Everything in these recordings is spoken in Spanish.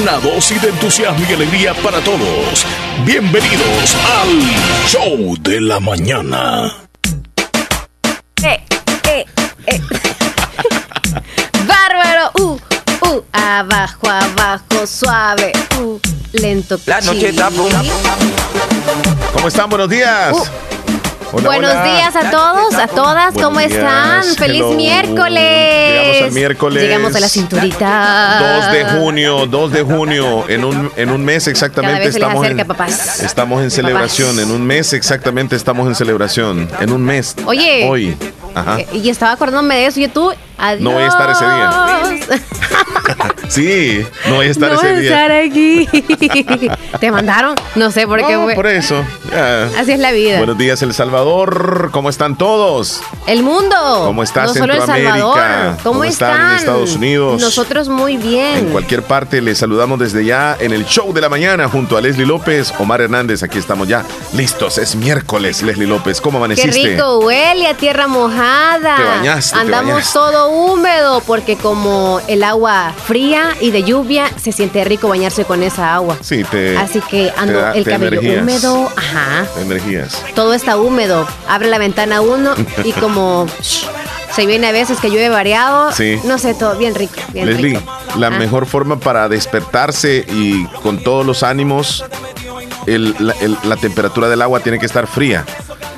Una dosis de entusiasmo y alegría para todos. Bienvenidos al Show de la Mañana. Eh, eh, eh. Bárbaro, uh, uh, abajo, abajo, suave, uh, lento. La noche está ¿Cómo están? Buenos días. Uh. Buenos días a todos, a todas, ¿cómo están? ¡Feliz hello. miércoles! Llegamos al miércoles. Llegamos a la cinturita. 2 de junio, 2 de junio, en un, en un mes Cada exactamente vez se les estamos acerca, en, papás. estamos en celebración, Papás. en un mes exactamente estamos en celebración, en un mes. Oye. Hoy. Ajá. Eh, Y estaba acordándome de eso y tú, adiós. No voy a estar ese día. Sí, no voy a estar no voy ese día. estar aquí. ¿Te mandaron? No sé por qué No, por eso. ya. Así es la vida. Buenos días, El Salvador. ¿Cómo están todos? El mundo. ¿Cómo está No solo El Centroamérica? Salvador. ¿Cómo, ¿Cómo están están? en Estados Unidos? Nosotros muy bien. En cualquier parte les saludamos desde ya en el show de la mañana junto a Leslie López, Omar Hernández. Aquí estamos ya listos. Es miércoles, Leslie López. ¿Cómo Qué amaneciste? rico huele a tierra mojada. Te bañaste, te Andamos bañaste. todo húmedo porque como el agua fría y de lluvia, se siente rico bañarse con esa agua. Sí, te. Así que ando te da- el te cabello energías. húmedo, ajá. Energías. Todo está húmedo. Abre la ventana uno y como shh, se viene a veces que llueve variado. Sí. No sé, todo bien rico. Bien Leslie, rico. la Ah. mejor forma para despertarse y con todos los ánimos, el- la, el- la temperatura del agua tiene que estar fría.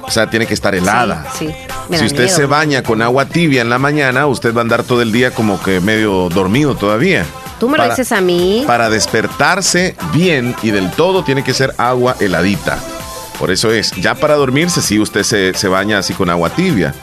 O sea, tiene que estar helada. Sí, sí. Me Si usted miedo. se baña con agua tibia en la mañana, usted va a andar todo el día como que medio dormido todavía. Tú me lo Para- dices a mí. Para despertarse bien y del todo tiene que ser agua heladita. Por eso es, ya para dormirse, sí, usted se, se baña así con agua tibia,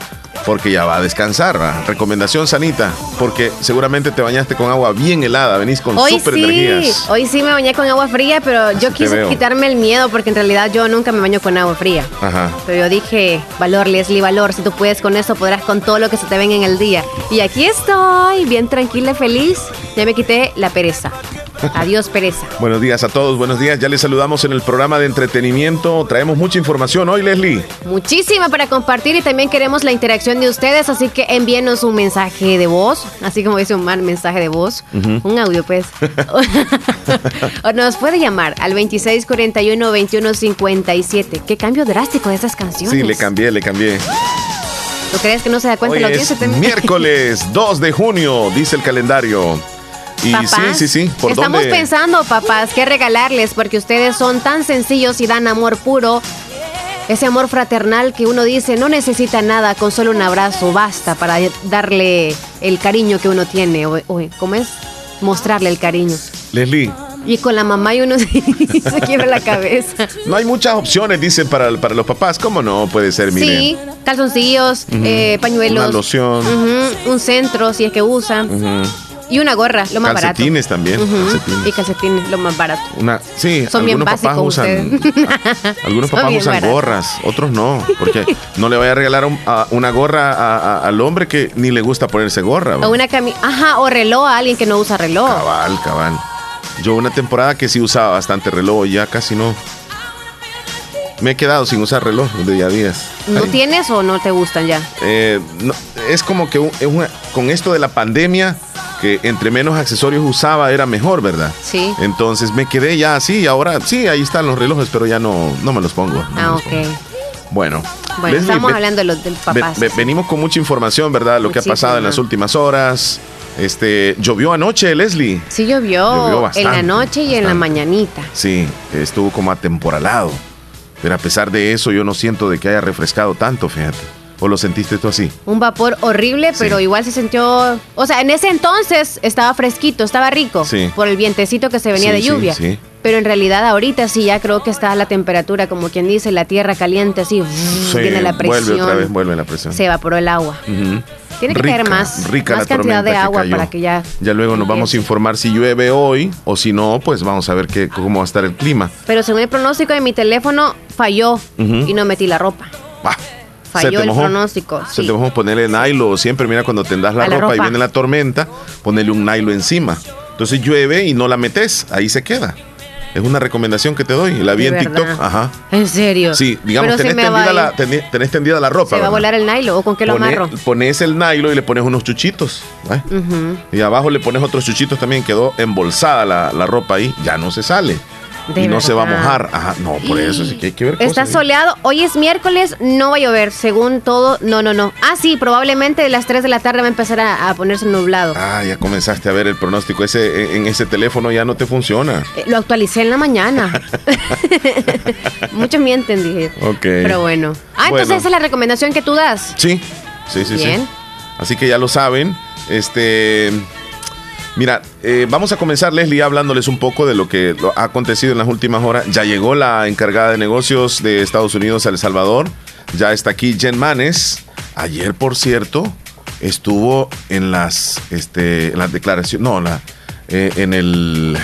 porque ya va a descansar. ¿va? Recomendación sanita, porque seguramente te bañaste con agua bien helada, venís con Hoy super sí, energías. hoy sí me bañé con agua fría, pero yo quise quitarme el miedo porque en realidad yo nunca me baño con agua fría. Ajá. Pero yo dije, valor, Leslie, valor, si tú puedes con eso, podrás con todo lo que se te venga en el día. Y aquí estoy, bien tranquila, feliz. Ya me quité la pereza. Adiós, pereza. Buenos días a todos, buenos días. Ya les saludamos en el programa de entretenimiento. Traemos mucha información hoy, Leslie. Muchísima para compartir y también queremos la interacción de ustedes, así que envíenos un mensaje de voz, así como dice un mal mensaje de voz, un audio pues. o nos puede llamar al 2641-2157. Qué cambio drástico de esas canciones. Sí, le cambié, le cambié. ¿Tú crees que no se da cuenta Hoy la es miércoles 2 de junio, dice el calendario. Y Papás, sí, sí, sí. ¿Por estamos dónde? pensando, papás, qué regalarles, porque ustedes son tan sencillos y dan amor puro. Ese amor fraternal que uno dice no necesita nada, con solo un abrazo basta para darle el cariño que uno tiene. O, o- ¿Cómo es? Mostrarle el cariño. Leslie, Y con la mamá y uno se quiebra la cabeza. no hay muchas opciones, dicen, para, para los papás. ¿Cómo no? Puede ser, mire. Sí, calzoncillos, eh, pañuelos. Una loción. un centro, si es que usan. Y una gorra, lo más Calcetines también. barato. Ujú, calcetines. Y calcetines, lo más barato. Una, sí, Son bien básicos usan. Algunos papás usan baratos. gorras, otros no. Porque no le vaya a regalar un- a- una gorra a- a- al hombre que ni le gusta ponerse gorra. ¿va? O una cami Ajá, o reloj a alguien que no usa reloj. Cabal, cabal. Yo una temporada que sí usaba bastante reloj, ya casi no. Me he quedado sin usar reloj de ya días. ¿No Ay. tienes o no te gustan ya? Eh, no, es como que un- es una- con esto de la pandemia, que entre menos accesorios usaba era mejor, ¿verdad? Sí. Entonces me quedé ya así, ahora sí, ahí están los relojes, pero ya no, no me los pongo. no Ah, los ok. pongo. Bueno, Bueno, Leslie, estamos hablando de los del ve- ve- venimos con mucha información, ¿verdad? Lo que ha pasado en las últimas horas. Este, llovió anoche, Leslie. Sí llovió, Llovió en la bastante, noche y en la bastante. mañanita. Sí, estuvo como atemporalado. Pero a pesar de eso, yo no siento de que haya refrescado tanto, fíjate. ¿O lo sentiste tú así? Un vapor horrible, pero igual se sintió... O sea, en ese entonces estaba fresquito, estaba rico. Sí. Por el vientecito que se venía Sí, de lluvia. sí. Pero en realidad ahorita sí ya creo que está la temperatura, como quien dice, la tierra caliente, así, Sí, viene la presión. Vuelve otra vez, vuelve la presión. Se evaporó el agua. Tiene que caer más, rica más la cantidad de agua para que ya... Ya luego nos vamos a informar si llueve hoy o si no, pues vamos a ver qué, cómo va a estar el clima. Pero según el pronóstico de mi teléfono, falló y no metí la ropa. Ah, Falló se te el mojó. pronóstico. Se sí. te mojó ponerle nylon. Siempre, mira, cuando tendas la la ropa, y viene la tormenta, ponerle un nylon encima. Entonces llueve y no la metes, ahí se queda. Es una recomendación que te doy. La vi en TikTok. Ajá. ¿En serio? Sí, digamos, tenés, tendida la, tenés, tendida la, ropa. ¿Se va a volar el nylon o con qué lo amarro? Pones el nylon y le pones unos chuchitos. Y abajo le pones otros chuchitos también. Quedó embolsada la, la ropa ahí. Ya no se sale y no se va a mojar. Ajá, no, por eso sí que hay que ver. Está soleado. Hoy es miércoles, no va a llover, según todo. No, no, no. Ah, sí, probablemente a las 3 de la tarde va a empezar a, ponerse nublado. Ah, ya comenzaste a ver el pronóstico. Ese En ese teléfono ya no te funciona. Eh, lo actualicé en la mañana. Muchos mienten, dije. Ok. Pero bueno. Ah, entonces esa es la recomendación que tú das. Sí, sí, sí. Bien. Sí. Así que ya lo saben. Este. Mira, eh, vamos a comenzar, Leslie, hablándoles un poco de lo que ha acontecido en las últimas horas. Ya llegó la encargada de negocios de Estados Unidos a El Salvador. Ya está aquí Jen Manes. Ayer, por cierto, estuvo en las, este, en las declaraciones, no, la, eh, en el,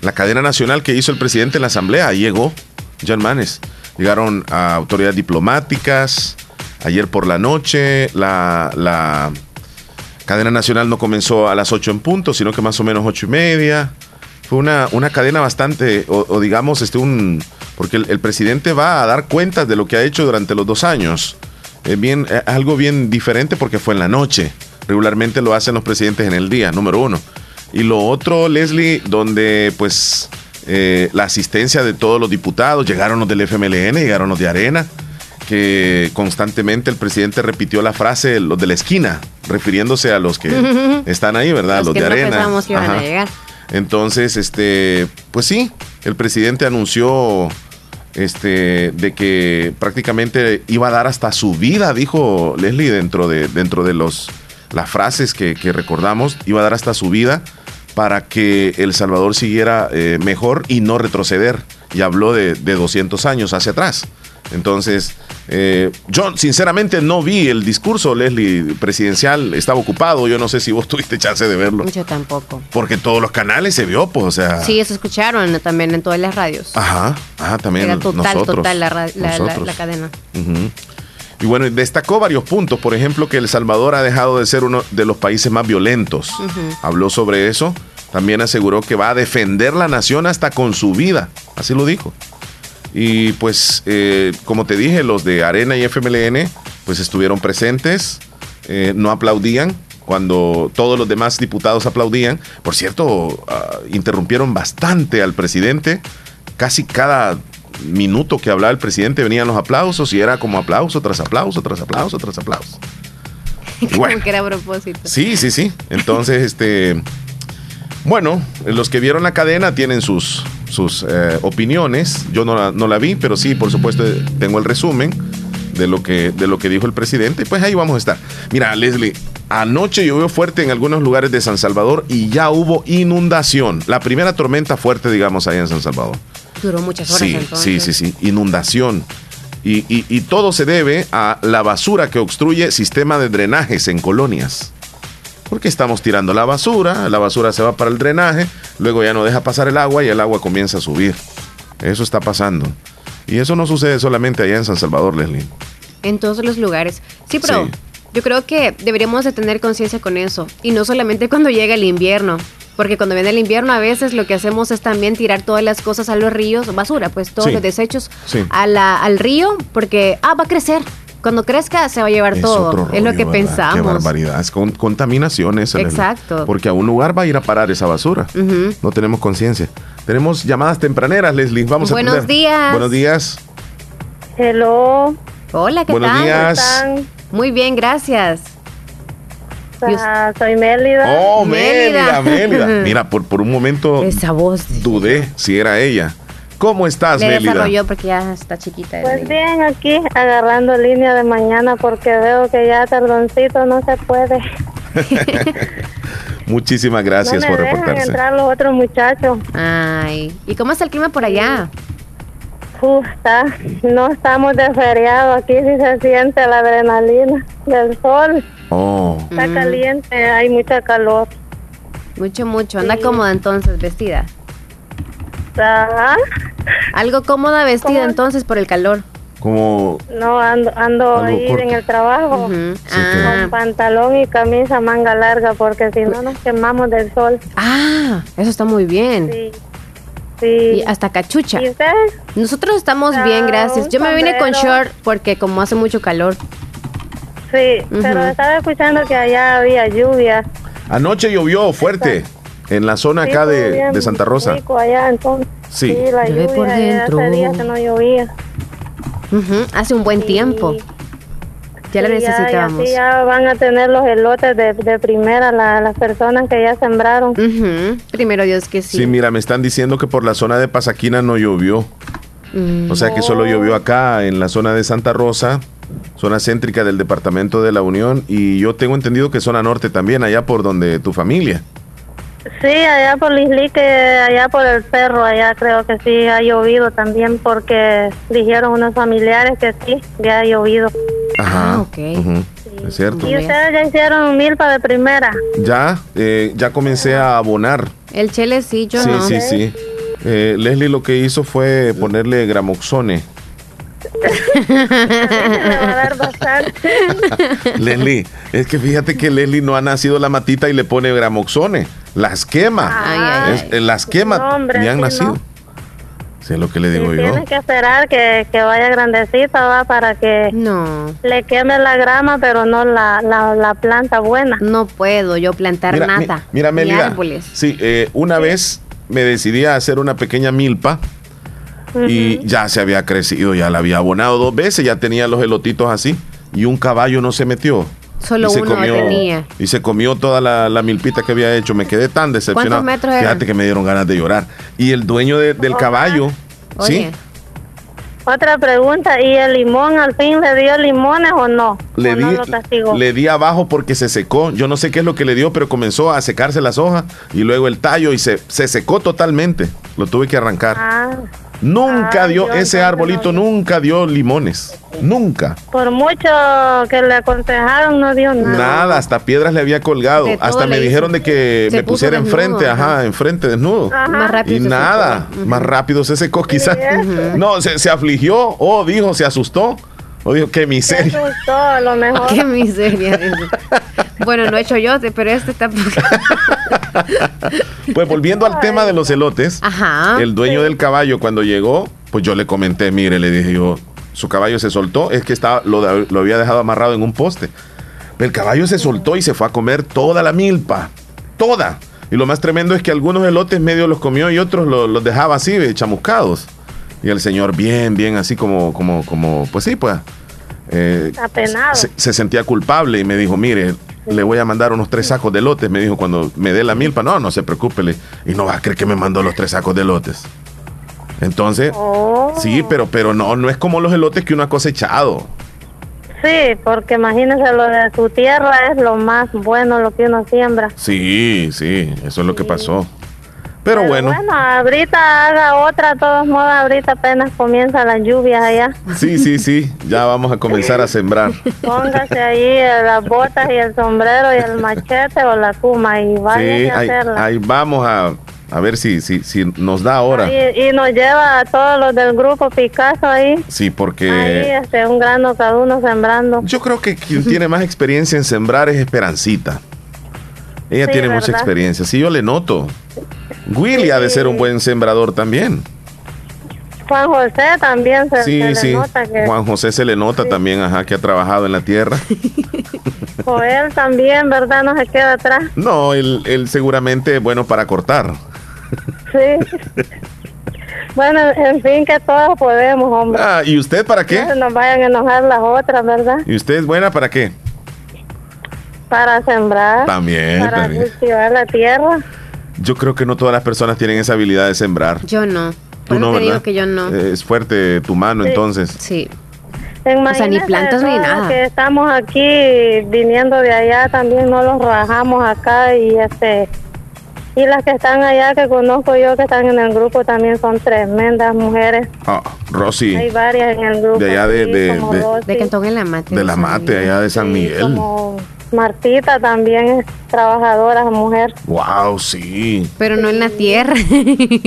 la cadena nacional que hizo el presidente en la asamblea. Llegó Jen Manes. Llegaron a autoridades diplomáticas. Ayer por la noche, la, la cadena nacional no comenzó a las 8 en punto, sino que más o menos ocho y media. Fue una, una cadena bastante, o, digamos, este un, porque el, presidente va a dar cuentas de lo que ha hecho durante los dos años. Es bien, algo bien diferente porque fue en la noche. Regularmente lo hacen los presidentes en el día, número uno. Y lo otro, Leslie, donde pues eh, la asistencia de todos los diputados, llegaron los del FMLN, llegaron los de Arena que constantemente el presidente repitió la frase los de la esquina, refiriéndose a los que están ahí, ¿verdad? Los, de arena. Entonces, este, pues sí, el presidente anunció este de que prácticamente iba a dar hasta su vida, dijo Leslie dentro de dentro de los las frases que, recordamos, iba a dar hasta su vida para que El Salvador siguiera eh, mejor y no retroceder. Y habló de, de 200 años hacia atrás. Entonces, eh, yo sinceramente no vi el discurso, Leslie, presidencial, estaba ocupado, yo no sé si vos tuviste chance de verlo. Yo tampoco. Porque todos los canales se vio, pues, o sea... Sí, eso escucharon también en todas las radios. Ajá, ajá, también Era total, total la, cadena. Y bueno, destacó varios puntos, por ejemplo, que El Salvador ha dejado de ser uno de los países más violentos. Habló sobre eso. También aseguró que va a defender la nación hasta con su vida. Así lo dijo. Y pues, eh, como te dije, los de Arena y FMLN, pues estuvieron presentes, eh, no aplaudían cuando todos los demás diputados aplaudían. Por cierto, ah, interrumpieron bastante al presidente. Casi cada minuto que hablaba el presidente venían los aplausos y era como aplauso tras aplauso, tras aplauso, tras aplauso. Bueno, que era a propósito. Sí, sí, sí. Entonces, este, bueno, los que vieron la cadena tienen sus, sus eh, opiniones. Yo no la, no la vi, pero sí, por supuesto, tengo el resumen de lo que, de lo que dijo el presidente. Pues ahí vamos a estar. Mira, Leslie, anoche llovió fuerte en algunos lugares de San Salvador y ya hubo inundación. La primera tormenta fuerte, digamos, ahí en San Salvador. Duró muchas horas. Sí, sí, sí, sí. Inundación. Y, y, y todo se debe a la basura que obstruye sistema de drenajes en colonias porque estamos tirando la basura, la basura se va para el drenaje, luego ya no deja pasar el agua y el agua comienza a subir. Eso está pasando. Y eso no sucede solamente allá en San Salvador, Leslie. En todos los lugares. Sí, pero yo creo que deberíamos de tener conciencia con eso. Y no solamente cuando llega el invierno. Porque cuando viene el invierno a veces lo que hacemos es también tirar todas las cosas a los ríos, basura, pues todos los desechos al río, porque, ah, va a crecer cuando crezca se va a llevar todo. es lo que pensamos. Qué barbaridad. Es con, contaminación eso. Exacto. porque a un lugar va a ir a parar esa basura. No tenemos conciencia. Tenemos llamadas tempraneras, Leslie. Vamos Buenos a Buenos días. Buenos días. Hello. Hola, ¿qué Buenos tal? días. Muy bien, gracias. Ah, soy Mélida. Oh, Mélida, Mélida. Mira, por, por un momento Esa voz. dudé si era ella. ¿Cómo estás, Le Mélida? desarrolló porque ya está chiquita. Pues bien, aquí agarrando línea de mañana porque veo que ya tardoncito no se puede. Muchísimas gracias no me por dejan reportarse. entrar los otros muchachos. Ay, ¿y cómo está el clima por allá? Uf, está, no estamos de feriado, aquí sí se siente la adrenalina del sol. Oh, Está Mm. caliente, hay mucha calor. Mucho, mucho. Anda cómoda entonces, vestida. Ajá. Algo cómoda vestida ¿Cómo? entonces por el calor. como No, ando, ando ahí corto. en el trabajo. Sí, ah, Con pantalón y camisa manga larga porque si no nos quemamos del sol. ah, eso está muy bien. Sí. Y hasta cachucha. ¿Y ustedes? Nosotros estamos bien, gracias. Yo me vine con short porque como hace mucho calor. Sí, pero estaba escuchando que allá había lluvia. Anoche llovió fuerte en la zona acá de, de, Santa Rosa. allá, entonces. Sí, sí la lluvia por dentro. Hace días que no llovía. Hace un buen tiempo. Ya la necesitábamos. Ya, ya van a tener los elotes de, de primera las personas que ya sembraron. Primero Dios que sí. Sí, mira, me están diciendo que por la zona de Pasaquina no llovió. O sea que solo llovió acá en la zona de Santa Rosa, zona céntrica del departamento de la Unión y yo tengo entendido que zona norte también, allá por donde tu familia. Sí, allá por Lislique, allá por el cerro, allá creo que sí ha llovido también porque dijeron unos familiares que sí, ya ha llovido. Ajá, ah, ok. Es cierto. ¿Y ustedes ya hicieron milpa de primera? Ya, eh, ya comencé a abonar. El chele sí, yo sí, no. Sí, sí, sí. Eh, Leslie lo que hizo fue ponerle gramoxone. Leslie, es que fíjate que Leslie no ha nacido la matita y le pone gramoxone. Las quema. Eh, las quema. ni han nacido. Sí, es lo que le digo yo. Tienes que esperar que, vaya grandecita, va, para que no. le queme la grama, pero no la, la, planta buena. No puedo yo plantar nada. mira, Melia. Sí, eh, una vez me decidí a hacer una pequeña milpa y ya se había crecido, ya la había abonado dos veces, ya tenía los elotitos así y un caballo no se metió. Solo uno tenía. Y se comió toda la, milpita que había hecho. Me quedé tan decepcionado. metros Fíjate que me dieron ganas de llorar. Y el dueño del caballo, ¿sí? Otra pregunta, ¿y el limón al fin le dio limones o no? Le, di, le di abajo porque se secó. Yo no sé qué es lo que le dio, pero comenzó a secarse las hojas y luego el tallo y se, se secó totalmente. Lo tuve que arrancar. Ah. Nunca ah, dio, ese arbolito nunca dio limones. Nunca. Por mucho que le aconsejaron, no dio nada. Nada, hasta piedras le había colgado. Hasta me dijeron de que me pusiera enfrente, ajá, enfrente desnudo. Más rápido. Y nada, más rápido se secó quizás. No, se, se afligió, o dijo, se asustó. O dijo, qué miseria. Se asustó, lo mejor. Qué miseria. bueno, no he hecho yo, pero este está... pues volviendo al tema de los elotes, el dueño del caballo cuando llegó, pues yo le comenté, mire, le dije yo, su caballo se soltó, es que estaba, lo, había dejado amarrado en un poste. El caballo se soltó y se fue a comer toda la milpa, toda. Y lo más tremendo es que algunos elotes medio los comió y otros los, dejaba así, chamuscados. Y el señor bien, bien, así como, como, como, pues sí, pues. Eh, se, se, sentía culpable y me dijo, mire, le voy a mandar unos tres sacos de lotes, me dijo cuando me dé la milpa. No, no se preocupe. Y no va a creer que me mandó los tres sacos de lotes. Entonces, oh. sí, pero, pero no, no es como los elotes que uno ha cosechado. Sí, porque imagínese lo de su tierra es lo más bueno, lo que uno siembra. Sí, sí, eso es lo que pasó. Pero, bueno. Bueno, ahorita haga otra, de todos modos, ahorita apenas comienza las lluvias allá. Sí, sí, sí, ya vamos a comenzar a sembrar. Póngase ahí las botas y el sombrero y el machete o la cuma y vaya a hacerla. Ahí vamos a, a ver si, si, si nos da ahora. Y, nos lleva a todos los del grupo Picasso ahí. Sí, porque... Ahí, este, un grano cada uno sembrando. Yo creo que quien tiene más experiencia en sembrar es Esperancita. Ella tiene mucha experiencia. Sí, yo le noto. Willy ha de ser un buen sembrador también. Juan José también se, sí, sí. nota que... Juan José se le nota también, ajá, que ha trabajado en la tierra. Joel también, ¿verdad? No se queda atrás. No, él, él seguramente es bueno para cortar. Sí. bueno, en fin, que todos podemos, hombre. Ah, ¿y usted para qué? No se nos vayan a enojar las otras, ¿verdad? ¿Y usted es buena para qué? Para sembrar. También, para cultivar la tierra. Yo creo que no todas las personas tienen esa habilidad de sembrar. Yo no. Tú no, digo que yo no. Es fuerte tu mano, entonces. Sí. o sea, ni plantas ni nada. Que estamos aquí viniendo de allá, también no los rajamos acá y este y las que están allá que conozco yo que están en el grupo también son tremendas mujeres. Ah, Rosy. Hay varias en el grupo. De allá de de, de, de, Cantón en la Mate. De la Mate, allá de San Miguel. Como Martita también es trabajadora, mujer. Wow, sí. Pero no en la tierra.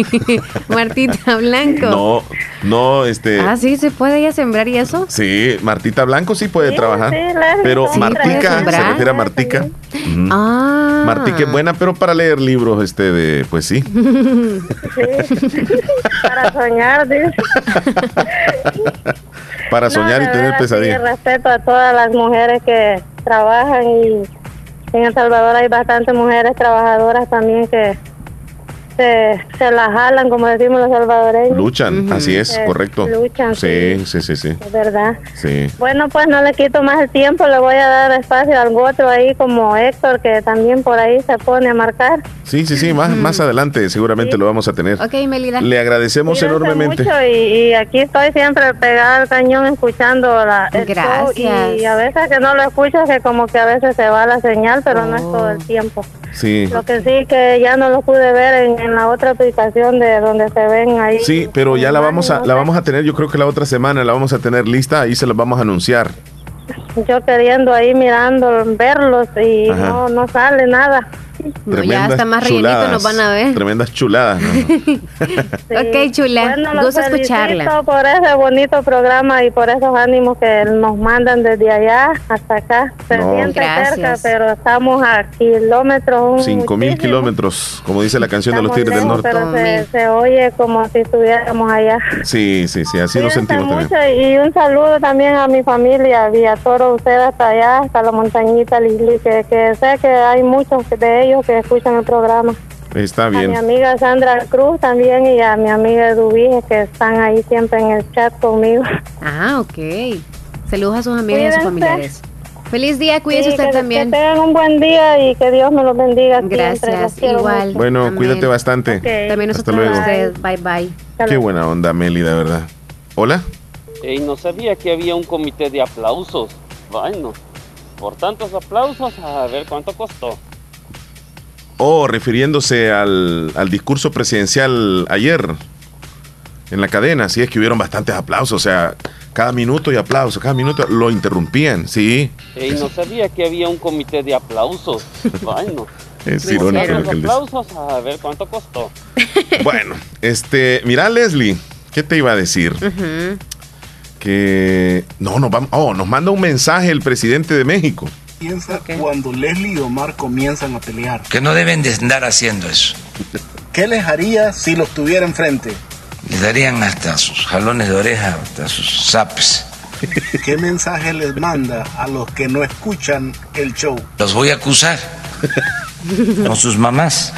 Martita Blanco. No, no, este. Ah, sí, se puede ya sembrar y eso. Sí, Martita Blanco sí puede Sí, trabajar. sí, pero sí, Martica, se refiere a Martica. Ah. Martica es buena, pero para leer libros, este, de, pues sí. Sí. Para soñar, dice. Para soñar No, y tener pesadillas. respeto a todas las mujeres que trabajan y en El Salvador hay bastantes mujeres trabajadoras también que se, se la jalan, como decimos los salvadoreños. Luchan, así es, Eh, correcto. luchan, sí, sí, sí, sí. Es verdad. Sí. Bueno, pues no le quito más el tiempo, le voy a dar espacio al otro ahí como Héctor, que también por ahí se pone a marcar. Sí, sí, sí, más, más adelante seguramente lo vamos a tener. Ok, Melida. Le agradecemos Cuídense enormemente. mucho y, y aquí estoy siempre pegada al cañón escuchando la, el show Gracias. y a veces que no lo escucho que como que a veces se va la señal, pero no es Oh. todo el tiempo. Sí. Lo que sí que ya no lo pude ver en, en la otra aplicación de donde se ven ahí. Sí, pero ya la vamos a la vamos a tener, yo creo que la otra semana la vamos a tener lista, ahí se las vamos a anunciar. Yo queriendo ahí mirando, verlos y Ajá. no, no sale nada. No, ya está más rellenito, chuladas, nos van a ver. Tremendas chuladas. ¿no? Sí. Ok, chula, los gusto escucharla. por ese bonito programa y por esos ánimos que nos mandan desde allá hasta acá. Se No. siente cerca, pero estamos a kilómetros. Cinco mil kilómetros, como dice la canción de los Estamos Tigres del Norte. Pero se, se oye como si estuviéramos allá. Sí, sí, sí, así nos sentimos mucho también. y un saludo también a mi familia, Villa Toro, usted hasta allá, hasta la montañita Lisli, que, que sé que hay muchos de ellos que escuchan el programa. Está A mi bien. amiga Sandra Cruz también y a mi amiga Eduvige que están ahí siempre en el chat conmigo. Ah, ok. Saludos a sus amigas y a sus Cuídense. familiares. Feliz día, cuídese Sí, usted que, también. Que tengan un buen día y que Dios me los bendiga. siempre. Gracias, Los quiero igual. mucho. Bueno, Amén. cuídate bastante. Ok. También Hasta nosotros a luego. usted. Bye, bye. Hasta Qué luego. buena onda, Meli, de verdad. Hola. Y no sabía que había un comité de aplausos. Bueno, por tantos aplausos, a ver cuánto costó. Oh, refiriéndose al, al discurso presidencial ayer en la cadena, sí, es que hubieron bastantes aplausos, o sea, cada minuto y aplauso, cada minuto lo interrumpían, sí. Y no sabía que había un comité de aplausos. Bueno, Es irónico lo que él tantos dice. aplausos, a ver cuánto costó. Bueno, este, mira Leslie, ¿qué te iba a decir? Que no, nos vamos, oh, nos manda un mensaje el presidente de México. Piensa Ok. cuando Leslie y Omar comienzan a pelear? que no deben de andar haciendo eso. ¿Qué les haría si los tuviera enfrente? Les darían hasta sus jalones de oreja, hasta sus zapes. ¿Qué mensaje les manda a los que no escuchan el show? Los voy a acusar con sus mamás,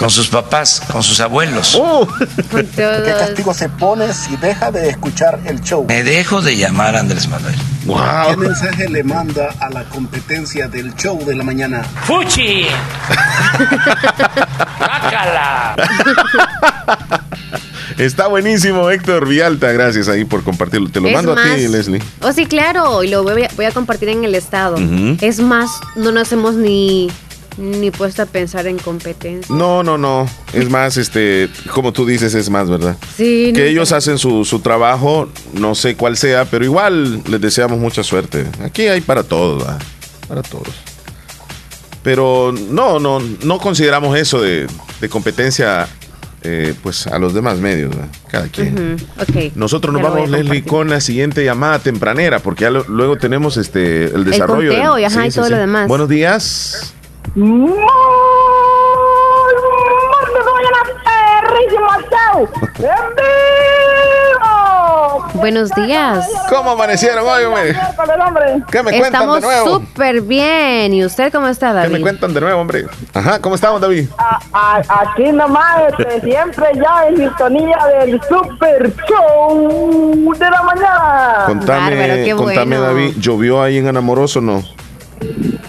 con sus papás, con sus abuelos. Oh, Con ¿Qué castigo se pone si deja de escuchar el show? Me dejo de llamar a Andrés Manuel. ¿Qué wow. mensaje le manda a la competencia del show de la mañana? ¡Fuchi! ¡Bácala! Está buenísimo, Héctor Vialta, gracias ahí por compartirlo. Te lo Es mando a ti, Leslie. Oh, sí, claro. Y lo voy a, voy a compartir en el estado. Es más, no nos hemos ni, ni puesto a pensar en competencia. No, no, no. Es más, este, como tú dices, es más, ¿verdad? Sí. Que no- ellos hacen su, su trabajo, no sé cuál sea, pero igual les deseamos mucha suerte. Aquí hay para todos, ¿verdad? Para todos. Pero no, no, no consideramos eso de, de competencia, eh, pues a los demás medios, ¿verdad? Cada quien. Ujú, Ok. Nosotros nos vamos, a Leslie, con la siguiente llamada tempranera, porque ya lo- luego tenemos este el desarrollo. conteo del- y ajá, y todo lo demás. Buenos días. Buenos días. ¿Cómo amanecieron hoy, hombre? ¿Qué me cuentan Estamos de nuevo? súper bien. ¿Y usted cómo está, ¿Qué David? me cuentan de nuevo, hombre? Ajá, ¿cómo estamos, David? A- a- aquí nomás, este, siempre ya en sintonía del Super Show de la mañana. Contame, Bárbaro, qué contame, bueno. David, ¿llovió ahí en Anamoroso o no?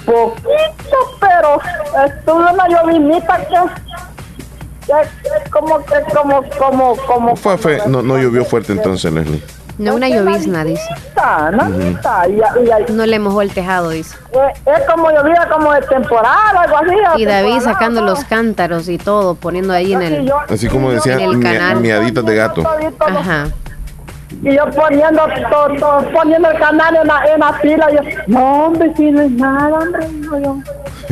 Poquito, pero estuvo una llovinita que, que, que como que como como como Fue, fue- no, no llovió fuerte entonces, Leslie. No una llovizna, dice. ¿no? Está, y, y- y- No le mojó el tejado, dice. es como llovía como de temporada, algo así. Y David sacando ¿no? los cántaros y todo, poniendo ahí en el... Así como decía, En el mia- canal. miaditas de gato. Ajá. Y yo poniendo, to- to- poniendo el canal en la, en la fila, yo, no, hombre, si no es nada, hombre, yo.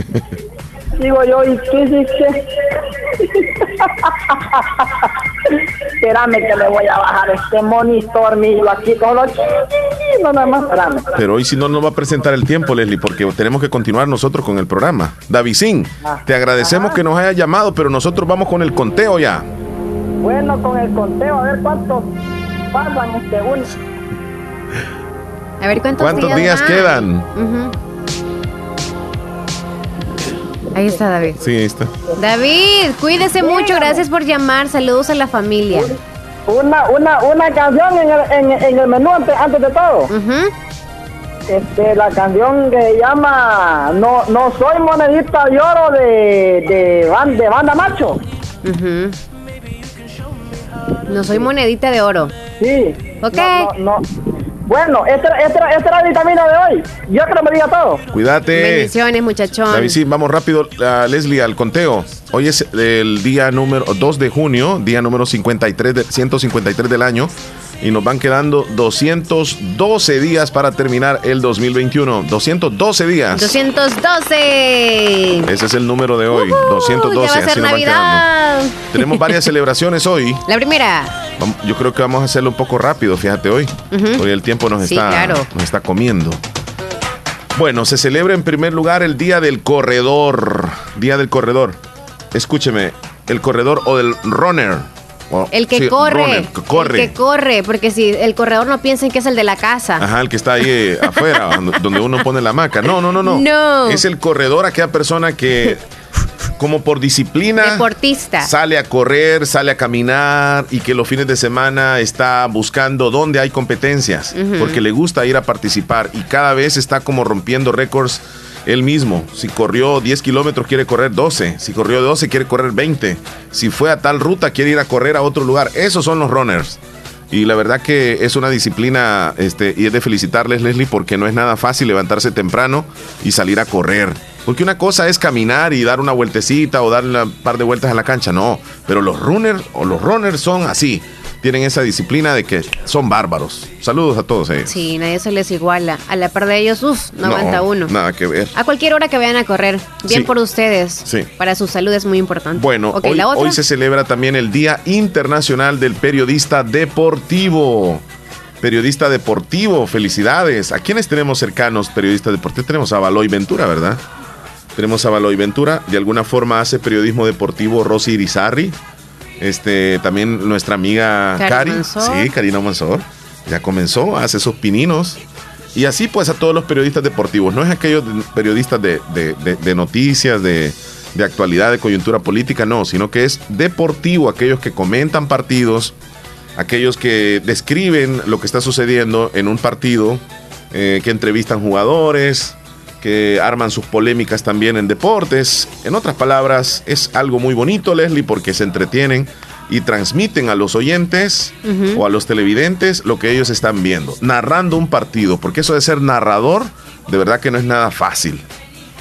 Digo yo, ¿y qué dice? Espérame que le voy a bajar este monitor mío aquí los no nada más, espérame. Pero hoy si no nos va a presentar el tiempo, Leslie, porque tenemos que continuar nosotros con el programa. Davidín, te agradecemos que nos haya llamado, pero nosotros vamos con el conteo ya. Bueno, con el conteo, a ver cuántos pasan este uno. A ver cuántos, ¿Cuántos días quedan? Ujú. Ahí está David. Sí, ahí está. David, cuídese mucho, gracias por llamar, saludos a la familia. Una, una, una canción en el, en, en el menú antes, antes de todo. Ujú. Este, la canción que llama No, no soy monedita de oro de, de, ban- de banda macho. No soy monedita de oro. Sí. Ok. No, no, no. Bueno, esta, esta, esta es la vitamina de hoy. Yo creo que me diga todo. Cuídate. Bendiciones, muchachón. Davidín, vamos rápido, a Leslie, al conteo. Hoy es el día número 2 de junio, día número 53 de, 153 del año. Y nos van quedando 212 días para terminar el 2021. 212 días. 212. Ese es el número de hoy. Ujú, 212. ya va a ser. Navidad. Tenemos varias celebraciones hoy. La primera. Yo creo que vamos a hacerlo un poco rápido, fíjate hoy. Hoy el tiempo nos Sí, está, claro. nos está comiendo. Bueno, se celebra en primer lugar el Día del Corredor. Día del Corredor. Escúcheme, el corredor o del runner. O- El que sí, corre. runner, que corre. El que corre, porque si el corredor no piensen que es el de la casa. Ajá, el que está ahí eh, afuera, donde- uno pone la hamaca. No, no, no, no. No. Es el corredor, aquella persona que, como por disciplina, Deportista. sale a correr, sale a caminar y que los fines de semana está buscando dónde hay competencias, porque le gusta ir a participar y cada vez está como rompiendo récords él mismo. Si corrió 10 kilómetros, quiere correr 12. Si corrió 12, quiere correr 20. Si fue a tal ruta, quiere ir a correr a otro lugar. Esos son los runners. Y la verdad que es una disciplina este, y es de felicitarles, Leslie, porque no es nada fácil levantarse temprano y salir a correr. Porque una cosa es caminar y dar una vueltecita o dar un par de vueltas a la cancha, no. Pero los runners o los runners son así. Tienen esa disciplina de que son bárbaros. Saludos a todos ellos. Sí, nadie se les iguala. A la par de ellos, uff, no, aguanta uno. Nada que ver. A cualquier hora que vayan a correr. Bien Sí. por ustedes. Sí. Para su salud es muy importante. Bueno, hoy, la otra. hoy se celebra también el Día Internacional del Periodista Deportivo. Periodista deportivo, felicidades. ¿A quiénes tenemos cercanos periodistas deportivos? Tenemos a Baloy Ventura, ¿verdad? Tenemos a Baloy Ventura. De alguna forma hace periodismo deportivo Rosy Irizarry. Este, también nuestra amiga Cari. Sí, Karina Mansor. Ya comenzó, hace sus pininos. Y así pues a todos los periodistas deportivos. No es aquellos de- periodistas de, de- de- de noticias, de, de actualidad, de coyuntura política, no, sino que es deportivo, aquellos que comentan partidos, aquellos que describen lo que está sucediendo en un partido, eh, que entrevistan jugadores, que arman sus polémicas también en deportes. En otras palabras, es algo muy bonito, Leslie, porque se entretienen y transmiten a los oyentes o a los televidentes lo que ellos están viendo, narrando un partido, porque eso de ser narrador, de verdad que no es nada fácil.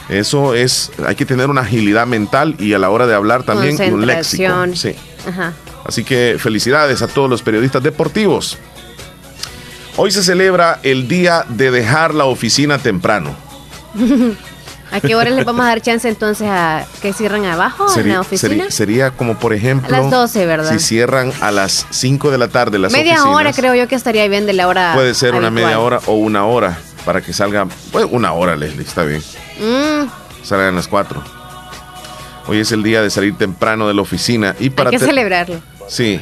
Eso es, hay que tener una agilidad mental y a la hora de hablar también un léxico. Sí. Ajá. Así que felicidades a todos los periodistas deportivos. Hoy se celebra el día de dejar la oficina temprano. ¿A qué hora les vamos a dar chance entonces a que cierren abajo en Sería, la oficina? sería- sería como, por ejemplo, A las 12, ¿verdad? si cierran a las 5 de la tarde las media oficinas. hora creo yo que estaría bien de la hora. Puede ser una media hora o una hora para que salga. Pues una hora, Leslie, está bien. Mm, Salgan a las 4. Hoy es el día de salir temprano de la oficina y para hay que celebrarlo. Sí.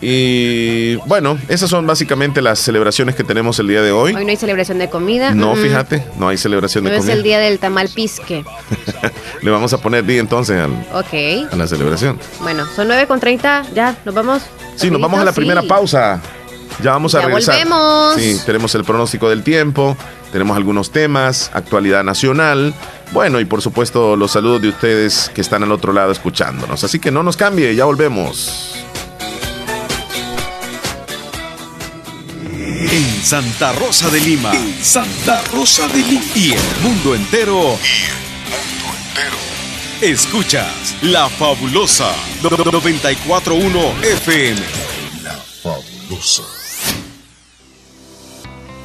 Y bueno, esas son básicamente las celebraciones que tenemos el día de hoy. Hoy no hay celebración de comida. No, Mm, fíjate, no hay celebración de es comida. el día del tamal pisque. Le vamos a poner día entonces al- Ok. a la celebración. Bueno, son 9 con 30. Ya, nos vamos. Sí, nos vamos a la Sí. primera pausa. Ya vamos a Ya regresar. volvemos. Sí, tenemos el pronóstico del tiempo, tenemos algunos temas, actualidad nacional. Bueno, y por supuesto los saludos de ustedes que están al otro lado escuchándonos. Así que no nos cambie, ya volvemos. En Santa Rosa de Lima. Santa Rosa de Lima. Y el mundo entero. Escuchas La Fabulosa 941 FM. La fabulosa.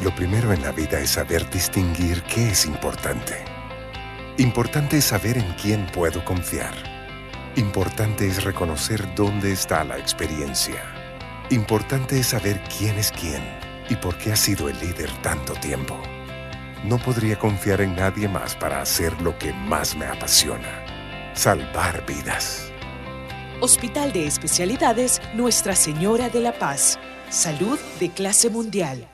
Lo primero en la vida es saber distinguir qué es importante. Importante es saber en quién puedo confiar. Importante es reconocer dónde está la experiencia. Importante es saber quién es quién y por qué ha sido el líder tanto tiempo. No podría confiar en nadie más para hacer lo que más me apasiona. Salvar vidas. Hospital de Especialidades Nuestra Señora de la Paz. Salud de clase mundial.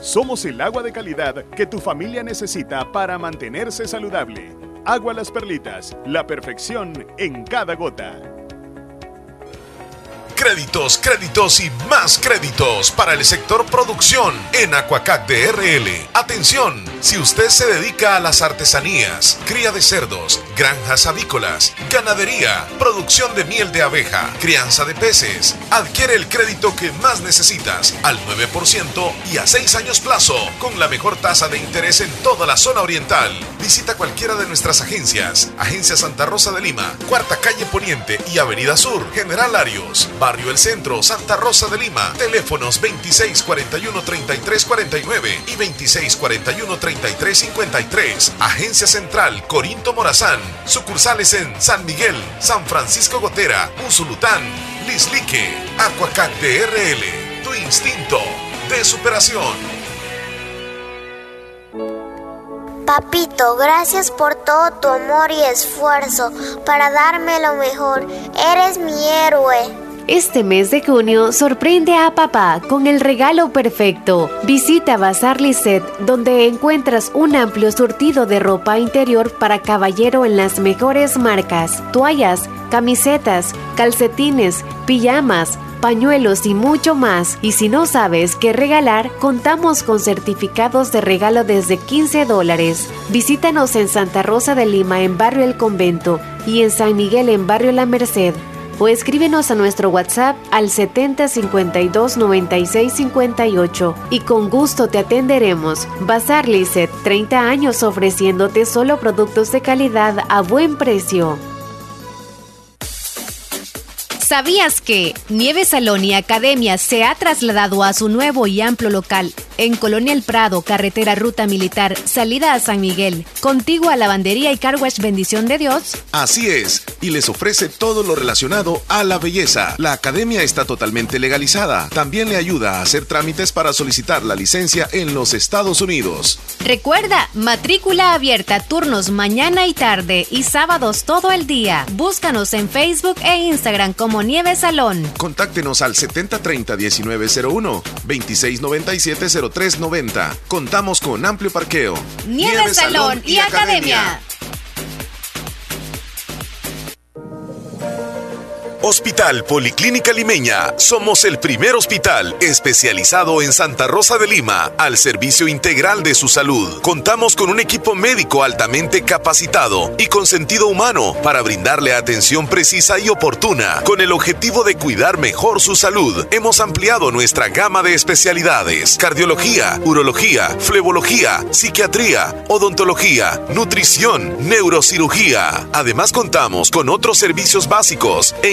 Somos el agua de calidad que tu familia necesita para mantenerse saludable. Agua Las Perlitas, la perfección en cada gota. Créditos, créditos y más créditos para el sector producción en Aquacac DRL. Atención, si usted se dedica a las artesanías, cría de cerdos, granjas avícolas, ganadería, producción de miel de abeja, crianza de peces, adquiere el crédito que más necesitas al 9% y a 6 años plazo, con la mejor tasa de interés en toda la zona oriental. Visita cualquiera de nuestras agencias. Agencia Santa Rosa de Lima, Cuarta Calle Poniente y Avenida Sur, General Arios, Barrio El Centro, Santa Rosa de Lima. Teléfonos 2641-3349 y 2641-3353. Agencia Central Corinto Morazán. Sucursales en San Miguel, San Francisco Gotera, Usulután, Lislique, Aquacat DRL. Tu instinto de superación. Papito, gracias por todo tu amor y esfuerzo para darme lo mejor. Eres mi héroe. Este mes de junio sorprende a papá con el regalo perfecto. Visita Bazar Lisset, donde encuentras un amplio surtido de ropa interior para caballero en las mejores marcas: toallas, camisetas, calcetines, pijamas pañuelos y mucho más. Y si no sabes qué regalar, contamos con certificados de regalo desde 15 dólares. Visítanos en Santa Rosa de Lima en Barrio El Convento y en San Miguel en Barrio La Merced. O escríbenos a nuestro WhatsApp al 70 52 96 58 y con gusto te atenderemos. Bazar Lizet, 30 años ofreciéndote solo productos de calidad a buen precio. ¿Sabías que Nieve Salón y Academia se ha trasladado a su nuevo y amplio local en Colonia El Prado, carretera Ruta Militar, salida a San Miguel, contigua a Lavandería y Carwash Bendición de Dios? Así es, y les ofrece todo lo relacionado a la belleza. La academia está totalmente legalizada. También le ayuda a hacer trámites para solicitar la licencia en los Estados Unidos. Recuerda, matrícula abierta turnos mañana y tarde y sábados todo el día. Búscanos en Facebook e Instagram como Nieve Salón. Contáctenos al 7030-1901, 2697-0390. Contamos con amplio parqueo. Nieve, Salón y Academia. Hospital Policlínica Limeña. Somos el primer hospital especializado en Santa Rosa de Lima al servicio integral de su salud. Contamos con un equipo médico altamente capacitado y con sentido humano para brindarle atención precisa y oportuna con el objetivo de cuidar mejor su salud. Hemos ampliado nuestra gama de especialidades: cardiología, urología, flebología, psiquiatría, odontología, nutrición, neurocirugía. Además contamos con otros servicios básicos e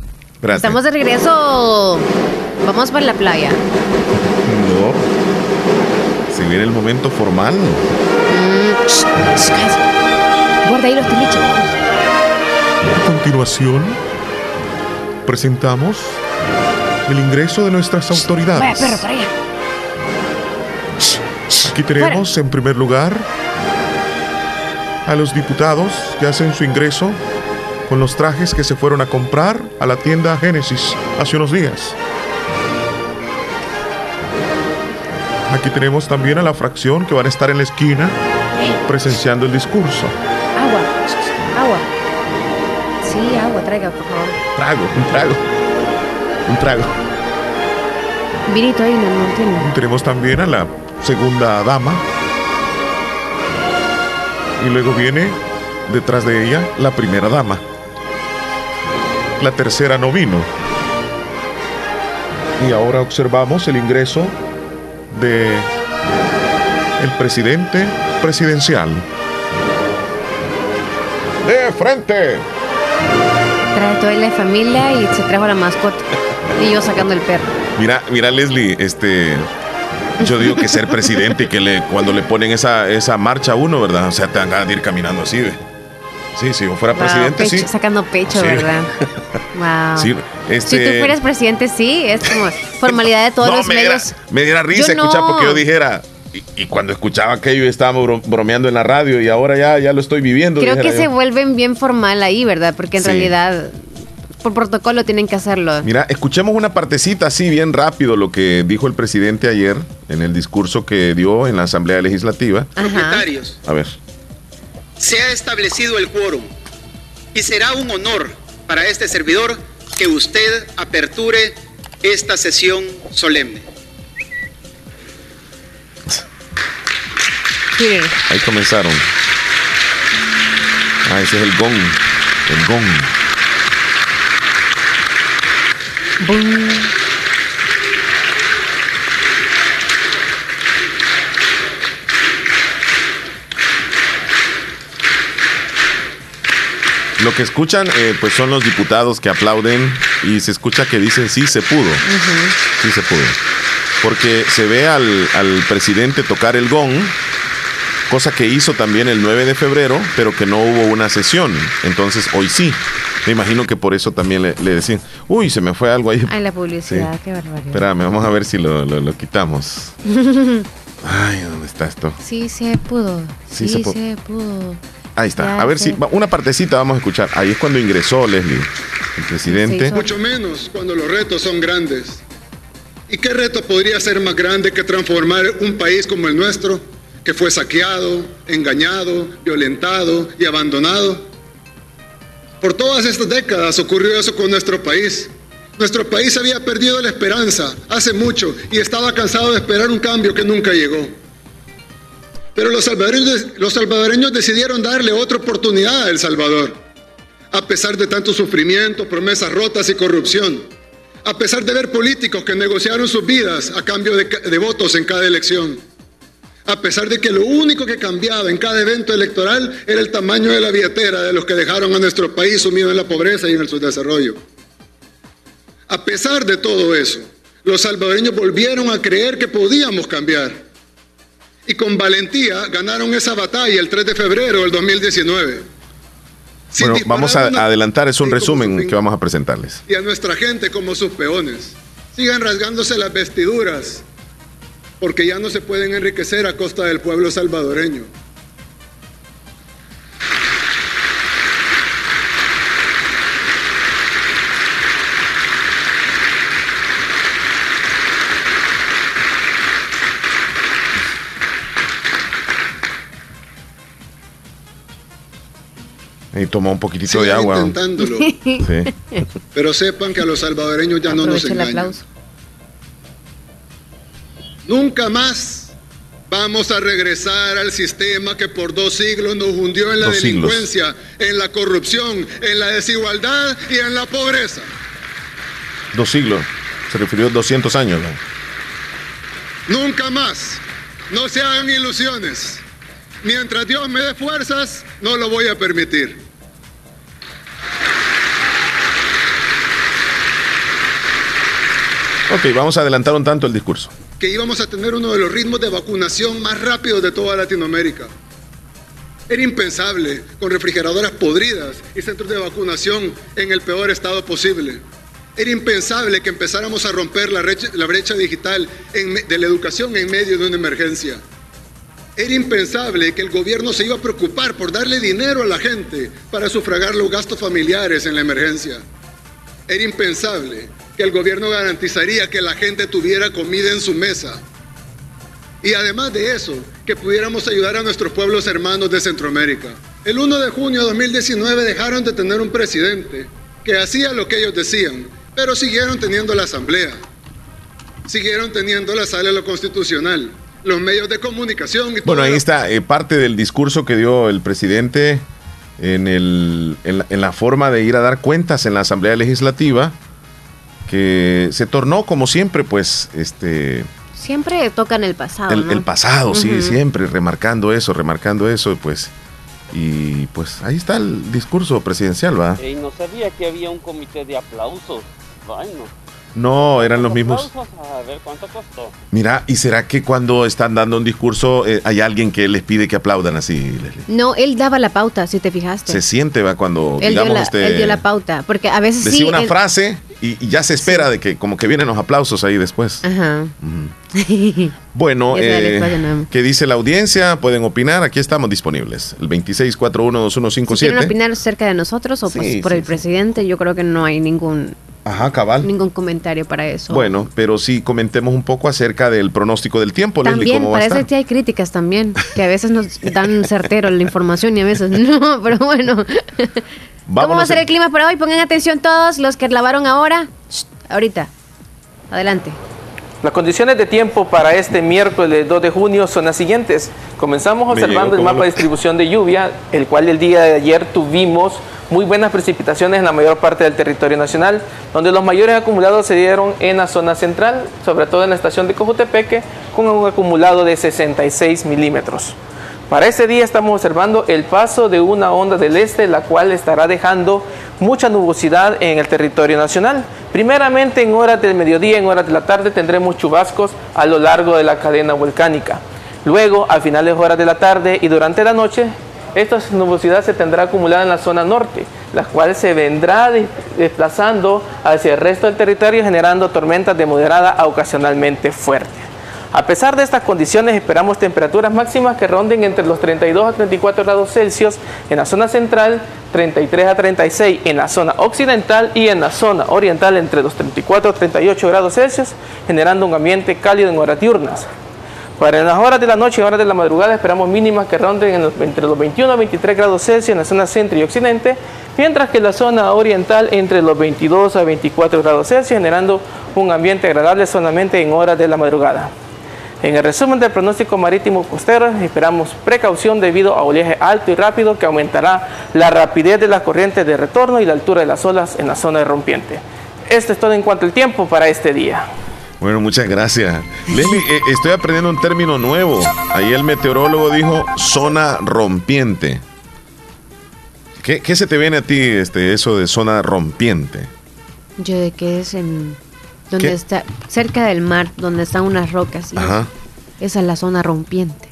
Estamos de regreso. Vamos para la playa. No. Si viene el momento formal. Mm, shh, shh, cállate. Guarda ahí los tiliches. A continuación, presentamos el ingreso de nuestras Vaya, autoridades. perro, para allá. Aquí tenemos en primer lugar a los diputados que hacen su ingreso con los trajes que se fueron a comprar a la tienda Génesis hace unos días. Aquí tenemos también a la fracción que van a estar en la esquina presenciando el discurso. Agua. Agua. Sí, agua, traiga, por favor. Trago, un trago. Un trago. Vinito ahí, no, no entiendo. Tenemos también a la segunda dama. Y luego viene detrás de ella la primera dama. La tercera no vino. Y ahora observamos el ingreso de el presidente presidencial. De frente. Trae toda la familia y se trajo la mascota. Y yo sacando el perro. Mira, mira, Leslie, este. Yo digo que ser presidente y que le, cuando le ponen esa, esa marcha a uno, ¿verdad? O sea, te dan ganas de ir caminando así, ¿ve? Sí, si yo fuera Wow, presidente, pecho- sí. Sacando pecho, Sí. ¿verdad? Wow. Sí, Si este- tú fueras presidente, sí, es como formalidad de todos No, los me diera, medios. me diera risa Yo escuchar no. porque yo dijera. Y, y cuando escuchaba aquello estábamos bro- bromeando en la radio y ahora ya, ya lo estoy viviendo. Creo que se vuelven bien formal ahí, ¿verdad? Porque en Sí. realidad, por protocolo tienen que hacerlo. Mira, escuchemos una partecita así bien rápido lo que dijo el presidente ayer en el discurso que dio en la Asamblea Legislativa. propietarios, A ver. Se ha establecido el quórum y será un honor para este servidor que usted aperture esta sesión solemne. Ahí comenzaron. Ah, ese es el gong. El gong. Lo que escuchan, eh, pues son los diputados que aplauden y se escucha que dicen sí se pudo. Sí se pudo. Porque se ve al, al presidente tocar el gong, cosa que hizo también el 9 de febrero, pero que no hubo una sesión. Entonces hoy sí. Me imagino que por eso también le, le decían, uy, se me fue algo ahí. Ay, la publicidad, Sí. qué barbaridad. Espérame, vamos a ver si lo, lo- lo quitamos. Ay, ¿dónde está esto? sí se pudo. Sí Sí, se pudo. Ahí está. Ya A ver sé. si una partecita vamos a escuchar. Ahí es cuando ingresó Leslie, el presidente. Mucho menos cuando los retos son grandes. ¿Y qué reto podría ser más grande que transformar un país como el nuestro, que fue saqueado, engañado, violentado y abandonado? Por todas estas décadas ocurrió eso con nuestro país. Nuestro país había perdido la esperanza hace mucho y estaba cansado de esperar un cambio que nunca llegó. Pero los salvadoreños, los salvadoreños decidieron darle otra oportunidad a El Salvador. A pesar de tanto sufrimiento, promesas rotas y corrupción. A pesar de ver políticos que negociaron sus vidas a cambio de, de votos en cada elección. A pesar de que lo único que cambiaba en cada evento electoral era el tamaño de la billetera de los que dejaron a nuestro país sumido en la pobreza y en el subdesarrollo. A pesar de todo eso, los salvadoreños volvieron a creer que podíamos cambiar. Y con valentía ganaron esa batalla el 3 de febrero del 2019. Sin Bueno, vamos a una- adelantar, es un resumen que vamos a presentarles. y a nuestra gente como sus peones. Sigan rasgándose las vestiduras, porque ya no se pueden enriquecer a costa del pueblo salvadoreño. Y tomó un poquitito de agua. intentándolo, Sí. pero sepan que a los salvadoreños ya no nos el engañan. aplauso. Nunca más vamos a regresar al sistema que por dos siglos nos hundió en la Dos siglos. delincuencia, en la corrupción, en la desigualdad y en la pobreza. Dos siglos. Se refirió a 200 años. ¿no? Nunca más. No se hagan ilusiones. Mientras Dios me dé fuerzas, no lo voy a permitir. Ok, vamos a adelantar un tanto el discurso. Que íbamos a tener uno de los ritmos de vacunación más rápidos de toda Latinoamérica. Era impensable con refrigeradoras podridas y centros de vacunación en el peor estado posible. Era impensable que empezáramos a romper la brecha, digital en de la educación en medio de una emergencia. Era impensable que el gobierno se iba a preocupar por darle dinero a la gente para sufragar los gastos familiares en la emergencia. Era impensable que el gobierno garantizaría que la gente tuviera comida en su mesa. Y además de eso, que pudiéramos ayudar a nuestros pueblos hermanos de Centroamérica. El 1 de junio de 2019 dejaron de tener un presidente que hacía lo que ellos decían, pero siguieron teniendo la asamblea. siguieron teniendo la sala de lo constitucional, los medios de comunicación. Y bueno, ahí está eh, parte del discurso que dio el presidente en, el, en la, forma de ir a dar cuentas en la Asamblea Legislativa, que se tornó como siempre, pues, este... Siempre tocan el pasado. El, el pasado, sí, siempre, remarcando eso, remarcando eso, pues... Y pues ahí está el discurso presidencial, ¿va? Y no sabía que había un comité de aplausos. Bueno. No, eran los mismos. A ver cuánto costó. Mira, ¿y será que cuando están dando un discurso eh, hay alguien que les pide que aplaudan así? No, él daba la pauta, si te fijaste. Se siente, va, cuando él digamos dio la, este, Él dio la pauta, porque a veces decía sí, una él- frase y, y ya se espera de que como que vienen los aplausos ahí después. Ajá. Bueno, eh. ¿qué dice la audiencia? Pueden opinar, aquí estamos disponibles. El Si quieren 26412157. opinar cerca de nosotros o pues Sí, por sí, el presidente, yo creo que no hay ningún Ajá, cabal. ningún comentario para eso. Bueno, pero sí comentemos un poco acerca del pronóstico del tiempo, Leslie, También, ¿cómo va a parece estar? que hay críticas también, que a veces nos dan certero la información y a veces no, pero bueno. ¿Cómo va a Vámonos ser el clima para hoy? Pongan atención todos los que lavaron ahora. Shh, ahorita. Adelante. Las condiciones de tiempo para este miércoles 2 de junio son las siguientes. Comenzamos Me observando el mapa lo- de distribución de lluvia, el cual el día de ayer tuvimos muy buenas precipitaciones en la mayor parte del territorio nacional, donde los mayores acumulados se dieron en la zona central, sobre todo en la estación de Cojutepeque, con un acumulado de 66 milímetros. Para este día estamos observando el paso de una onda del este, la cual estará dejando mucha nubosidad en el territorio nacional. Primeramente en horas del mediodía, en horas de la tarde tendremos chubascos a lo largo de la cadena volcánica. Luego, a finales horas de la tarde y durante la noche, esta nubosidad se tendrá acumulada en la zona norte, la cual se vendrá de- desplazando hacia el resto del territorio generando tormentas de moderada a ocasionalmente fuertes. A pesar de estas condiciones, esperamos temperaturas máximas que ronden entre los 32 a 34 grados Celsius en la zona central, 33 a 36 en la zona occidental y en la zona oriental entre los 34 a 38 grados Celsius, generando un ambiente cálido en horas diurnas. Para las horas de la noche y horas de la madrugada esperamos mínimas que ronden entre los 21 a 23 grados Celsius en la zona centro y occidente, mientras que en la zona oriental entre los 22 a 24 grados Celsius, generando un ambiente agradable solamente en horas de la madrugada. En el resumen del pronóstico marítimo costero, esperamos precaución debido a oleaje alto y rápido que aumentará la rapidez de las corrientes de retorno y la altura de las olas en la zona de rompiente. Esto es todo en cuanto al tiempo para este día. Bueno, muchas gracias. Leslie, eh, estoy aprendiendo un término nuevo. Ahí el meteorólogo dijo zona rompiente. ¿Qué, qué se te viene a ti este, eso de zona rompiente? Yo de que es en donde ¿Qué? está cerca del mar, donde están unas rocas. Ajá. Esa es la zona rompiente.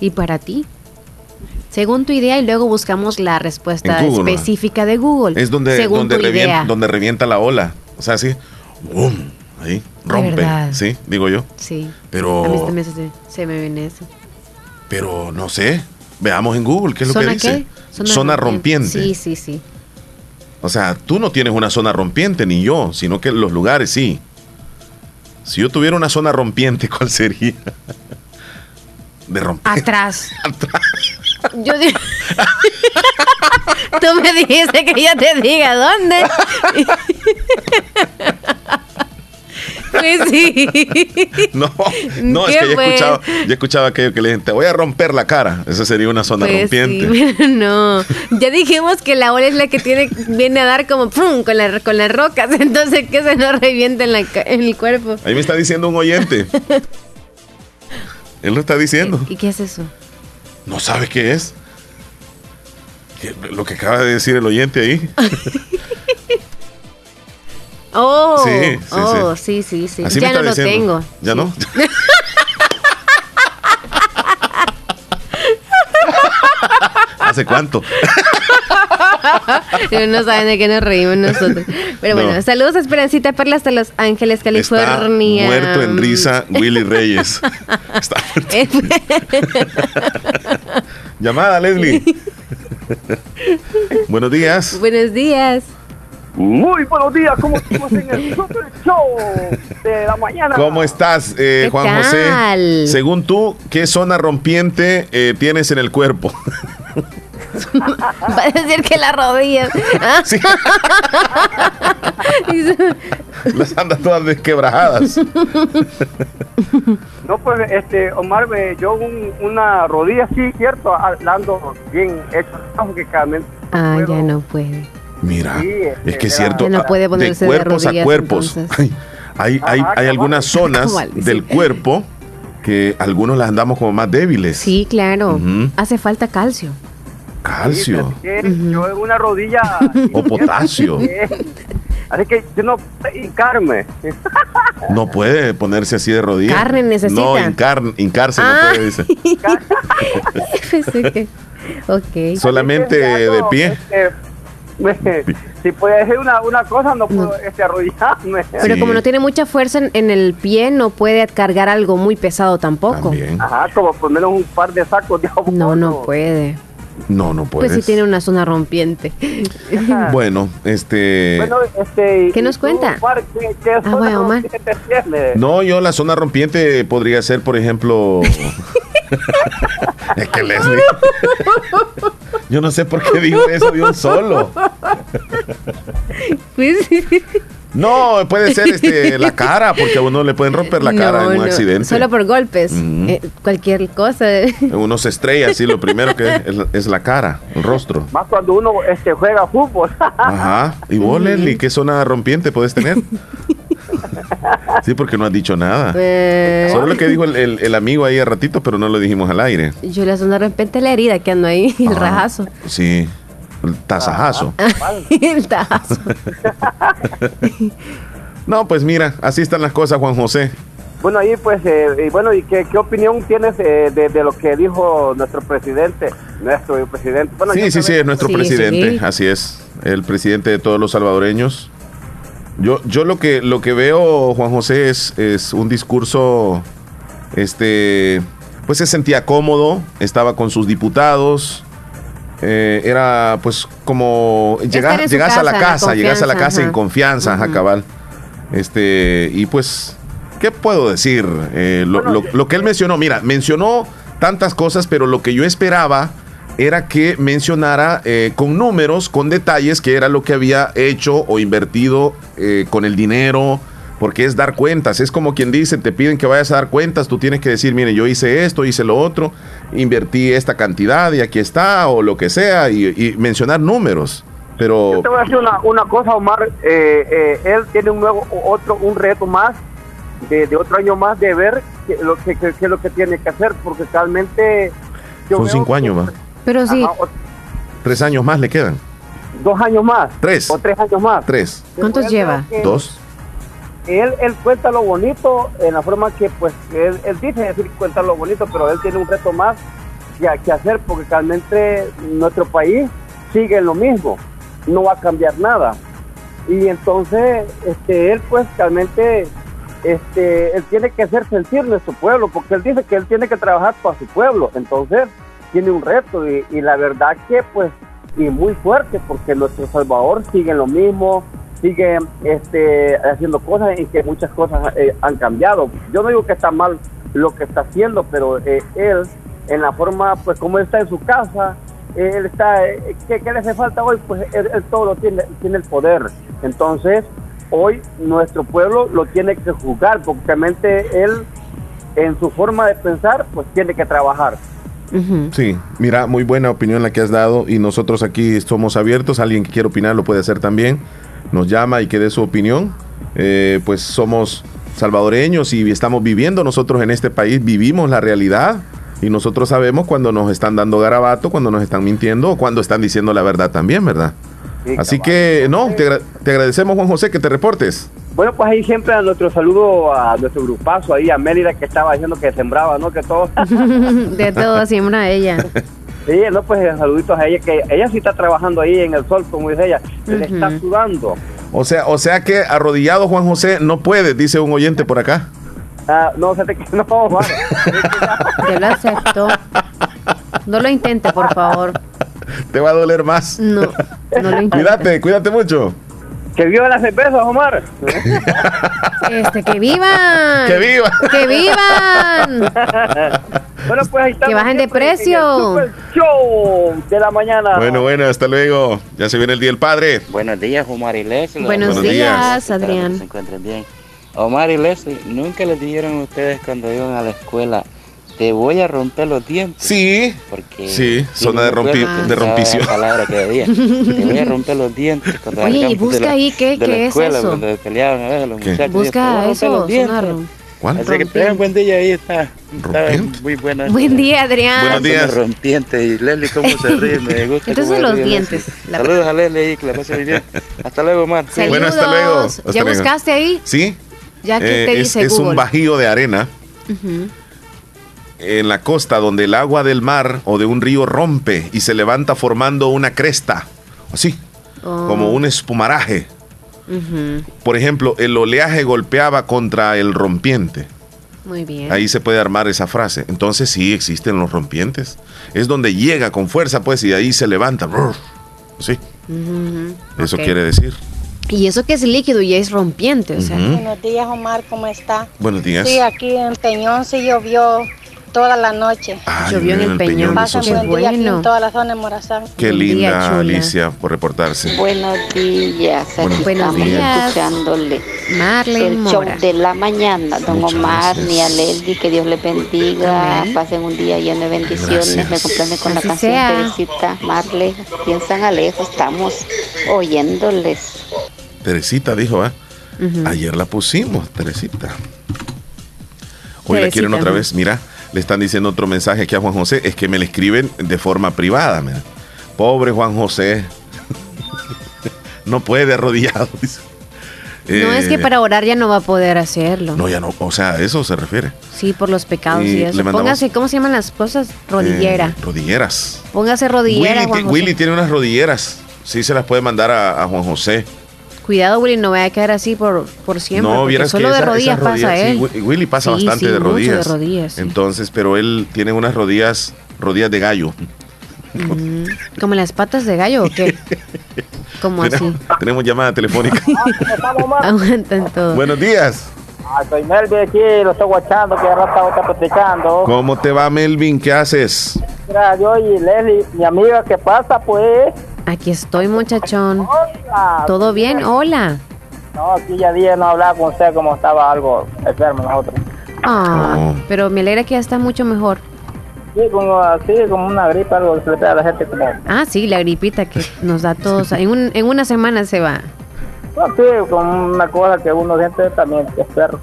¿Y para ti? Según tu idea y luego buscamos la respuesta Google, específica de Google. Es donde, Según donde, tu revienta, idea. donde revienta la ola. O sea, así. ¡bum! Ahí, rompe. Sí, digo yo. Sí. Pero- A mí también se, se me viene eso. Pero no sé. Veamos en Google qué es lo que ¿Zona dice. qué? Zona, rompiente. Sí, sí, sí. O sea, tú no tienes una zona rompiente, ni yo, sino que los lugares sí. Si yo tuviera una zona rompiente, ¿cuál sería? De romper. Atrás. Yo digo. Tú me dijiste que yo te diga dónde. Pues sí. No, no, es ¿Qué que yo fue? escuchaba, yo escuchaba aquello que le dicen, te voy a romper la cara. Esa sería una zona Pues rompiente. sí, pero no. Ya dijimos que la ola es la que tiene, viene a dar como pum con, la- con las rocas. Entonces que se nos revienta en, la, en el cuerpo. Ahí me está diciendo un oyente. Él lo está diciendo. ¿Y qué es eso? ¿No sabes qué es? ¿Qué- Lo que acaba de decir el oyente ahí. Oh, Sí, sí, oh, sí, sí, sí. Ya está no lo tengo. ¿Ya no? ¿Hace cuánto? no saben de qué nos reímos nosotros. Pero bueno, No. saludos a Esperancita Perla hasta Los Ángeles, Está California. muerto en risa Willy Reyes. Eh, Llamada, Leslie. Buenos días. Buenos días. Muy buenos días, ¿cómo estamos en el Super Show de la mañana? ¿Cómo estás, eh, ¿Qué Juan tal? José? Según tú, ¿qué zona rompiente eh, tienes en el cuerpo? Va a decir que las rodillas. Sí. Las anda todas desquebrajadas. No, pues, este, Omar, me- yo un- una rodilla, sí, cierto, a- la ando bien hecho, aunque realmente Ah, ya no puede. Mira, Sí, este, es que es cierto, no puede de ponerse de cuerpos a rodillas, cuerpos. Hay, hay, Ajá, hay algunas zonas sí. del cuerpo que algunos las andamos como más débiles. Sí, claro. Hace falta calcio. Calcio que yo en una rodilla. o potasio. Así que yo no hincarme. No puede ponerse así de rodillas. Carne necesita. No, hincar- hincarse Ah. no puede, dice. Pensé que- ok. Solamente de pie. Este, si puede ser una, una cosa, no puedo este, arrodillarme. Pero como no tiene mucha fuerza en, en el pie, no puede cargar algo muy pesado tampoco. Ajá, como poner un par de sacos de agua. No, no puede. No, no Pues puedes. si tiene una zona rompiente. Bueno, este. Bueno, este, ¿Qué ¿y nos cuenta? Omar, ¿Qué, qué Ah, zona bueno, Omar. No, yo la zona rompiente podría ser, por ejemplo. es que Leslie. Yo no sé por qué digo eso de un solo. Pues, No, puede ser este, la cara, porque a uno le pueden romper la cara no, en un no, accidente. Solo por golpes. Ujú. eh, cualquier cosa. Uno se estrella, así lo primero que es, es la cara, el rostro. Más cuando uno este, juega fútbol. Ajá. ¿Y vos, Leslie, qué zona rompiente puedes tener? Sí, porque no has dicho nada. Eh, Solo lo que dijo el, el- el amigo ahí a ratito, pero no lo dijimos al aire. yo zona de repente la herida que ando ahí, el Ajá. rajazo. Sí, el tasajazo. el tajazo. No, pues mira, así están las cosas, Juan José. Bueno, ahí pues, eh, y bueno, ¿y qué, qué opinión tienes eh, de, de lo que dijo nuestro presidente? Nuestro presidente. Bueno, Sí, sí, sí, es nuestro presidente, así es, el presidente de todos los salvadoreños. Yo, yo lo que lo que veo, Juan José, es, es un discurso, este, pues se sentía cómodo, estaba con sus diputados, eh, era pues como llegar, llegas a la casa, llegas a la casa en confianza, ajá, cabal. Este, y pues, ¿qué puedo decir? Eh, lo, lo- lo que él mencionó, mira, mencionó tantas cosas, pero lo que yo esperaba era que mencionara eh, con números, con detalles, que era lo que había hecho o invertido eh, con el dinero, porque es dar cuentas. Es como quien dice, te piden que vayas a dar cuentas, tú tienes que decir, mire, yo hice esto, hice lo otro, invertí esta cantidad y aquí está, o lo que sea, y, y mencionar números. Pero Yo te voy a decir una, una cosa, Omar. eh, eh, él tiene un nuevo, otro, un reto más, de, de otro año más, de ver qué lo que, lo que tiene que hacer, porque realmente. yo son cinco años más. Pero sí, Ajá, o- Tres años más le quedan. dos años más. Tres. O tres años más. Tres. ¿cuántos lleva? Dos. Él, él cuenta lo bonito en la forma que, pues, él, él dice decir cuenta lo bonito, pero él tiene un reto más que, que hacer porque realmente nuestro país sigue en lo mismo, no va a cambiar nada. Y entonces, este, él, pues, realmente, este, él tiene que hacer sentir nuestro pueblo, porque él dice que él tiene que trabajar para su pueblo. Entonces, tiene un reto y, y la verdad que, pues, y muy fuerte, porque nuestro Salvador sigue lo mismo, sigue este, haciendo cosas y que muchas cosas eh, han cambiado. Yo no digo que está mal lo que está haciendo, pero eh, él, en la forma, pues como él está en su casa, él está, eh, ¿qué, qué le hace falta hoy? Pues él, él todo lo tiene, tiene el poder. Entonces, hoy nuestro pueblo lo tiene que juzgar, porque realmente él, en su forma de pensar, pues tiene que trabajar. Sí, mira, muy buena opinión la que has dado y nosotros aquí somos abiertos. Alguien que quiera opinar lo puede hacer también. Nos llama y que dé su opinión. Eh, pues somos salvadoreños y estamos viviendo nosotros en este país, vivimos la realidad y nosotros sabemos cuando nos están dando garabato, cuando nos están mintiendo o cuando están diciendo la verdad también, ¿verdad? Sí, Así que, no, te, agra- te agradecemos, Juan José, que te reportes. Bueno, pues ahí siempre a nuestro saludo a nuestro grupazo ahí, a Mérida que estaba diciendo que sembraba, ¿no? Que todo. de todo siembra ella. Sí, no, pues eh, saluditos a ella, que ella sí está trabajando ahí en el sol, como dice ella, se le está sudando. O sea, o sea que arrodillado Juan José no puede, dice un oyente por acá. Ah, no, se te que no. Yo lo acepto. No lo intente, por favor. Te va a doler más. No, no lo intente. Cuídate, cuídate mucho. Que viva la cerveza, Omar. Este, que vivan. Que vivan. Que vivan. bueno, pues ahí estamos. Que bajen de el precio. Super Show de la mañana. Bueno, bueno, hasta luego. Ya se viene el día del padre. Buenos días, Omar y Leslie. Buenos, Buenos días, días. Adrián. se encuentren bien. Omar y Leslie, ¿nunca les dijeron a ustedes cuando iban a la escuela, te voy a romper los dientes? Sí. Porque Sí, zona de, rompi- que de rompición. palabra que decía, te voy a romper los dientes. Cuando Oye, y busca la- ahí qué- de la qué es eso. Cuando peleaban a veces los ¿Qué? muchachos. Busca "Te voy a romper eso, los dientes". ¿Cuál? Así que tengan buen día ahí está. está muy buena. Buen día, Adrián. Buenos días. Rompiente y Leslie, cómo se ríe, me gusta. Entonces los ríe dientes, la Saludos a Leslie ahí, que la pase muy bien. Hasta luego, Omar. Saludos. Bueno, hasta luego. Hasta ¿Ya luego. buscaste ahí? Sí. Ya que Eh, te es, dice es un Google. bajío de arena Ujú. En la costa donde el agua del mar o de un río rompe y se levanta formando una cresta. Así, Oh. como un espumaraje. Por ejemplo, el oleaje golpeaba contra el rompiente. Muy bien. Ahí se puede armar esa frase. Entonces sí existen los rompientes. Es donde llega con fuerza, pues, y de ahí se levanta. Sí, eso quiere decir. Y eso que es líquido y es rompiente, o sea. Ujú. Buenos días, Omar, ¿cómo está? Buenos días. Sí, aquí en Peñón sí llovió toda la noche. Ay, Llovió en el Peñón, eso sí. buen día aquí en toda la zona de Morazán. Qué Buen día, linda, chula. Alicia, por reportarse. Buenos días, aquí Buenos estamos días. escuchándole Marlene el show Mora. de la mañana. Don Muchas Omar, gracias. ni a Leslie, que Dios les bendiga. Amén. Pasen un día lleno de bendiciones. Gracias. Me complace con la canción sea. Teresita. Marle, piensan Alejo, estamos oyéndoles. Teresita dijo, ¿ah? Ujú. Ayer la pusimos, Teresita. Hoy la Teresita, quieren otra vez. Mira, le están diciendo otro mensaje aquí a Juan José. Es que me le escriben de forma privada. mira. Pobre Juan José. no puede arrodillado. dice. No es que Eh, para orar ya no va a poder hacerlo. No, ya no. O sea, a eso se refiere. Sí, por los pecados Y y, eso. mandamos- Póngase, ¿cómo se llaman las cosas? Rodillera. Eh, rodilleras. Póngase rodillera, Willy, Juan ti- José. Willy tiene unas rodilleras. Sí, se las puede mandar a, a Juan José. Cuidado, Willy, no vaya a quedar así por, por siempre. no, vieras solo que de esa- rodillas esas pasa rodillas- él. sí, Willy pasa Sí, bastante sí, de mucho de rodillas. rodillas, sí. Entonces, pero él tiene unas rodillas, rodillas de gallo. Mm, ¿Como las patas de gallo o qué? ¿Cómo así? Tenemos, llamada telefónica. Aguantan todo. Buenos días. Ah, soy Melvin aquí, lo estoy guachando, que ahora está, platicando. ¿Cómo te va, Melvin? ¿Qué haces? Mira, yo y Leslie, mi amiga, ¿qué pasa, pues? Aquí estoy, muchachón. Hola. ¿Todo bien? Hola. No, aquí ya día no hablaba con usted como estaba algo enfermo nosotros. Ah, Oh. pero me alegra que ya está mucho mejor. Sí, como así, como una gripe, algo que se le pega a la gente como... Ah, sí, la gripita que nos da a todos. En, un- en una semana se va. No, sí, como una cosa que uno siente también, que es perro.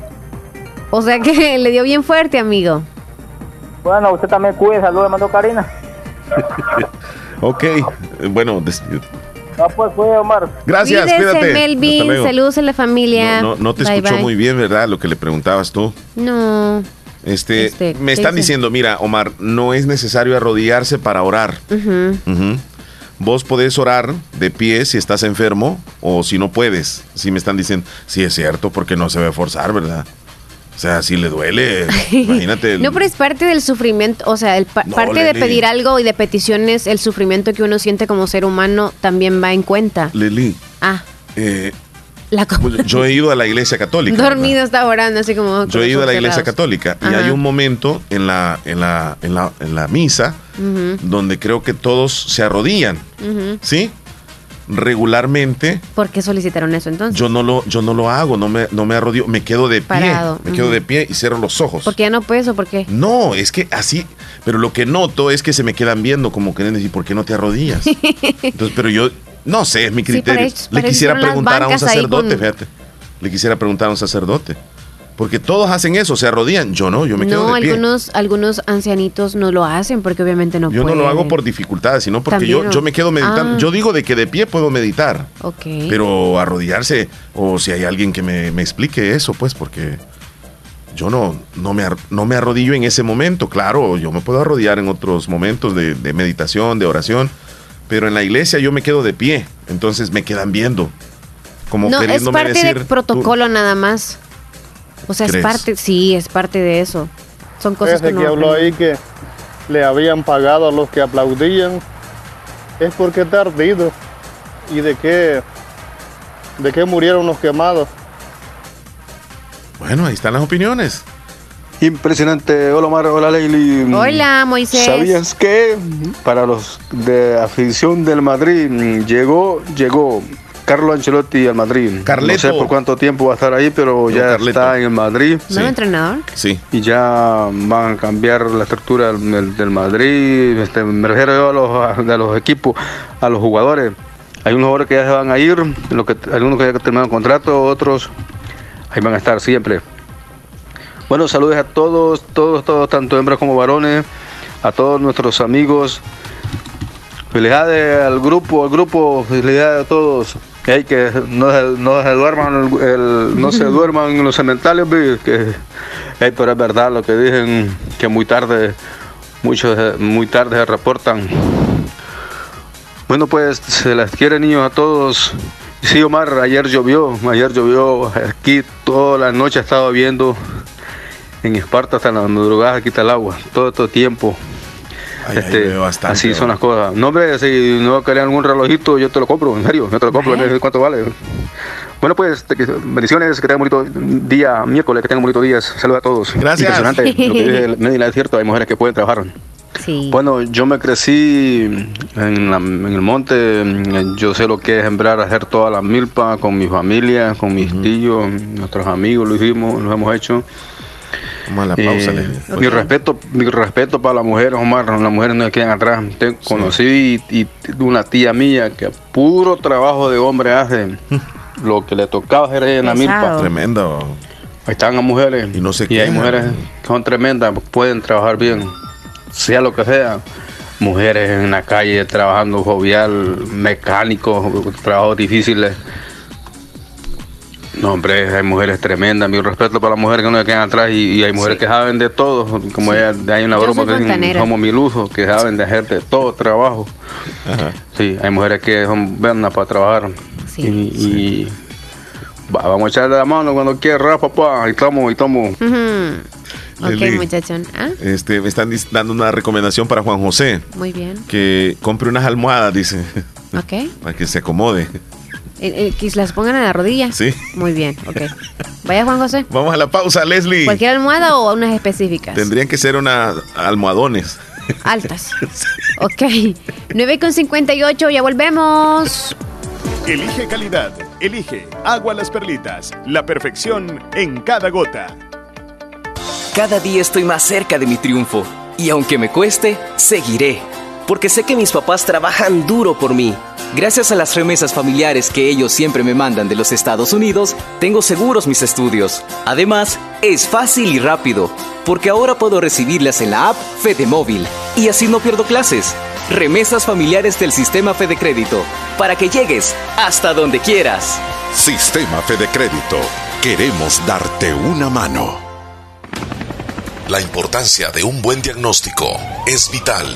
O sea que le dio bien fuerte, amigo. Bueno, usted también cuide, saludos, le mandó Karina. Ok. Bueno, des- No, pues Omar. gracias, Cuídese, cuídate. Melvin. Saludos a la familia. No, no, no te Bye, escuchó bye. muy bien, ¿verdad? Lo que le preguntabas tú. No. Este, Este, me ¿qué están dice? diciendo, mira, Omar, no es necesario arrodillarse para orar. Ujú. Ujú. Vos podés orar de pie si estás enfermo o si no puedes. Si me están diciendo, sí es cierto, porque no se va a forzar, ¿verdad? O sea, si le duele, imagínate. el- No, pero es parte del sufrimiento, o sea, el pa- No, parte de pedir algo y de peticiones, el sufrimiento que uno siente como ser humano también va en cuenta. Lili, Ah, eh, la pues, yo he ido a la iglesia católica. dormido está orando así como. Yo he ido a la iglesia cerrados. católica y hay un momento en la, en la, en la, en la misa donde creo que todos se arrodillan. ¿sí? Regularmente ¿Por qué solicitaron eso entonces? yo no lo, yo no lo hago, no me, no me arrodillo, me quedo de pie, Parado, me quedo de pie y cierro los ojos. ¿Por qué ya no puedes o por qué? No, es que así, pero lo que noto es que se me quedan viendo como queriendo decir, ¿por qué no te arrodillas? Entonces, pero yo, no sé, es mi Sí, criterio. para Le para quisiera preguntar a un sacerdote, con- fíjate. Le quisiera preguntar a un sacerdote. Porque todos hacen eso, se arrodillan. Yo no, yo me quedo no, de pie. algunos, algunos ancianitos no lo hacen porque obviamente no Yo no pueden. lo hago por dificultades, sino porque yo, yo me quedo meditando. ah. Yo digo de que de pie puedo meditar, Ok. pero arrodillarse, o si hay alguien que me, me explique eso, pues, porque yo no, no, me, no me arrodillo en ese momento. Claro, yo me puedo arrodillar en otros momentos de, de meditación, de oración, pero en la iglesia yo me quedo de pie. Entonces me quedan viendo, como no, es parte decir. del protocolo nada más. O sea, es parte, sí, es parte de eso. Son cosas Ese que que no habló ahí que le habían pagado a los que aplaudían es porque está ardido y de qué ¿De qué murieron los quemados? Bueno, ahí están las opiniones. Impresionante. Hola, Omar. Hola, Leili. Hola, Moisés. ¿Sabías que para los de afición del Madrid mm, llegó, llegó Carlo Ancelotti al Madrid? Carleto. No sé por cuánto tiempo va a estar ahí, pero ya Carleto. está en el Madrid. ¿Nuevo entrenador? Sí. Y ya van a cambiar la estructura del, Madrid. Este, me refiero yo a los, a los equipos, a los jugadores. Hay unos jugadores que ya se van a ir, lo que, algunos que ya terminaron contrato, otros ahí van a estar siempre. Bueno, saludos a todos, todos, todos, tanto hembras como varones, a todos nuestros amigos. Felicidades al grupo, al grupo, felicidades a todos. Ey, que no, se- no se duerman, el- el- no se duerman en los cementerios, que, ey, pero es verdad lo que dicen, que muy tarde, muchos eh, muy tarde se reportan. Bueno, pues se les quiere niños a todos. Sí, Omar, ayer llovió, ayer llovió, aquí toda la noche ha estado viendo en Esparta hasta las madrugadas quita el agua, todo este tiempo. Este, así son las cosas. No, hombre, si no querían algún relojito, yo te lo compro, en serio, yo te lo compro, sé cuánto vale. Bueno, pues, te- que- bendiciones, que tengan bonito día, miércoles, que tengan bonito día. Saludos a todos. Gracias. Impresionante, lo que dice es cierto, hay mujeres que pueden trabajar. Sí. Bueno, yo me crecí en, la- en el monte, yo sé lo que es sembrar, hacer toda la milpa con mi familia, con mis tíos, nuestros amigos, lo hicimos, lo hemos hecho. Vamos a la Eh, pausa, Leslie. Mi respeto, mi respeto para las mujeres, Omar, las mujeres no se quedan atrás. Te- conocí y, y una tía mía que puro trabajo de hombre hace, lo que le tocaba hacer ella en la milpa. Tremendo. Ahí están las mujeres. Y no se hay quejan. mujeres que son tremendas, pueden trabajar bien, sea lo que sea. Mujeres en la calle trabajando jovial, mecánicos, trabajos difíciles. No, hombre, hay mujeres tremendas. Mi respeto para las mujeres que no se quedan atrás y, y hay mujeres que saben de todo. Como ella, hay una Yo broma que dicen, somos milusos, que saben de hacer de todo trabajo. Sí, hay mujeres que son buenas para trabajar. y, y va- vamos a echarle la mano cuando quiera, papá. Ahí estamos, ahí estamos. Ujú. Ok, muchachón. Ah, Este, me están dando una recomendación para Juan José. muy bien. Que compre unas almohadas, dice, Ok. para que se acomode. Eh, eh, que las pongan en la rodilla. Sí. Muy bien, ok. Vaya, Juan José. Vamos a la pausa, Leslie. ¿Cualquier almohada o unas específicas? Tendrían que ser unas almohadones. Altas. Ok. 9 con 58, ya volvemos. Elige calidad, elige agua las perlitas, la perfección en cada gota. Cada día estoy más cerca de mi triunfo y aunque me cueste, seguiré, porque sé que mis papás trabajan duro por mí. Gracias a las remesas familiares que ellos siempre me mandan de los Estados Unidos, tengo seguros mis estudios. Además, es fácil y rápido, porque ahora puedo recibirlas en la app Fede Móvil y así no pierdo clases. Remesas familiares del sistema Fede Crédito, para que llegues hasta donde quieras. Sistema Fede Crédito. Queremos darte una mano. La importancia de un buen diagnóstico es vital.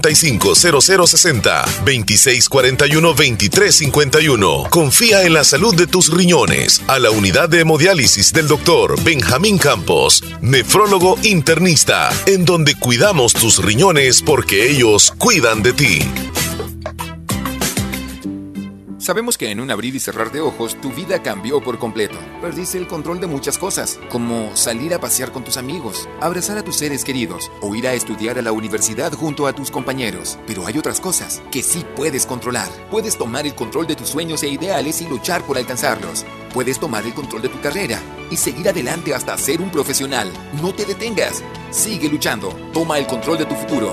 7745-0060, 2641-2351. Confía en la salud de tus riñones a la unidad de hemodiálisis del doctor Benjamín Campos, nefrólogo internista, en donde cuidamos tus riñones porque ellos cuidan de ti. Sabemos que en un abrir y cerrar de ojos tu vida cambió por completo. Perdiste el control de muchas cosas, como salir a pasear con tus amigos, abrazar a tus seres queridos o ir a estudiar a la universidad junto a tus compañeros. Pero hay otras cosas que sí puedes controlar. Puedes tomar el control de tus sueños e ideales y luchar por alcanzarlos. Puedes tomar el control de tu carrera y seguir adelante hasta ser un profesional. No te detengas. Sigue luchando. Toma el control de tu futuro.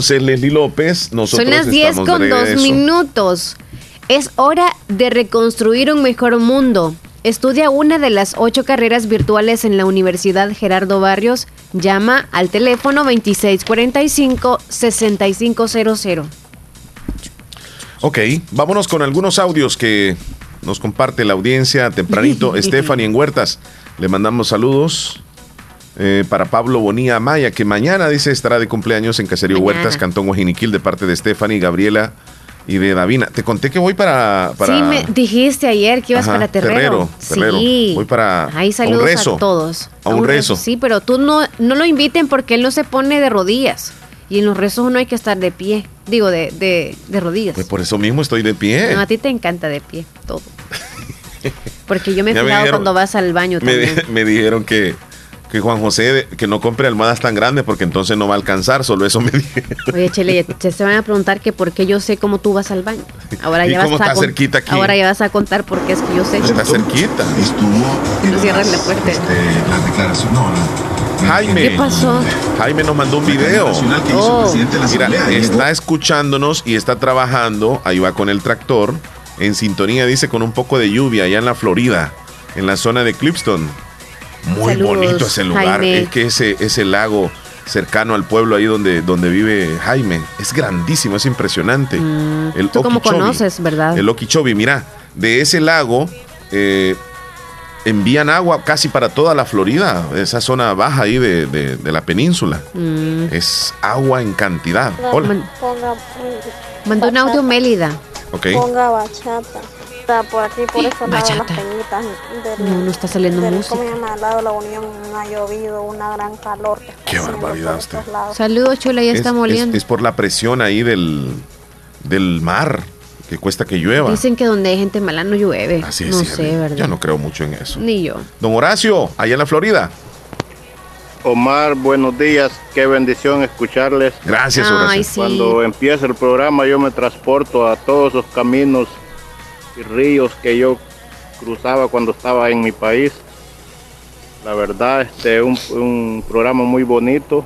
Entonces, Leslie López, nosotros Son las 10 estamos de con 2 regreso. minutos. Es hora de reconstruir un mejor mundo. Estudia una de las ocho carreras virtuales en la Universidad Gerardo Barrios. Llama al teléfono 2645-6500. Ok, vámonos con algunos audios que nos comparte la audiencia tempranito. Stephanie en Huertas, le mandamos saludos. Eh, para Pablo Bonía Maya, que mañana dice estará de cumpleaños en Caserío Mañana. Huertas, Cantón Guajiniquil, de parte de Stephanie, Gabriela y de Davina. Te conté que voy para. para Sí, me dijiste ayer que ibas Ajá, para Terrero. Terrero. Sí. Voy para Ahí a un saludos a, rezo. todos. A un rezo. Sí, pero tú no, no lo inviten porque él no se pone de rodillas. Y en los rezos uno hay que estar de pie. Digo, de, de, de rodillas. Pues por eso mismo estoy de pie. No, a ti te encanta de pie, todo. Porque yo me he fijado cuando vas al baño también. me dijeron que, que Juan José, de- que no compre almohadas tan grandes porque entonces no va a alcanzar. Solo eso me dijeron. Oye, Chele, ya se van a preguntar que por qué yo sé cómo tú vas al baño. Ahora ¿Y ya cómo vas a cerquita aquí? Ahora ya vas a contar por qué es que yo sé. Está cerquita. No cierras la puerta. La declaración, no, Jaime. ¿Qué pasó? Jaime nos mandó un video. que hizo el presidente de la Mira, está escuchándonos y está trabajando. Ahí va con el tractor. En sintonía, dice, con un poco de lluvia allá en la Florida, en la zona de Clipston. Muy Saludos, bonito ese lugar. Jaime. Es que ese, ese lago cercano al pueblo ahí donde, donde vive Jaime es grandísimo, es impresionante. el Mm, Tú como Okeechobee. conoces, ¿verdad? El Okeechobee, mira, de ese lago eh, envían agua casi para toda la Florida, esa zona baja ahí de, de- de la península. Mm. Es agua en cantidad. Hola. Ponga, Mandó un audio Mélida. Ok. ponga bachata. Está por aquí, por las peñitas. del- No, no está saliendo del- música. ¿Cómo se llama? Al lado la Unión ha llovido, una gran calor. Qué barbaridad lados. Saludos, Chula, ya Es, está es- moliendo. es por la presión ahí del, del mar que cuesta que llueva. Dicen que donde hay gente mala no llueve. Así es, no sé, ¿verdad? Yo no creo mucho en eso. Ni yo. Don Horacio, allá en la Florida. Omar, buenos días, qué bendición escucharles. Gracias, Horacio. Ay, sí. Cuando empieza el programa yo me transporto a todos los caminos ríos que yo cruzaba cuando estaba en mi país. La verdad, este un, un programa muy bonito,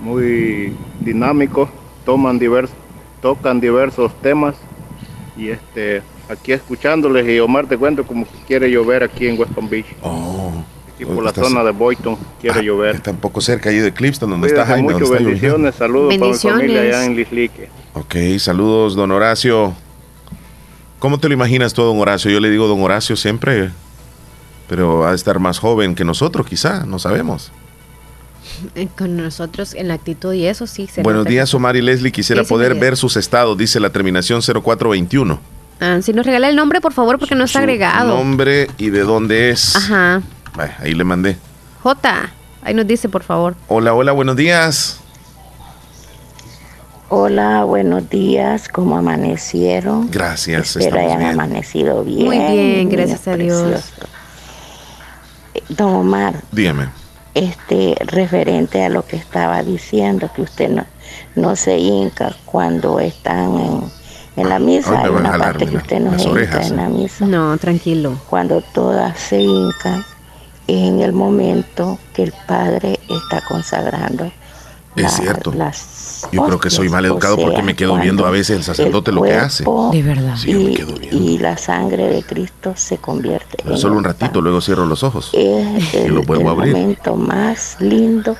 muy dinámico, toman divers, tocan diversos temas y este aquí escuchándoles y Omar te cuento como que quiere llover aquí en West Palm Beach. Aquí por la Estás- zona de Boynton quiere llover. Está un poco cerca ahí de Clipston, donde está Cuídense Jaime. está lloviendo. bendiciones, saludos para mi familia Bendiciones. allá en Lislique. Ok, saludos, don Horacio. ¿Cómo te lo imaginas tú, don Horacio? Yo le digo don Horacio siempre, pero ha de estar más joven que nosotros, quizá, no sabemos. Eh, Con nosotros en la actitud y eso sí. se Buenos días, Omar y Leslie. Quisiera Sí, poder sí. ver sus estados, dice la terminación 0421. Ah, si nos regala el nombre, por favor, porque no está agregado. Nombre y de dónde es. Ajá. Ahí le mandé. J. Ahí nos dice, por favor. Hola, hola, buenos días. Hola, buenos días, ¿cómo amanecieron? Gracias, Espero hayan bien. amanecido bien. Muy bien, gracias a Dios. Eh, Don Omar, Dígame. este referente a lo que estaba diciendo, que usted no, no se hinca cuando están en, en la misa. Hay una jalar, parte que usted no se hinca en la misa. No, tranquilo. Cuando todas se hincan, es en el momento que el Padre está consagrando Es cierto. las Yo creo que soy mal educado o sea, porque me quedo viendo a veces el sacerdote lo que hace. De verdad. Sí, yo me y, quedo y la sangre de Cristo se convierte Pero en solo un ratito, luego cierro los ojos. es Y el, lo vuelvo a el abrir. momento más lindo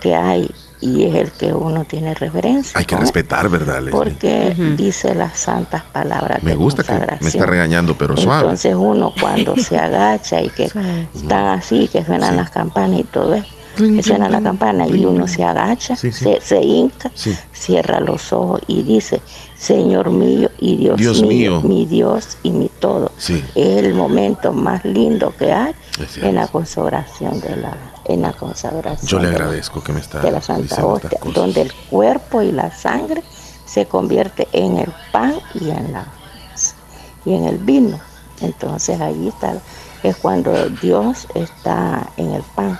que hay y es el que uno tiene referencia. Hay que respetar, ¿verdad, Leslie? Porque dice las santas palabras Me de gusta que me está regañando, pero suave. Entonces uno cuando se agacha y que están así, que suenan las campanas y todo eso, que suena la campana y uno se agacha, Se, se hinca, cierra los ojos y dice, Señor mío y Dios, Dios mío, mío. mi Dios y mi todo. Es el momento más lindo que hay en la consagración de la, en la consagración Yo le agradezco que me está de la Santa Hostia, donde el cuerpo y la sangre se convierte en el pan y en la y en el vino. Entonces ahí está, es cuando Dios está en el pan.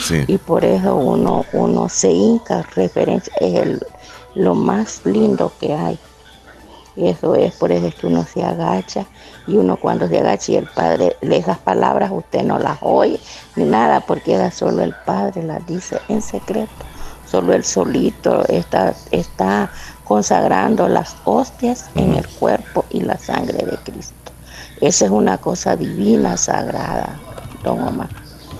Sí. Y por eso uno, uno se hinca, referencia, es el- lo más lindo que hay. Y eso es, por eso es que uno se agacha y uno cuando se agacha y el Padre, esas palabras usted no las oye ni nada, porque era solo el Padre las dice en secreto. Solo él solito está, está consagrando las hostias en el cuerpo y la sangre de Cristo. Esa es una cosa divina, sagrada, don Omar.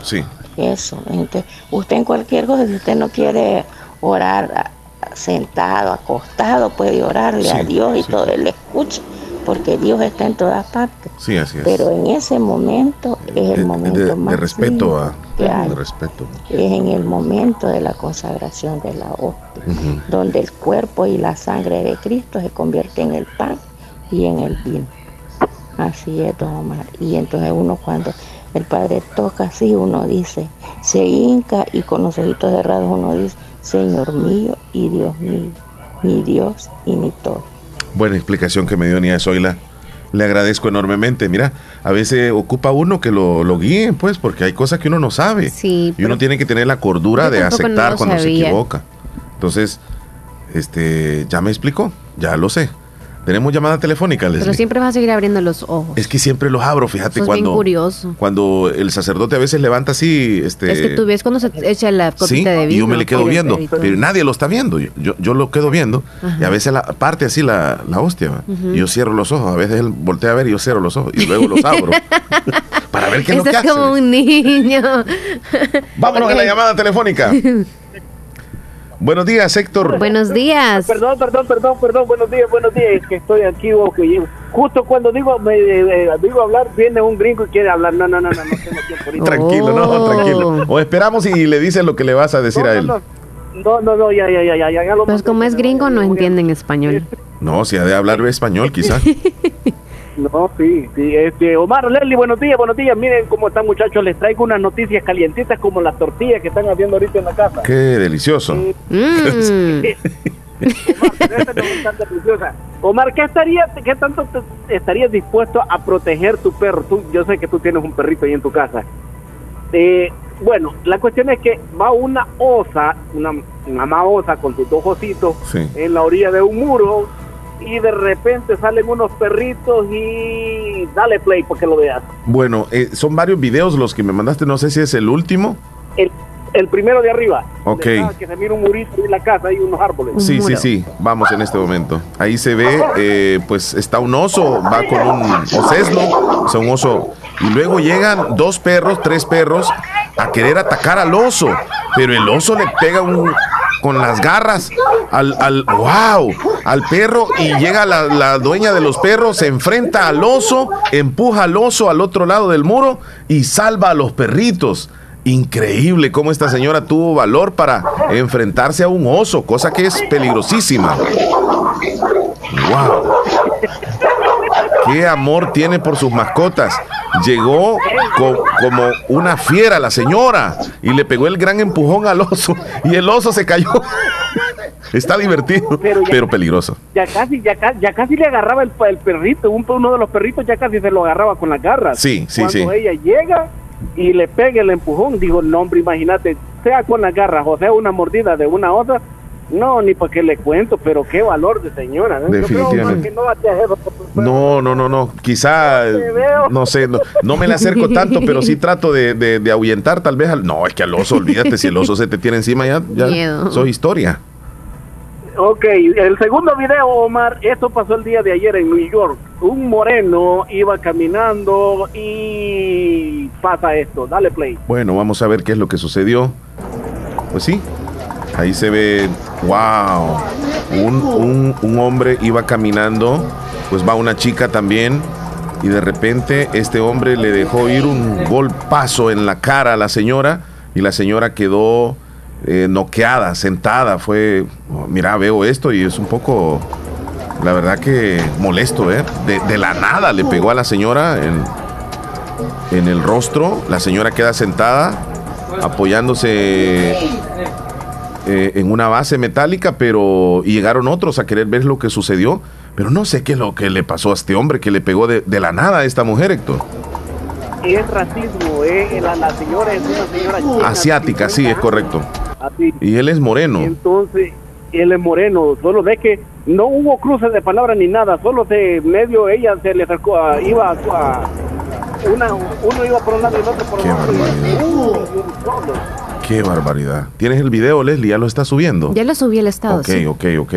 Sí. Eso. Entonces, usted en cualquier cosa, si usted no quiere orar sentado, acostado, puede orarle a Dios y sí. todo, él escucha, porque Dios está en todas partes. Sí, así es. Pero en ese momento es el momento de, de más respeto lindo a. De respeto. Es en el momento de la consagración de la hostia, donde el cuerpo y la sangre de Cristo se convierten en el pan y en el vino. Así es, don Omar. Y entonces uno cuando el Padre toca así, uno dice, se hinca y con los ojitos cerrados uno dice, Señor mío y Dios mío, mi Dios y mi todo. Buena explicación que me dio Nia Zoila. Le agradezco enormemente. Mira, a veces ocupa uno que lo, lo guíen, pues, porque hay cosas que uno no sabe. Sí, y uno tiene que tener la cordura de no aceptar cuando se equivoca. Entonces, este, ya me explicó, ya lo sé. Tenemos llamada telefónica, Pero Leslie. siempre vas a seguir abriendo los ojos. Es que siempre los abro, fíjate Sos bien cuando curioso. cuando el sacerdote a veces levanta así, este, es que tú ves cuando se echa la sí, copita de vino. y yo me le quedo viendo, pero nadie lo está viendo. Yo, yo, lo quedo viendo Ajá. y a veces la parte así la, la hostia, yo cierro los ojos. A veces él voltea a ver y yo cierro los ojos y luego los abro para ver qué es lo que hace. como un niño. Vámonos a la llamada telefónica. Buenos días, Héctor. Buenos días. Perdón, perdón, perdón, perdón. Buenos días, buenos días. Es que estoy aquí, o que llego. Justo cuando digo, me, eh, digo hablar, viene un gringo y quiere hablar. No, no, no, no, no tengo tiempo ahorita. Tranquilo, no, Oh. tranquilo. O esperamos y le dices lo que le vas a decir No, a él. no. No, no, no, ya, ya, ya, ya, ya, ya lo Pues como es gringo no entienden español. No, si ha de hablar español, quizá. No, sí, sí. Este, Omar, Leslie, buenos días, buenos días. Miren cómo están, muchachos. Les traigo unas noticias calientitas como las tortillas que están haciendo ahorita en la casa. Qué delicioso. Mm. Omar, ¿qué, estaría, ¿qué tanto te- estarías dispuesto a proteger tu perro? Tú, yo sé que tú tienes un perrito ahí en tu casa. Eh, bueno, la cuestión es que va una osa, una una mamá osa con sus dos ositos Sí. en la orilla de un muro y de repente salen unos perritos y dale play porque lo veas. Bueno, eh, son varios videos los que me mandaste, no sé si es el último. El, el primero de arriba. Ok. de que se mira un murito y la casa y unos árboles. Sí, sí, sí, vamos en este momento. Ahí se ve, eh, pues está un oso, va con un osesno, o sea, un oso. Y luego llegan dos perros, tres perros, a querer atacar al oso. Pero el oso le pega un, con las garras al, al, wow, al perro y llega la, la dueña de los perros, se enfrenta al oso, empuja al oso al otro lado del muro y salva a los perritos. Increíble cómo esta señora tuvo valor para enfrentarse a un oso, cosa que es peligrosísima. Wow. Qué amor tiene por sus mascotas. Llegó co- como una fiera la señora y le pegó el gran empujón al oso y el oso se cayó. Está divertido, pero peligroso. Ya casi, ya, ya casi le agarraba el, el perrito, un- uno de los perritos ya casi se lo agarraba con las garras. Sí, sí, Cuando sí. ella llega y le pegue el empujón, digo, no hombre, imagínate, sea con las garras o sea una mordida de una otra, no, ni para qué le cuento, pero qué valor de señora. ¿no? Yo creo, Definitivamente. Que no hacía eso, No, no, no, no. Quizá, veo. no sé, no, no me le acerco tanto, pero sí trato de, de- de ahuyentar tal vez al... No, es que al oso, olvídate, si el oso se te tiene encima ya, ya Miedo. soy historia. Ok, el segundo video, Omar, esto pasó el día de ayer en New York. Un moreno iba caminando y pasa esto. Dale play. Bueno, vamos a ver qué es lo que sucedió. Pues sí, ahí se ve, wow, un, un- un hombre iba caminando, pues va una chica también, y de repente este hombre le dejó ir un golpazo en la cara a la señora, y la señora quedó eh, noqueada, sentada, fue, mira, veo esto y es un poco, la verdad que molesto, ¿eh? De, de la nada le pegó a la señora en, en el rostro. La señora queda sentada, apoyándose eh, en una base metálica, pero y llegaron otros a querer ver lo que sucedió. Pero no sé qué es lo que le pasó a este hombre que le pegó de, de la nada a esta mujer, Héctor. Es racismo, eh. la, la señora es una señora china, Asiática, sí, es correcto. así. Y él es moreno. Entonces, él es moreno, solo ve que no hubo cruces de palabras ni nada, solo de medio ella se le acercó, a- iba a, a- una, uno iba por un lado y el otro por el otro. Qué barbaridad. ¿Tienes el video, Leslie? ¿Ya lo está subiendo? Ya lo subí el estado. Ok, sí. ok, ok.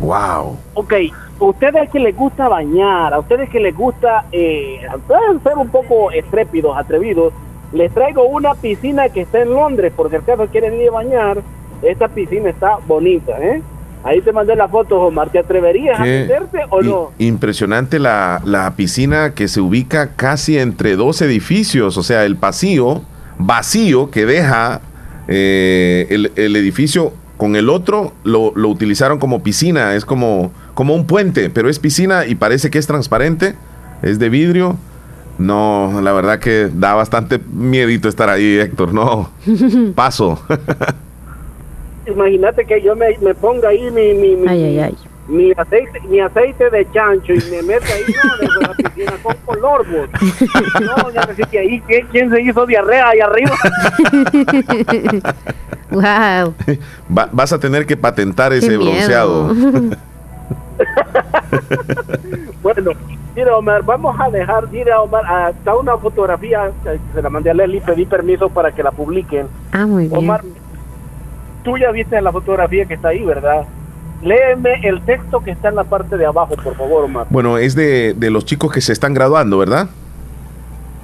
Wow. Ok, ustedes que les gusta bañar, a ustedes que les gusta, eh, pueden ser un poco estrépidos, atrevidos, les traigo una piscina que está en Londres, por si acaso quieren ir a bañar, esta piscina está bonita, ¿eh? Ahí te mandé la foto, Omar, ¿te atreverías a meterte o no? Impresionante la, la piscina que se ubica casi entre dos edificios, o sea, el pasillo vacío que deja eh, el, el edificio con el otro lo, lo utilizaron como piscina, es como, como un puente, pero es piscina y parece que es transparente, es de vidrio. No, la verdad que da bastante miedito estar ahí, Héctor, no, paso. Imagínate que yo me, me ponga ahí mi, mi, mi, mi aceite mi aceite de chancho y me meta ahí no, de la piscina con color, vos. No, ya me que ahí, ¿quién, quién se hizo diarrea ahí arriba? wow. Va- vas a tener que patentar ese bronceado. Bueno, mira Omar, vamos a dejar, mira Omar, hasta una fotografía, eh, se la mandé a Leslie, pedí permiso para que la publiquen. Ah, muy bien. Omar, tú ya viste la fotografía que está ahí, ¿verdad? Léeme el texto que está en la parte de abajo, por favor, Omar. Bueno, es de, de los chicos que se están graduando, ¿verdad?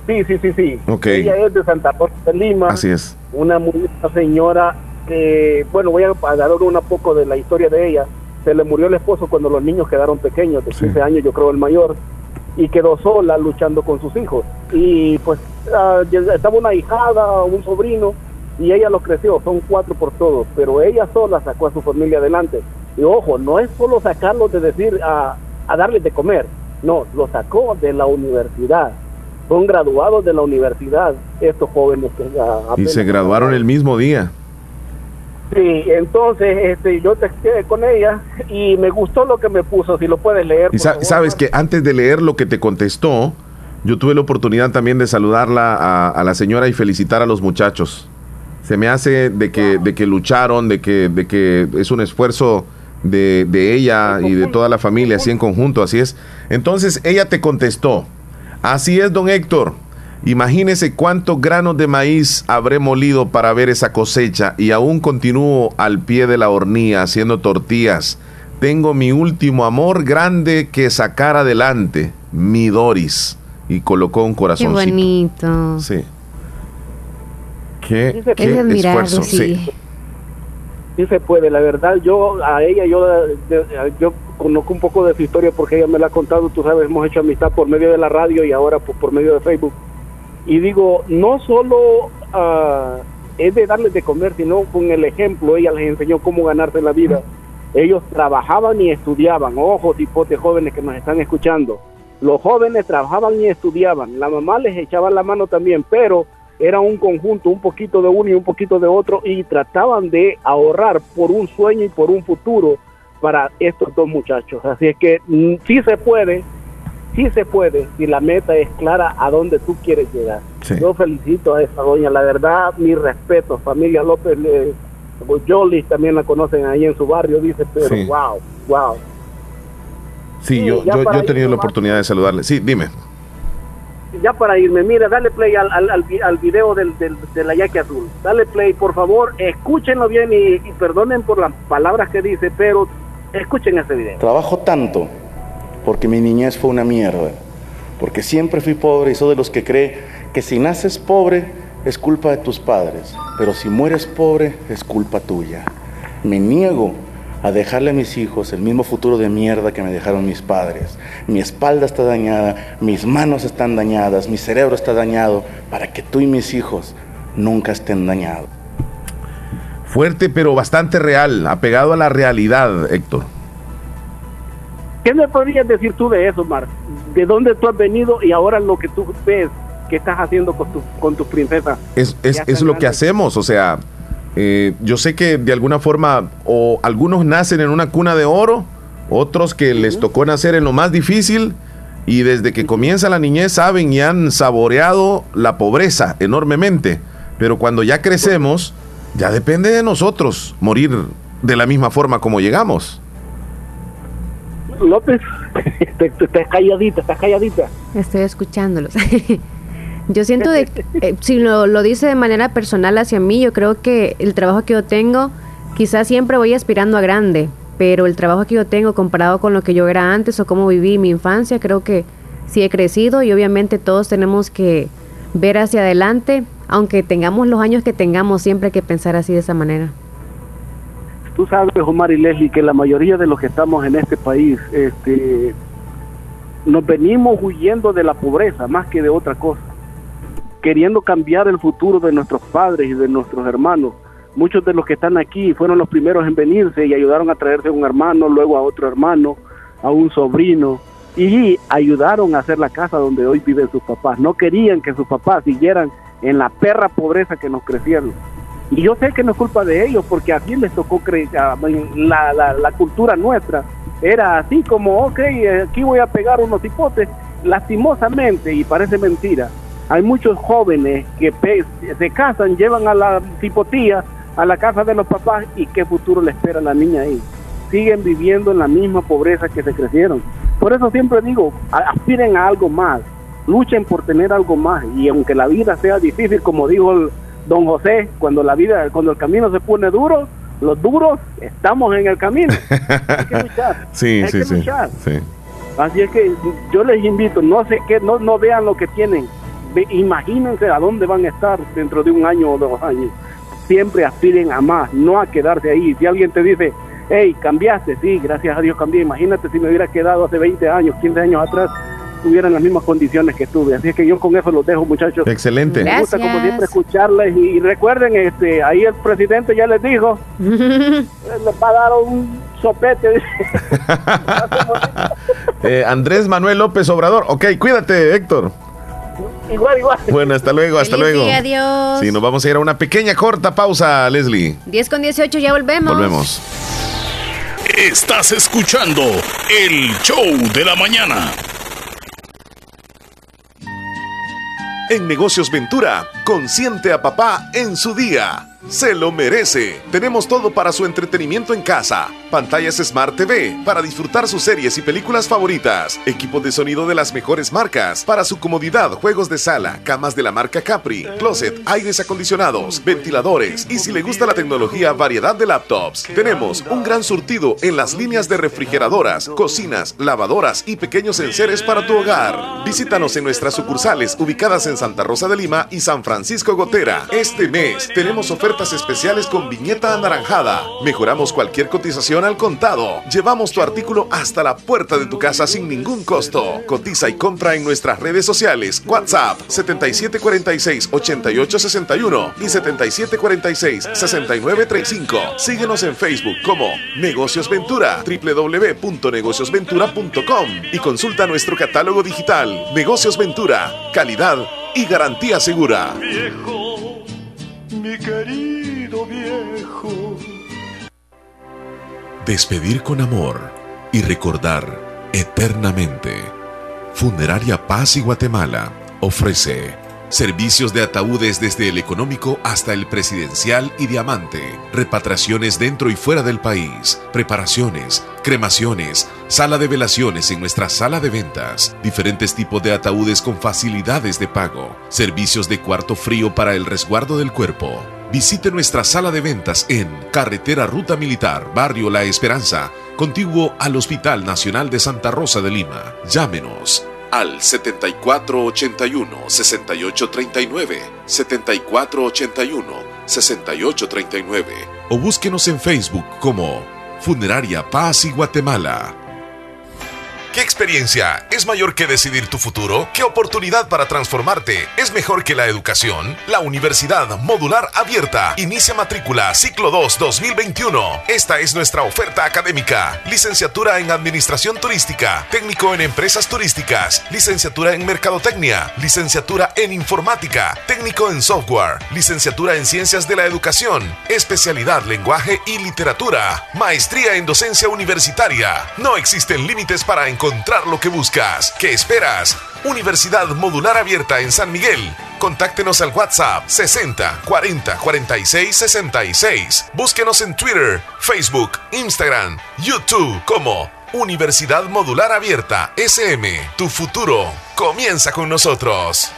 Sí, sí, sí, sí. Ok. Ella es de Santa Rosa de Lima. Así es. Una muy buena señora que, bueno, voy a dar un poco de la historia de ella. Se le murió el esposo cuando los niños quedaron pequeños, de 15 años, yo creo el mayor, y quedó sola luchando con sus hijos. Y pues ya estaba una hijada, un sobrino, y ella lo creció, son cuatro por todos, pero ella sola sacó a su familia adelante. Y ojo, no es solo sacarlos de decir a, a darles de comer, no, lo sacó de la universidad. Son graduados de la universidad estos jóvenes que ah, Y se graduaron el mismo día. Sí, entonces este, yo texté con ella y me gustó lo que me puso, si lo puedes leer. Y favor. sabes que antes de leer lo que te contestó, yo tuve la oportunidad también de saludarla a, a la señora y felicitar a los muchachos. Se me hace de que, de que lucharon, de que, de que es un esfuerzo de, de ella y de toda la familia, así en conjunto, así es. Entonces ella te contestó, así es, don Héctor. Imagínese cuántos granos de maíz habré molido para ver esa cosecha y aún continúo al pie de la hornilla haciendo tortillas. Tengo mi último amor grande que sacar adelante, mi Doris. Y colocó un Qué corazoncito. bonito. Sí. Qué, Es qué admirable, esfuerzo. sí. Sí se puede, la verdad, yo a ella, yo, yo conozco un poco de su historia porque ella me la ha contado, tú sabes, hemos hecho amistad por medio de la radio y ahora por, por medio de Facebook. Y digo, no solo ah, es de darles de comer, sino con el ejemplo, ella les enseñó cómo ganarse la vida. Ellos trabajaban y estudiaban, ojo, tipo de jóvenes que nos están escuchando. Los jóvenes trabajaban y estudiaban, la mamá les echaba la mano también, pero era un conjunto, un poquito de uno y un poquito de otro, y trataban de ahorrar por un sueño y por un futuro para estos dos muchachos. Así es que mm, sí se puede, sí se puede, si la meta es clara a dónde tú quieres llegar. Yo felicito a esa doña, la verdad, mi respeto, familia López, le, Jolis también la conocen ahí en su barrio, dice, pero Sí. wow, wow. Sí, Sí, yo, yo, he tenido la oportunidad de saludarle. Sí, dime. Ya para irme, mira, dale play al, al, al vi- al video del, del, de la yaque azul. Dale play, por favor, escúchenlo bien y, y perdonen por las palabras que dice, pero escuchen ese video. Trabajo tanto porque mi niñez fue una mierda, porque siempre fui pobre y soy de los que cree que si naces pobre es culpa de tus padres, pero si mueres pobre es culpa tuya. Me niego a dejarle a mis hijos el mismo futuro de mierda que me dejaron mis padres. Mi espalda está dañada, mis manos están dañadas, mi cerebro está dañado, para que tú y mis hijos nunca estén dañados. Fuerte, pero bastante real, apegado a la realidad, Héctor. ¿Qué me podrías decir tú de eso, Mar? ¿De dónde tú has venido y ahora lo que tú ves que estás haciendo con tu, con tus princesas? Es, es, es lo que hacemos, o sea, eh, yo sé que de alguna forma o algunos nacen en una cuna de oro, otros que les tocó nacer en lo más difícil y desde que comienza la niñez saben y han saboreado la pobreza enormemente, pero cuando ya crecemos, ya depende de nosotros morir de la misma forma como llegamos. López, estás calladita, estás calladita. Estoy escuchándolos. yo siento de, eh, si lo, lo dice de manera personal hacia mí, yo creo que el trabajo que yo tengo, quizás siempre voy aspirando a grande, pero el trabajo que yo tengo comparado con lo que yo era antes o cómo viví mi infancia, creo que sí he crecido y obviamente todos tenemos que ver hacia adelante, aunque tengamos los años que tengamos, siempre hay que pensar así de esa manera. Tú sabes, Omar y Leslie, que la mayoría de los que estamos en este país, este, nos venimos huyendo de la pobreza más que de otra cosa, queriendo cambiar el futuro de nuestros padres y de nuestros hermanos. Muchos de los que están aquí fueron los primeros en venirse y ayudaron a traerse a un hermano, luego a otro hermano, a un sobrino, y ayudaron a hacer la casa donde hoy viven sus papás. No querían que sus papás siguieran en la perra pobreza que nos crecieron. Y yo sé que no es culpa de ellos, porque aquí les tocó cre- a- la, la, cultura nuestra. Era así como, ok, aquí voy a pegar unos hipotes. Lastimosamente, y parece mentira, hay muchos jóvenes que se casan, llevan a la tipotía a la casa de los papás y qué futuro le espera a la niña ahí. Siguen viviendo en la misma pobreza que se crecieron. Por eso siempre digo, aspiren a algo más, luchen por tener algo más y aunque la vida sea difícil, como dijo el don José, cuando la vida, cuando el camino se pone duro, los duros estamos en el camino. Hay que luchar. Sí, hay sí, que sí, luchar. sí. Así es que yo les invito, no sé qué, no, no vean lo que tienen, imagínense a dónde van a estar dentro de un año o dos años. Siempre aspiren a más, no a quedarse ahí. Si alguien te dice, hey, cambiaste, sí, gracias a Dios cambié. Imagínate si me hubiera quedado hace 20 años, 15 años atrás, tuviera las mismas condiciones que tuve. Así es que yo con eso los dejo, muchachos. Excelente. Me gusta como siempre escucharles y, y recuerden, este, ahí el presidente ya les dijo, les va a dar un sopete. Eh, Andrés Manuel López Obrador. Ok, cuídate, Héctor. Igual, igual. Bueno, hasta luego, hasta Feliz luego. día, adiós. Sí, nos vamos a ir a una pequeña corta pausa, Leslie. 10 con 18, ya volvemos. Volvemos. Estás escuchando el show de la mañana. En Negocios Ventura, consiente a papá en su día. Se lo merece. Tenemos todo para su entretenimiento en casa. Pantallas Smart TV para disfrutar sus series y películas favoritas. Equipos de sonido de las mejores marcas. Para su comodidad, juegos de sala, camas de la marca Capri, closet, aires acondicionados, ventiladores y si le gusta la tecnología, variedad de laptops. Tenemos un gran surtido en las líneas de refrigeradoras, cocinas, lavadoras y pequeños enseres para tu hogar. Visítanos en nuestras sucursales ubicadas en Santa Rosa de Lima y San Francisco Gotera. Este mes tenemos ofertas especiales con viñeta anaranjada. Mejoramos cualquier cotización al contado. Llevamos tu artículo hasta la puerta de tu casa sin ningún costo. Cotiza y compra en nuestras redes sociales. WhatsApp 7746-8861 y 7746-6935. Síguenos en Facebook como Negocios Ventura, www.negociosventura.com y consulta nuestro catálogo digital. Negocios Ventura, calidad y garantía segura. Mi querido viejo. Despedir con amor y recordar eternamente. Funeraria Paz y Guatemala ofrece Servicios de ataúdes desde el económico hasta el presidencial y diamante. Repatriaciones dentro y fuera del país. Preparaciones, cremaciones, sala de velaciones en nuestra sala de ventas. Diferentes tipos de ataúdes con facilidades de pago. Servicios de cuarto frío para el resguardo del cuerpo. Visite nuestra sala de ventas en Carretera Ruta Militar, Barrio La Esperanza, contiguo al Hospital Nacional de Santa Rosa de Lima. Llámenos al 7481-6839, 7481-6839 o búsquenos en Facebook como Funeraria Paz y Guatemala. ¿Qué experiencia es mayor que decidir tu futuro? ¿Qué oportunidad para transformarte es mejor que la educación? La Universidad Modular Abierta inicia matrícula ciclo 2 2021. Esta es nuestra oferta académica. Licenciatura en Administración Turística, técnico en Empresas Turísticas, licenciatura en Mercadotecnia, licenciatura en Informática, técnico en Software, licenciatura en Ciencias de la Educación, especialidad Lenguaje y Literatura, maestría en Docencia Universitaria. No existen límites para encontrar lo que buscas. ¿Qué esperas? Universidad Modular Abierta en San Miguel. Contáctenos al WhatsApp 60 40 46 66. Búsquenos en Twitter, Facebook, Instagram, YouTube como Universidad Modular Abierta SM. Tu futuro comienza con nosotros.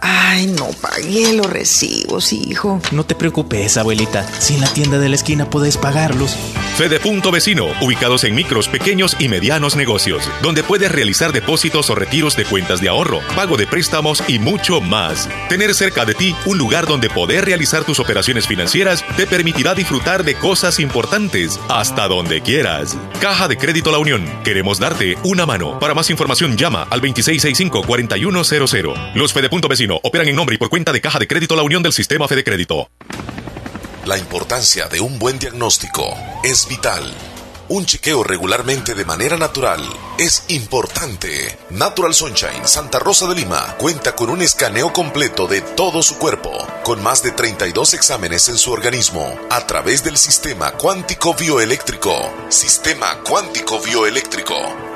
Ay, no pagué los recibos, hijo. No te preocupes, abuelita. Si en la tienda de la esquina puedes pagarlos. Fede Punto Vecino, ubicados en micros, pequeños y medianos negocios, donde puedes realizar depósitos o retiros de cuentas de ahorro, pago de préstamos y mucho más. Tener cerca de ti un lugar donde poder realizar tus operaciones financieras te permitirá disfrutar de cosas importantes hasta donde quieras. Caja de Crédito La Unión, queremos darte una mano. Para más información llama al 2665-4100. Los Fede Punto Vecino operan en nombre y por cuenta de Caja de Crédito La Unión del Sistema Fede Crédito. La importancia de un buen diagnóstico es vital. Un chequeo regularmente de manera natural es importante. Natural Sunshine Santa Rosa de Lima cuenta con un escaneo completo de todo su cuerpo, con más de 32 exámenes en su organismo, a través del sistema cuántico bioeléctrico. Sistema cuántico bioeléctrico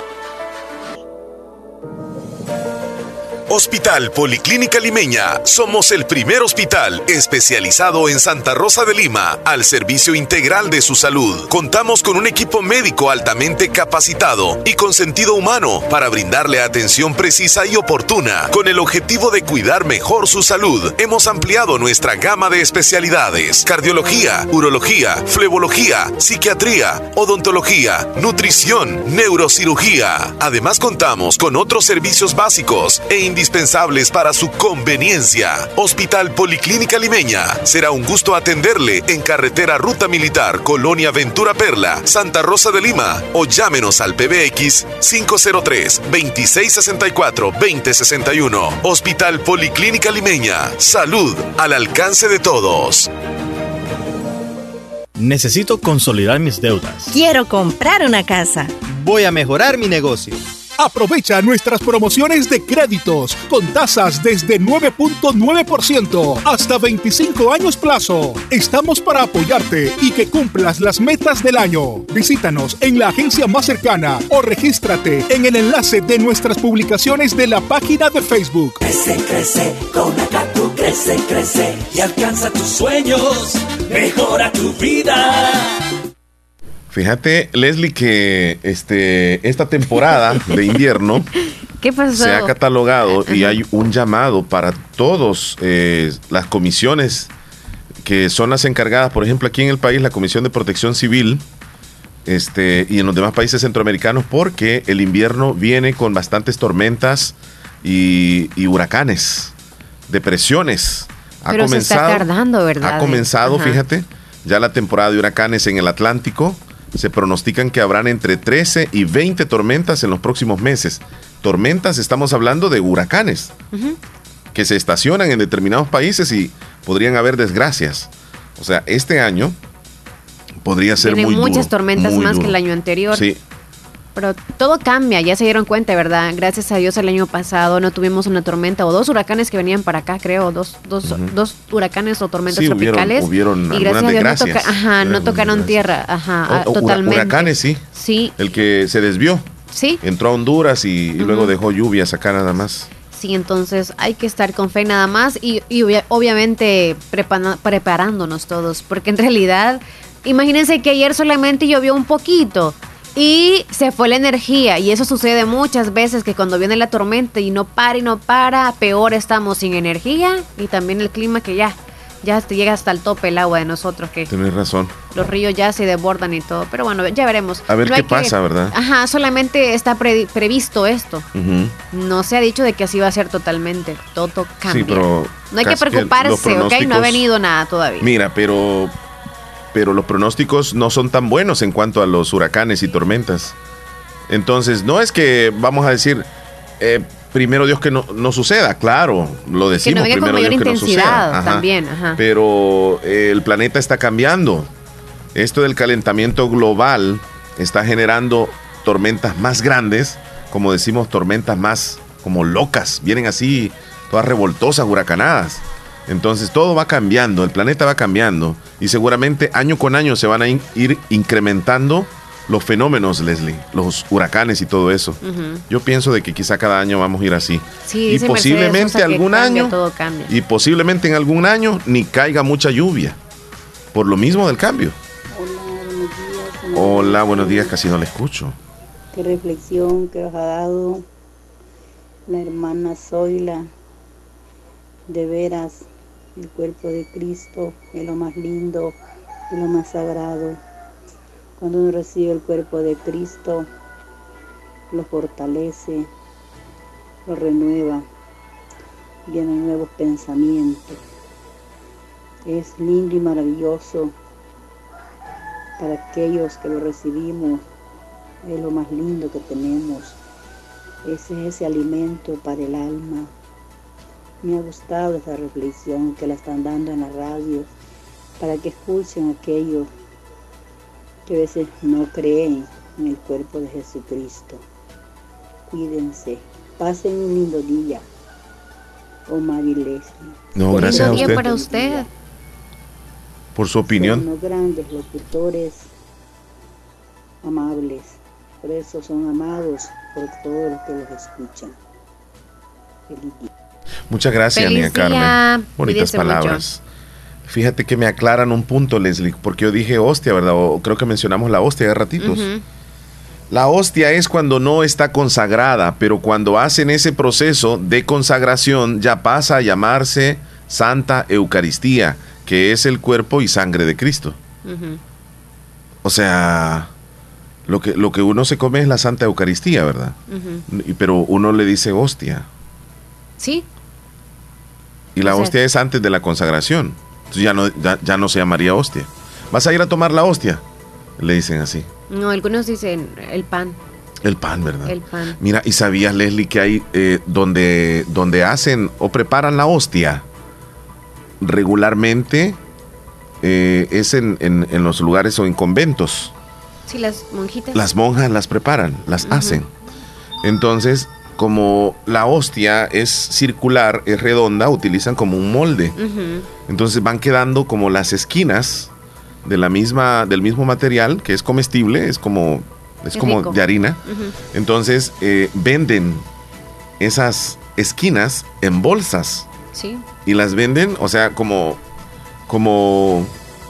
Hospital Policlínica Limeña. Somos el primer hospital especializado en Santa Rosa de Lima al servicio integral de su salud. Contamos con un equipo médico altamente capacitado y con sentido humano para brindarle atención precisa y oportuna. Con el objetivo de cuidar mejor su salud, hemos ampliado nuestra gama de especialidades: cardiología, urología, flebología, psiquiatría, odontología, nutrición, neurocirugía. Además contamos con otros servicios básicos e indispensables para su conveniencia. Hospital Policlínica Limeña. Será un gusto atenderle en carretera Ruta Militar, Colonia Ventura Perla, Santa Rosa de Lima o llámenos al PBX 503-2664-2061. Hospital Policlínica Limeña. Salud al alcance de todos. Necesito consolidar mis deudas. Quiero comprar una casa. Voy a mejorar mi negocio. Aprovecha nuestras promociones de créditos con tasas desde 9.9% hasta 25 años plazo. Estamos para apoyarte y que cumplas las metas del año. Visítanos en la agencia más cercana o regístrate en el enlace de nuestras publicaciones de la página de Facebook. Crece, crece, con Acatu crece, crece y alcanza tus sueños. Mejora tu vida. Fíjate, Leslie, que este, esta temporada de invierno ¿Qué pasó? se ha catalogado y hay un llamado para todas las comisiones que son las encargadas, por ejemplo, aquí en el país, la Comisión de Protección Civil, este, y en los demás países centroamericanos, porque el invierno viene con bastantes tormentas y, y huracanes, depresiones. Ha Pero se está comenzado, tardando, ¿verdad? ha comenzado, Ajá. fíjate, ya la temporada de huracanes en el Atlántico. Se pronostican que habrán entre 13 y 20 tormentas en los próximos meses. Tormentas, estamos hablando de huracanes que se estacionan en determinados países y podrían haber desgracias. O sea, este año podría ser Tiene muy muchas duro, tormentas muy más que el año anterior. Sí, Pero todo cambia, ya se dieron cuenta, ¿verdad? Gracias a Dios el año pasado no tuvimos una tormenta o dos huracanes que venían para acá, creo, dos, dos, dos huracanes o tormentas Sí, tropicales. hubieron y gracias a Dios no, toca- ajá, no tocaron tierra, ajá, O- o totalmente. huracanes, sí. Sí, El que se desvió. Sí. Entró a Honduras y, y luego dejó lluvias acá nada más. sí, entonces hay que estar con fe nada más y, y obvia- obviamente prepara- preparándonos todos, porque en realidad, imagínense que ayer solamente llovió un poquito. Y se fue la energía y eso sucede muchas veces que cuando viene la tormenta y no para y no para, peor estamos sin energía y también el clima que ya, ya te llega hasta el tope el agua de nosotros, que Tienes razón. los ríos ya se desbordan y todo. Pero bueno, ya veremos. A ver No qué que- pasa, ¿verdad? Ajá, solamente está pre- previsto esto. No se ha dicho de que así va a ser totalmente. Todo cambia. Sí, pero no hay que preocuparse, ¿ok? No ha venido nada todavía. Mira, pero, pero los pronósticos no son tan buenos en cuanto a los huracanes y tormentas. Entonces, no es que vamos a decir, eh, primero Dios que no, no suceda, claro, lo que decimos no venga con primero mayor Dios que no intensidad suceda. Ajá. también. Ajá. Pero eh, el planeta está cambiando. Esto del calentamiento global está generando tormentas más grandes, como decimos, tormentas más como locas, vienen así, todas revoltosas, huracanadas. Entonces todo va cambiando, el planeta va cambiando y seguramente año con año se van a in- ir incrementando los fenómenos, Leslie, los huracanes y todo eso. Ujú. Yo pienso de que quizá cada año vamos a ir así. Sí, y Mercedes posiblemente que algún cambia, año Todo cambia. y posiblemente en algún año ni caiga mucha lluvia por lo mismo del cambio. Hola, buenos días, casi no le escucho. Qué reflexión que os ha dado la hermana Zoila. De veras, el cuerpo de Cristo es lo más lindo y lo más sagrado. Cuando uno recibe el cuerpo de Cristo, lo fortalece, lo renueva, vienen nuevos pensamientos. Es lindo y maravilloso para aquellos que lo recibimos es lo más lindo que tenemos. Ese es ese alimento para el alma. Me ha gustado esa reflexión que la están dando en la radio para que escuchen aquellos que a veces no creen en el cuerpo de Jesucristo. Cuídense. Pasen un lindo día. Omar y Leslie. No, gracias a usted para usted. por su Son opinión. unos grandes locutores amables. Por eso son amados por todos los que los escuchan. Feliz día. Muchas gracias, Feliz Nia día. Carmen. Bonitas palabras. Fíjate que me aclaran un punto, Leslie, porque yo dije hostia, ¿verdad? O creo que mencionamos la hostia de ratitos. La hostia es cuando no está consagrada, pero cuando hacen ese proceso de consagración ya pasa a llamarse Santa Eucaristía, que es el cuerpo y sangre de Cristo. O sea, lo que, lo que uno se come es la Santa Eucaristía, ¿verdad? Pero uno le dice hostia. Sí, Y la O sea- hostia es antes de la consagración. Entonces ya no, ya, ya no se llamaría hostia. ¿Vas a ir a tomar la hostia? Le dicen así. no, algunos dicen el pan, El pan, ¿verdad? el pan. Mira, ¿y sabías, Leslie, que hay eh, donde, donde hacen o preparan la hostia regularmente eh, es en, en- en los lugares o en conventos? Sí, las monjitas. Las monjas las preparan, las hacen. Entonces, como la hostia es circular, es redonda, utilizan como un molde. Entonces van quedando como las esquinas de la misma, del mismo material que es comestible, es como, es Qué como rico. de harina. Entonces eh, venden esas esquinas en bolsas Sí, y las venden, o sea, como, como,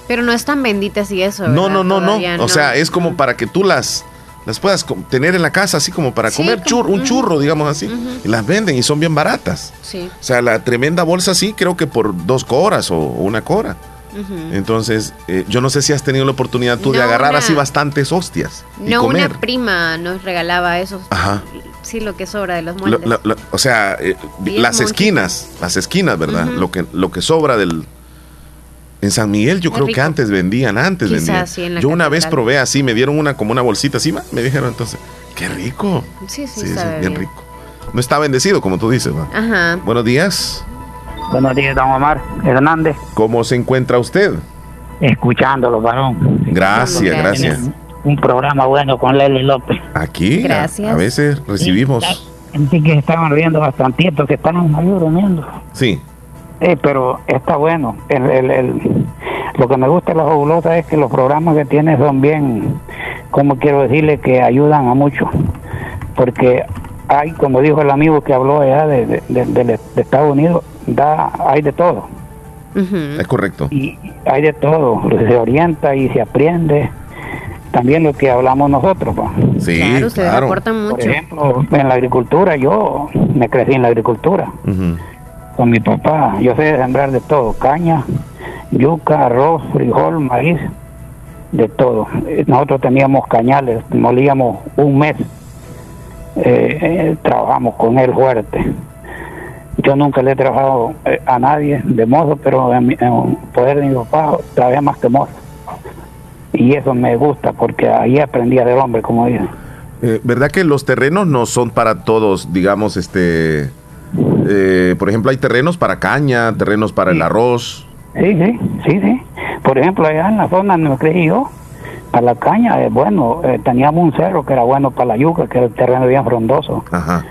pero no están benditas y eso. no, ¿verdad? no, no, no, Todavía o sea, es como para que tú las, las puedas tener en la casa, así como para Sí, comer como- churro, un churro, digamos así, y las venden y son bien baratas. Sí. O sea, la tremenda bolsa sí, creo que por dos coras o, o una cora. Entonces, eh, yo no sé si has tenido la oportunidad tú de agarrar una- así bastantes hostias y No, comer. una prima nos regalaba eso. Ajá. Sí, lo que sobra de los Lo- moldes. lo- lo- o sea, eh, las esquinas, las esquinas, ¿verdad? Lo que lo que sobra del en San Miguel yo Muy creo que antes vendían, antes Quizás vendían. sí, en la yo una vez probé así, me dieron una como una bolsita así, ma, me dijeron entonces, qué rico. Sí, sí, Sí, sí, sabe bien bien. rico. No está bendecido como tú dices, ¿va? Ajá. Buenos días. Buenos días, don Omar Hernández. ¿Cómo se encuentra usted? escuchándolo, varón. Gracias, gracias. Un programa bueno con Lely López. Aquí, a- Gracias. A, veces recibimos. Así que estaban riendo bastantito, que están ahí durmiendo. Sí. Eh, pero está bueno. El, el- el- lo que me gusta de la fabulosa es que los programas que tiene son bien, como quiero decirle, que ayudan a mucho. Porque hay, como dijo el amigo que habló allá de, de- de- de- de Estados Unidos, da, hay de todo. Es correcto. Y hay de todo. Se orienta y se aprende. También lo que hablamos nosotros. pues. Sí, Claro, ustedes claro. aportan Por mucho. ejemplo, en la agricultura, yo me crecí en la agricultura Ujú. Con mi papá. Yo sé sembrar de todo, caña, yuca, arroz, frijol, maíz, de todo. Eh, Nosotros teníamos cañales, molíamos un mes, eh, eh, trabajamos con él fuerte. Yo nunca le he trabajado a nadie de mozo, pero en, en poder de mi papá trabajé más que mozo. Y eso me gusta porque ahí aprendí a ser hombre, como dicen. ¿Verdad que los terrenos no son para todos, digamos, este... eh, por ejemplo, hay terrenos para caña, terrenos para el arroz. Sí, sí, sí, sí. Por ejemplo, allá en la zona donde me creí yo, para la caña, eh, bueno, eh, teníamos un cerro que era bueno para la yuca, que era el terreno bien frondoso. Ajá.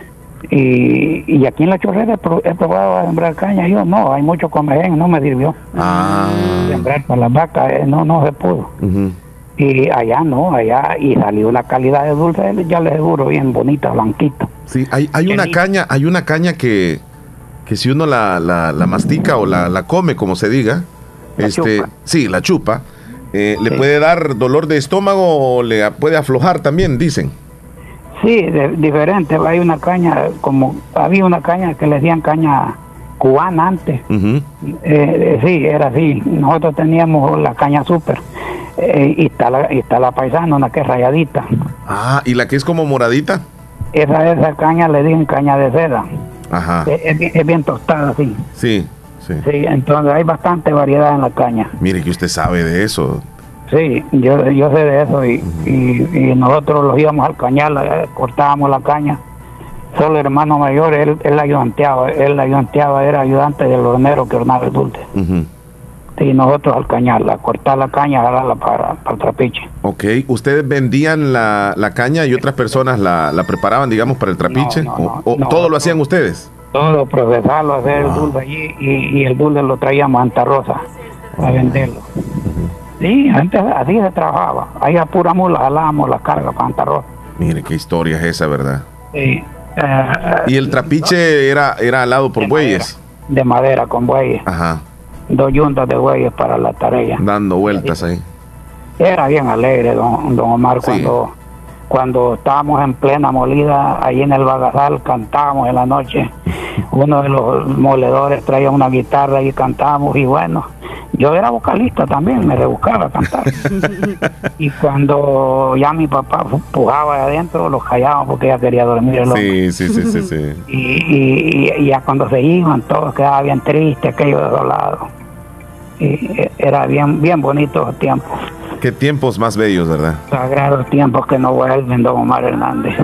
Y, y aquí en la chorrera he, pro- he probado a sembrar caña, yo no, hay mucho comején, no me sirvió. Ah. Sembrar para las vacas, eh, no, no se pudo. Ujú. Y allá no, allá, y salió una calidad de dulce, ya les seguro, bien bonita, blanquita. Sí, hay, hay una caña, hay una caña que, que si uno la, la, la mastica o la, la come, como se diga, este, chupa. sí, la chupa, eh, le puede dar dolor de estómago o le puede aflojar también, dicen. Sí, de- diferente. Hay una caña, como había una caña que le decían caña cubana antes. Eh, eh, sí, era así. Nosotros teníamos la caña súper. Eh, y, está la, y está la paisana, una que es rayadita. Ah, y la que es como moradita. Esa, esa caña le dicen caña de seda. Ajá. Es, es bien- es bien tostada, sí. Sí, sí. Sí, entonces hay bastante variedad en la caña. Mire que usted sabe de eso. Sí, yo, yo sé de eso y, y, y nosotros los íbamos al cañal, eh, cortábamos la caña. Solo el hermano mayor, él, él ayudanteaba, él ayudanteaba, era ayudante del hornero que hornaba el dulce. Y nosotros al cañal, a cortar la caña, jalarla para, para el trapiche. Ok, ¿ustedes vendían la, la caña y otras personas la, la preparaban, digamos, para el trapiche? ¿O, o todo lo hacían ustedes? Todo, procesarlo, hacer el dulce allí y, y el dulce lo traíamos a Santa Rosa a venderlo. Sí, antes así se trabajaba. Ahí a pura mula jalábamos la carga para Santa Rosa. Mire qué historia es esa, ¿verdad? Sí, Y el trapiche era, era alado por bueyes. de madera con bueyes. Ajá, dos yuntas de bueyes para la tarea. dando vueltas ahí. Era bien alegre, don, don Omar, cuando, cuando estábamos en plena molida, ahí en el Bagazal, cantábamos en la noche. Uno de los moledores traía una guitarra y cantábamos, y bueno, yo era vocalista también, me rebuscaba a cantar. y cuando ya mi papá pujaba de adentro, los callábamos porque ya quería dormir el. Sí, sí, sí, sí, sí. Y, y- y ya cuando se iban, todos quedaba bien triste, aquello desolado. Y era bien, bien bonito los tiempos, Qué tiempos más bellos, ¿verdad? sagrados tiempos que no vuelven, don Omar Hernández.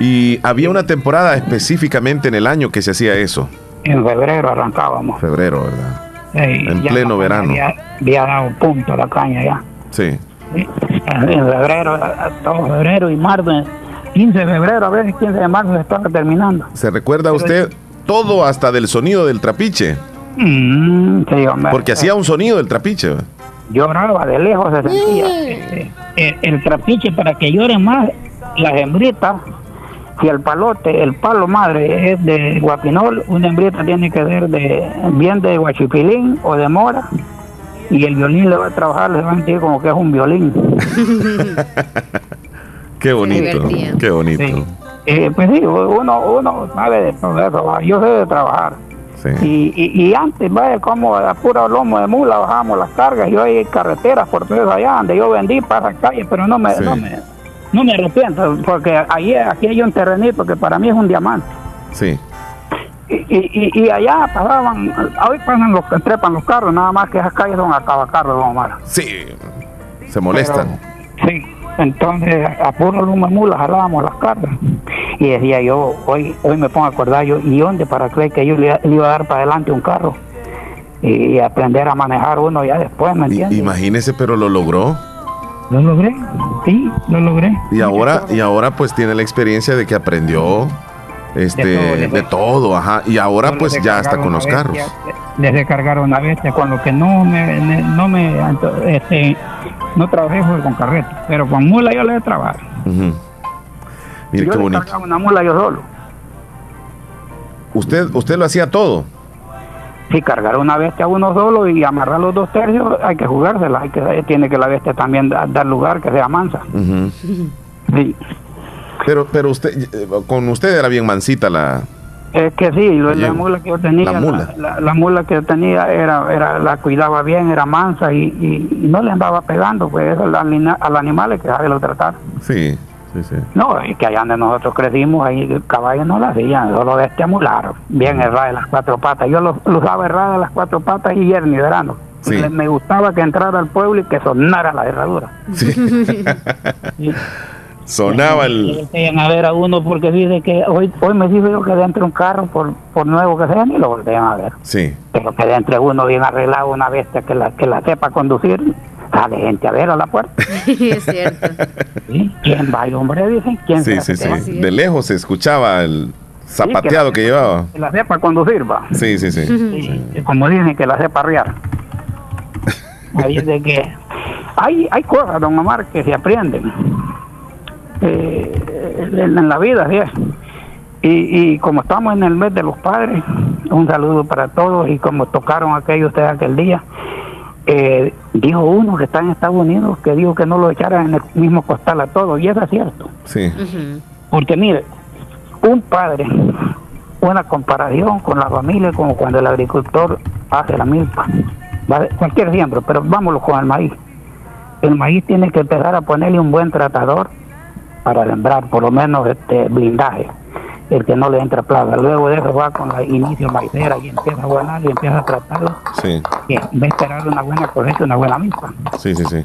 Y había una temporada específicamente en el año que se hacía eso. En febrero arrancábamos. Febrero, ¿verdad? Eh, En pleno verano. Había, había dado punto a la caña ya. Sí. En febrero, todo febrero y marzo, 15 de febrero, a veces 15 de marzo se estaba terminando. ¿Se recuerda usted todo hasta del sonido del trapiche? Mm, sí, hombre. Porque hacía un sonido del trapiche. lloraba de lejos se sentía Eh, eh, el, trapiche para que lloren más las hembritas si el palote el palo madre es de guapinol una hembrita tiene que ser de bien de guachipilín o de mora y el violín le va a trabajar le va a sentir como que es un violín Qué bonito, qué bonito. Eh, pues sí uno uno sabe de todo yo sé de trabajar Sí. y, y, y antes, vaya, como a puro lomo de mula bajábamos las cargas, yo hay carreteras por todo allá donde yo vendí para la calle, pero no me, Sí. no me, no me arrepiento, porque ahí, aquí hay un terrenito que para mí es un diamante. Sí. Y, y, y- y allá pasaban, hoy pasan los que trepan los carros, nada más que esas calles son acabacarros, don Omar. Sí. Se molestan. Sí, entonces a puro de mula jalábamos las cargas. Y decía yo, hoy hoy me pongo a acordar yo, ¿y dónde para creer que yo le, le iba a dar para adelante un carro? y aprender a manejar uno ya después, ¿me entiendes? Imagínese, pero lo logró. Lo logré, sí, lo logré. Y ahora, y ahora pues tiene la experiencia de que aprendió este de De todo, ajá. Y ahora Yo pues ya está con los carros. Les recargaron una bestia con lo que no me, no me, este, no trabajé fue con carreta, pero con mula yo le he trabajado. Mire yo qué le bonito. una mula yo solo. Usted, usted lo hacía todo. Si cargar una bestia uno solo y amarrar los dos tercios, hay que jugársela, hay que, tiene que la bestia también da- dar lugar, que sea mansa. Ujú. Sí. Pero, pero usted, eh, con usted era bien mansita la. Es que sí, lo- la mula que yo tenía, la mula. La, la- la mula que yo tenía era, era, la cuidaba bien, era mansa y, y- y no le andaba pegando, pues eso al, al animal hay que dejarlo tratar. Sí, sí, sí. No, es que allá donde nosotros crecimos, ahí el caballo no lo hacían, solo de este amularon, bien errada de las cuatro patas. Yo lo, lo usaba errada de las cuatro patas y yerno y verano. Sí. Me gustaba que entrara al pueblo y que sonara la herradura. Sonaba el. Voltean a ver a uno porque dice que hoy hoy me dijo yo que dentro un carro, por, por nuevo que sea, ni lo voltean a ver. Sí. Pero que dentro uno bien arreglado, una bestia que la, que la sepa conducir, sale gente a ver a la puerta. es cierto. ¿Sí? ¿Quién va, hombre? Dicen. ¿Quién Sí, sí, sí. De lejos se escuchaba el zapateado que llevaba. Que la sepa conducir, va. Sí, sí, sí. Sí, Como dicen, que la sepa arriar. Ahí es de que hay, hay cosas, don Omar, que se aprenden eh, en, en la vida, ¿sí? Y, y como estamos en el mes de los padres, un saludo para todos y como tocaron aquello ustedes aquel día, eh, dijo uno que está en Estados Unidos que dijo que no lo echaran en el mismo costal a todos y eso es cierto. Sí. Porque mire, un padre, una comparación con la familia como cuando el agricultor hace la milpa. Va- Cualquier siembra, pero vámonos con el maíz. El maíz tiene que empezar a ponerle un buen tratador para sembrar, por lo menos este blindaje, el que no le entra plaga. Luego de eso va con la inicio maicera y empieza a buenar y empieza a tratarlo. Sí, Y va a esperar una buena cosecha, una buena milpa sí, sí, sí.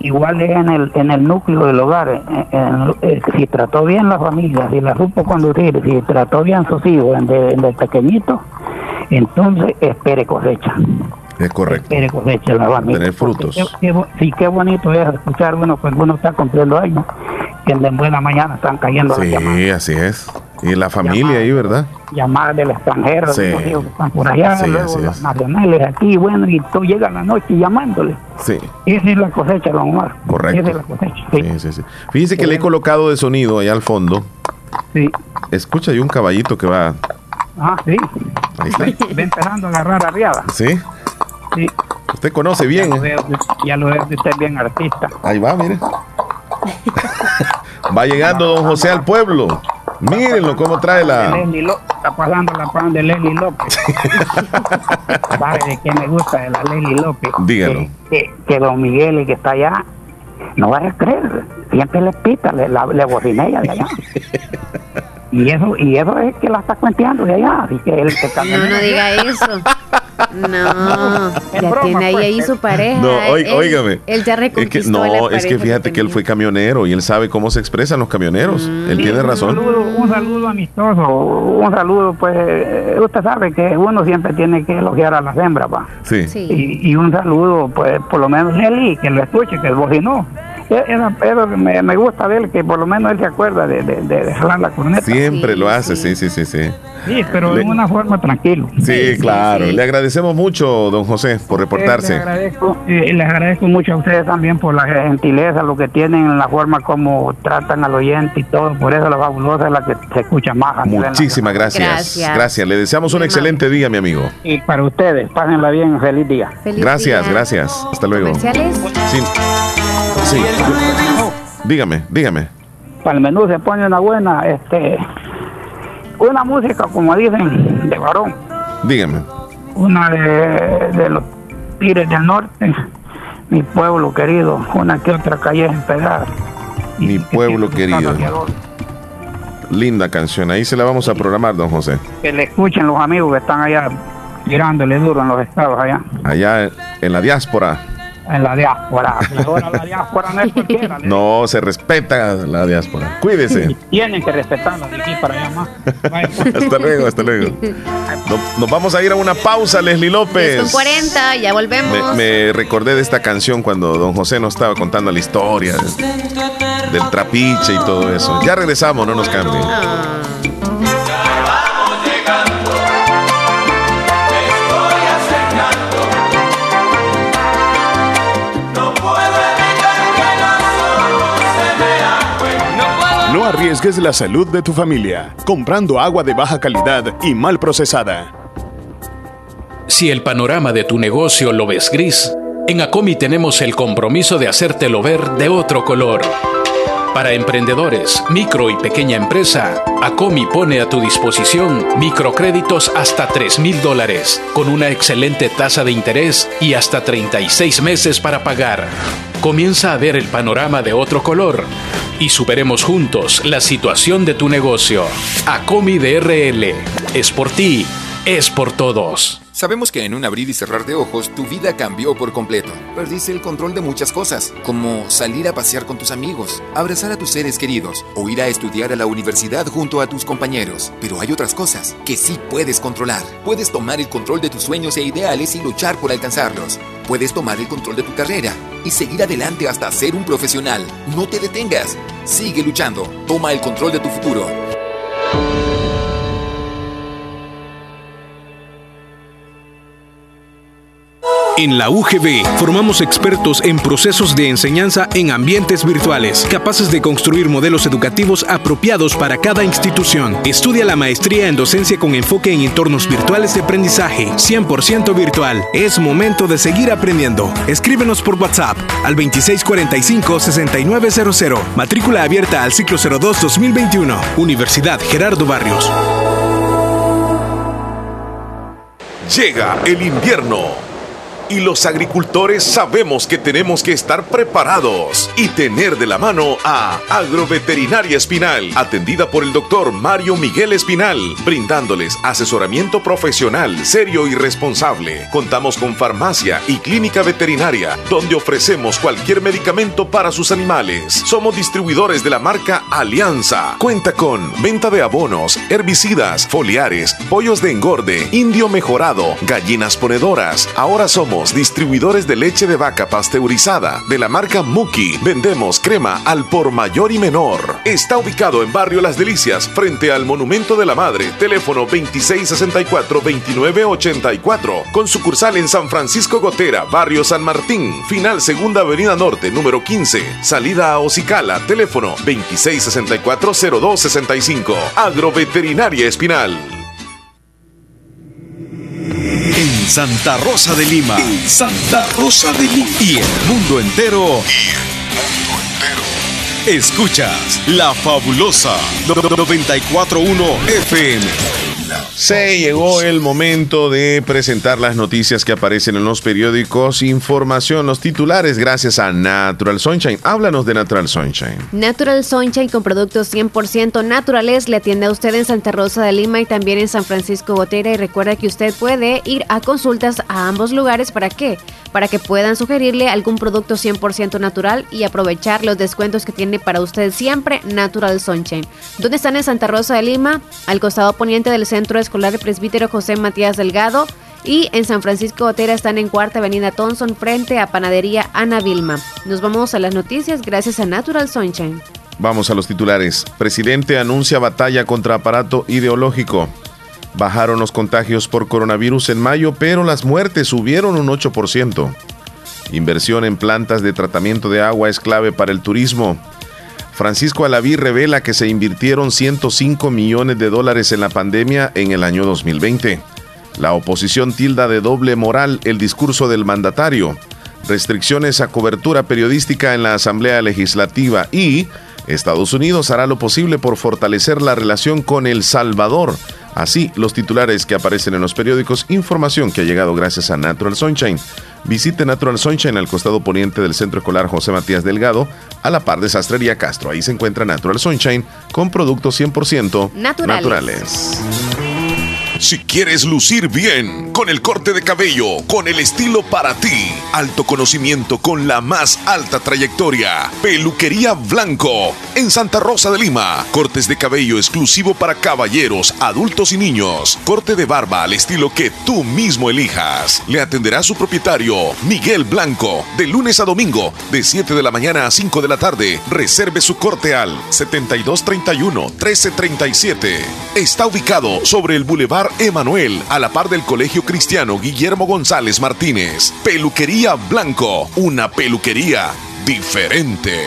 igual es en el, en el núcleo del hogar. en- en- eh, si trató bien la familia, si la supo conducir, si trató bien sus hijos desde, desde pequeñito, entonces espere cosecha. Es correcto. Espere cosecha la familia. Tener frutos. Qué- qué bo- sí, qué bonito es escuchar uno cuando uno está cumpliendo años, que en buena mañana están cayendo las llamadas, Sí, así es. Y la familia ahí, ¿verdad? llamadas del extranjero, Sí. de los hijos que están por allá, Sí, luego así los es. nacionales aquí, bueno, y tú llegas la noche llamándole. Sí, Esa es la cosecha, don Omar. correcto. Esa es la cosecha. Sí, sí, sí. Fíjese que le he colocado de sonido allá al fondo. Sí. Escucha, hay un caballito que va. Ah, sí. Ahí está. Va empezando a agarrar arriada. ¿Sí? Sí. Usted conoce bien. Ya lo veo, ya lo veo de usted bien artista. Ahí va, mire. Va llegando don José al pueblo. Mírenlo cómo trae la. Está pasando la pan de Leslie López. ¿Sabe de qué me gusta de la Leslie López? Dígalo. Que, que don Miguel, el que está allá, no va a creer. Siempre le pita, le, la, le bocinella de allá. Y eso, y eso es que la está cuenteando de allá. Así que él también. No, no diga eso. No, ya broma, tiene ahí, pues. ahí su pareja. No, oi- Él- óigame. Él ya Es que, reconquistó no, la es que fíjate que él fue camionero y él sabe cómo se expresan los camioneros. Él tiene Un razón. saludo, un saludo amistoso, un saludo, pues, eh, usted sabe que uno siempre tiene que elogiar a las hembras, va. Sí. Y, y un saludo, pues, por lo menos Nelly, que lo escuche, que el bocinó. Eso me, me gusta de él, que por lo menos él se acuerda de, de, de, jalar la corneta. Siempre lo hace, sí, sí, sí, sí. Sí, pero Le- de una forma tranquilo. Sí, claro. Le agradecemos mucho, don José, por Les reportarse. agradezco, eh, les agradezco mucho a ustedes también por la gentileza, lo que tienen, en la forma como tratan al oyente y todo. Por eso la fabulosa es la que se escucha más. Muchísimas gracias. Gracias. Gracias. Le deseamos un excelente día, mi amigo. Y para ustedes, pásenla bien, feliz día. Gracias, gracias. Hasta luego. Sí. Dígame, dígame. Para el menú se pone una buena, este, una música, como dicen, de varón. Dígame. Una de, de los Tigres del Norte, mi pueblo querido, una que otra calle empezada. Mi pueblo querido. Linda canción. Ahí se la vamos a programar, don José. Que le escuchen los amigos que están allá tirándole duro en los estados allá. Allá en la diáspora. En la diáspora. Ahora la diáspora no es cualquiera. No, se respeta la diáspora. Cuídese. Tienen que respetarla de aquí para allá más. hasta luego, hasta luego. Nos, nos vamos a ir a una pausa, Leslie López. Con 40, ya volvemos. Me, me recordé de esta canción cuando don José nos estaba contando la historia del, del trapiche y todo eso. Ya regresamos, no nos cambien. Ah. Arriesgues la salud de tu familia comprando agua de baja calidad y mal procesada. Si el panorama de tu negocio lo ves gris, en Acomi tenemos el compromiso de hacértelo ver de otro color. Para emprendedores, micro y pequeña empresa, Acomi pone a tu disposición microcréditos hasta 3 mil dólares, con una excelente tasa de interés y hasta 36 meses para pagar. Comienza a ver el panorama de otro color y superemos juntos la situación de tu negocio. Acomi DRL. Es por ti, es por todos. Sabemos que en un abrir y cerrar de ojos tu vida cambió por completo. Perdiste el control de muchas cosas, como salir a pasear con tus amigos, abrazar a tus seres queridos o ir a estudiar a la universidad junto a tus compañeros. Pero hay otras cosas que sí puedes controlar. Puedes tomar el control de tus sueños e ideales y luchar por alcanzarlos. Puedes tomar el control de tu carrera y seguir adelante hasta ser un profesional. No te detengas. Sigue luchando. Toma el control de tu futuro. En la UGB formamos expertos en procesos de enseñanza en ambientes virtuales, capaces de construir modelos educativos apropiados para cada institución. Estudia la maestría en docencia con enfoque en entornos virtuales de aprendizaje, 100% virtual. Es momento de seguir aprendiendo. Escríbenos por WhatsApp al 2645-6900. Matrícula abierta al ciclo 02-2021. Universidad Gerardo Barrios. Llega el invierno y los agricultores sabemos que tenemos que estar preparados y tener de la mano a Agroveterinaria Espinal, atendida por el doctor Mario Miguel Espinal, brindándoles asesoramiento profesional, serio y responsable. Contamos con farmacia y clínica veterinaria, donde ofrecemos cualquier medicamento para sus animales. Somos distribuidores de la marca Alianza. Cuenta con venta de abonos, herbicidas, foliares, pollos de engorde, indio mejorado, gallinas ponedoras. Ahora somos distribuidores de leche de vaca pasteurizada de la marca Muki. Vendemos crema al por mayor y menor. Está ubicado en Barrio Las Delicias, frente al Monumento de la Madre. Teléfono 2664-2984. Con sucursal en San Francisco Gotera, Barrio San Martín. Final Segunda Avenida Norte, número 15. Salida a Ocicala. Teléfono 2664-0265. Agroveterinaria Espinal. En Santa Rosa de Lima. En Santa Rosa de Lima. Y el mundo entero. Y el mundo entero. Escuchas La Fabulosa 941 FM. Se llegó el momento de presentar las noticias que aparecen en los periódicos, información, los titulares, gracias a Natural Sunshine. Háblanos de Natural Sunshine. Natural Sunshine con productos 100% naturales le atiende a usted en Santa Rosa de Lima y también en San Francisco Gotera. Y recuerda que usted puede ir a consultas a ambos lugares. ¿Para qué? Para que puedan sugerirle algún producto 100% natural y aprovechar los descuentos que tiene para usted siempre Natural Sunshine. ¿Dónde están en Santa Rosa de Lima? Al costado poniente del Centro Escolar de Presbítero José Matías Delgado. Y en San Francisco Gotera están en Cuarta Avenida Thompson frente a Panadería Ana Vilma. Nos vamos a las noticias gracias a Natural Sunshine. Vamos a los titulares. Presidente anuncia batalla contra aparato ideológico. Bajaron los contagios por coronavirus en mayo, pero las muertes subieron un 8%. Inversión en plantas de tratamiento de agua es clave para el turismo. Francisco Alaví revela que se invirtieron 105 millones de dólares en la pandemia en el año 2020. La oposición tilda de doble moral el discurso del mandatario. Restricciones a cobertura periodística en la Asamblea Legislativa y Estados Unidos hará lo posible por fortalecer la relación con El Salvador. Así, los titulares que aparecen en los periódicos, información que ha llegado gracias a Natural Sunshine. Visite Natural Sunshine al costado poniente del Centro Escolar José Matías Delgado, a la par de Sastrería Castro. Ahí se encuentra Natural Sunshine con productos 100% Naturales. naturales. Si quieres lucir bien, con el corte de cabello, con el estilo para ti, alto conocimiento con la más alta trayectoria, Peluquería Blanco, en Santa Rosa de Lima, cortes de cabello exclusivo para caballeros, adultos y niños, corte de barba al estilo que tú mismo elijas. Le atenderá su propietario, Miguel Blanco, de lunes a domingo, de 7 de la mañana a 5 de la tarde. Reserve su corte al 7231-1337. Está ubicado sobre el Boulevard Emanuel, a la par del Colegio Cristiano Guillermo González Martínez. Peluquería Blanco, una peluquería diferente.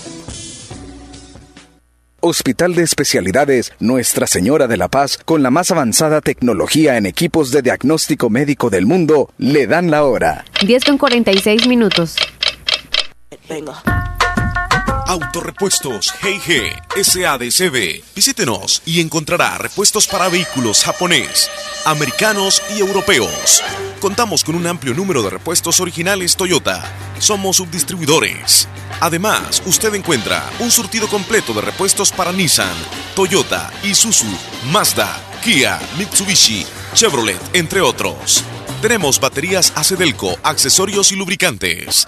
Hospital de Especialidades Nuestra Señora de la Paz, con la más avanzada tecnología en equipos de diagnóstico médico del mundo, le dan la hora. 10 con 46 minutos. Venga. Autorepuestos GG SADCB. Visítenos y encontrará repuestos para vehículos japonés, americanos y europeos. Contamos con un amplio número de repuestos originales Toyota. Somos subdistribuidores. Además, usted encuentra un surtido completo de repuestos para Nissan, Toyota, Isuzu, Mazda, Kia, Mitsubishi, Chevrolet, entre otros. Tenemos baterías Acedelco, accesorios y lubricantes.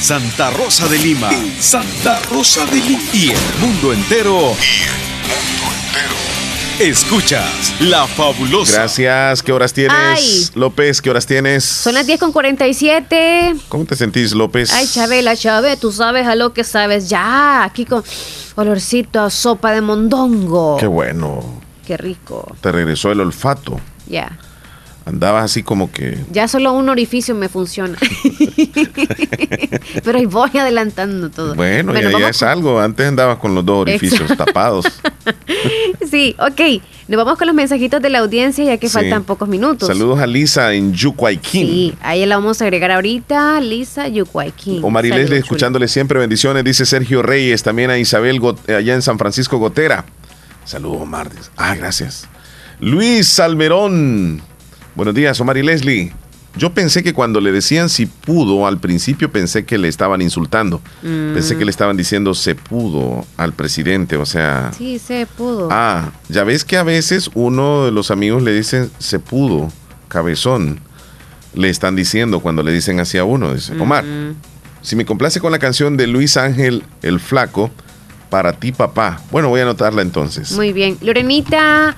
Santa Rosa de Lima. Santa Rosa de Lima. Y el mundo entero. Escuchas La Fabulosa. Gracias. ¿Qué horas tienes, Ay. López? ¿Qué horas tienes? Son las 10 con 47. ¿Cómo te sentís, López? Ay, Chabela, Chave, tú sabes a lo que sabes. Ya, aquí con olorcito a sopa de mondongo. Qué bueno. Qué rico. Te regresó el olfato. Ya. Andabas así como que. Ya solo un orificio me funciona. Pero ahí voy adelantando todo. Bueno, ya, ya es algo. Antes andabas con los dos orificios Exacto. tapados. Sí, ok. Nos vamos con los mensajitos de la audiencia ya que Sí. faltan pocos minutos. Saludos a Lisa en Yucuayquín. Sí, ahí la vamos a agregar ahorita. Lisa Yucuayquín. O Marilesli Saludos, escuchándole siempre bendiciones, dice Sergio Reyes, también a Isabel Got- allá en San Francisco Gotera. Saludos, Omar. Ah, gracias. Luis Salmerón. Buenos días, Omar y Leslie. Yo pensé que cuando le decían si pudo, al principio pensé que le estaban insultando. Mm. Pensé que le estaban diciendo se pudo al presidente, o sea... Sí, se pudo. Ah, ya ves que a veces uno de los amigos le dicen se pudo, cabezón. Le están diciendo cuando le dicen así a uno. Dice, Omar, Mm. si me complace con la canción de Luis Ángel el Flaco, para ti papá. Bueno, voy a anotarla entonces. Muy bien. Lorenita,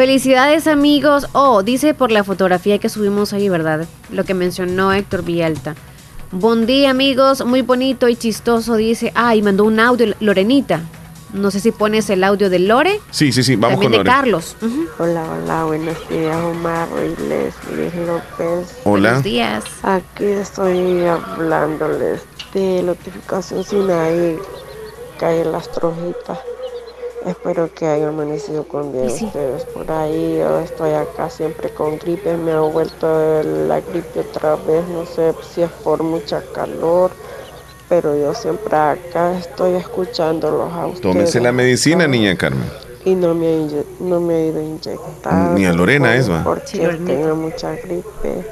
felicidades amigos. Oh, dice por la fotografía que subimos ahí, ¿verdad? Lo que mencionó Héctor Villalta. Buen día amigos, muy bonito y chistoso, dice. Ah, y mandó un audio, Lorenita. No sé si pones el audio de Lore. Sí, sí, sí, vamos También con de Lore. Carlos. Ujú. Hola, hola, buenos días, Omar y Leslie López. Hola. Buenos días. Aquí estoy hablándoles de notificación Sinaí, calle Las Trojitas. Espero que hayan amanecido con bien Y sí. ustedes por ahí. Yo estoy acá siempre con gripe, me ha vuelto la gripe otra vez. No sé si es por mucha calor, pero yo siempre acá estoy escuchándolos a ustedes. Tómese la medicina, niña Carmen. Y no me, ha no me he ido a inyectar. Ni a Lorena es, va. Porque tengo mucha gripe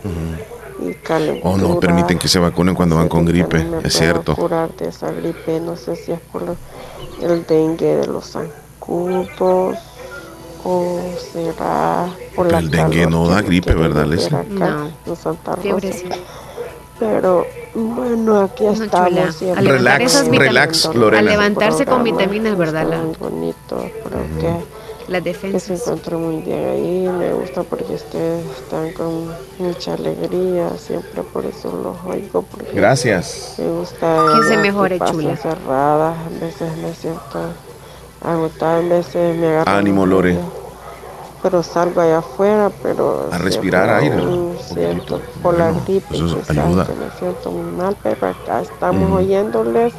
y calentura. Oh, no, permiten que se vacunen cuando van con gripe, es cierto. curar de esa gripe, no sé si es por lo el dengue de los zancudos o será por la el dengue no da gripe, ¿verdad, Leslie? No. en Santa Rosa. Pero bueno, aquí No, estamos siempre. Relax, relax, Lorena. Al levantarse con vitaminas, ¿verdad? Muy bonito, creo que las que se defensas. encuentra muy bien ahí. Me gusta porque ustedes están con mucha alegría, siempre por eso los oigo. Porque Gracias. Me gusta Que se mejore, chula. cerradas, a veces me siento agotada, a veces me agarra. Ánimo, Lore. Pero salgo allá afuera, pero. A respirar aire, Siento por la gripe, eso ayuda. que me siento muy mal, pero acá estamos Ujú. oyéndoles.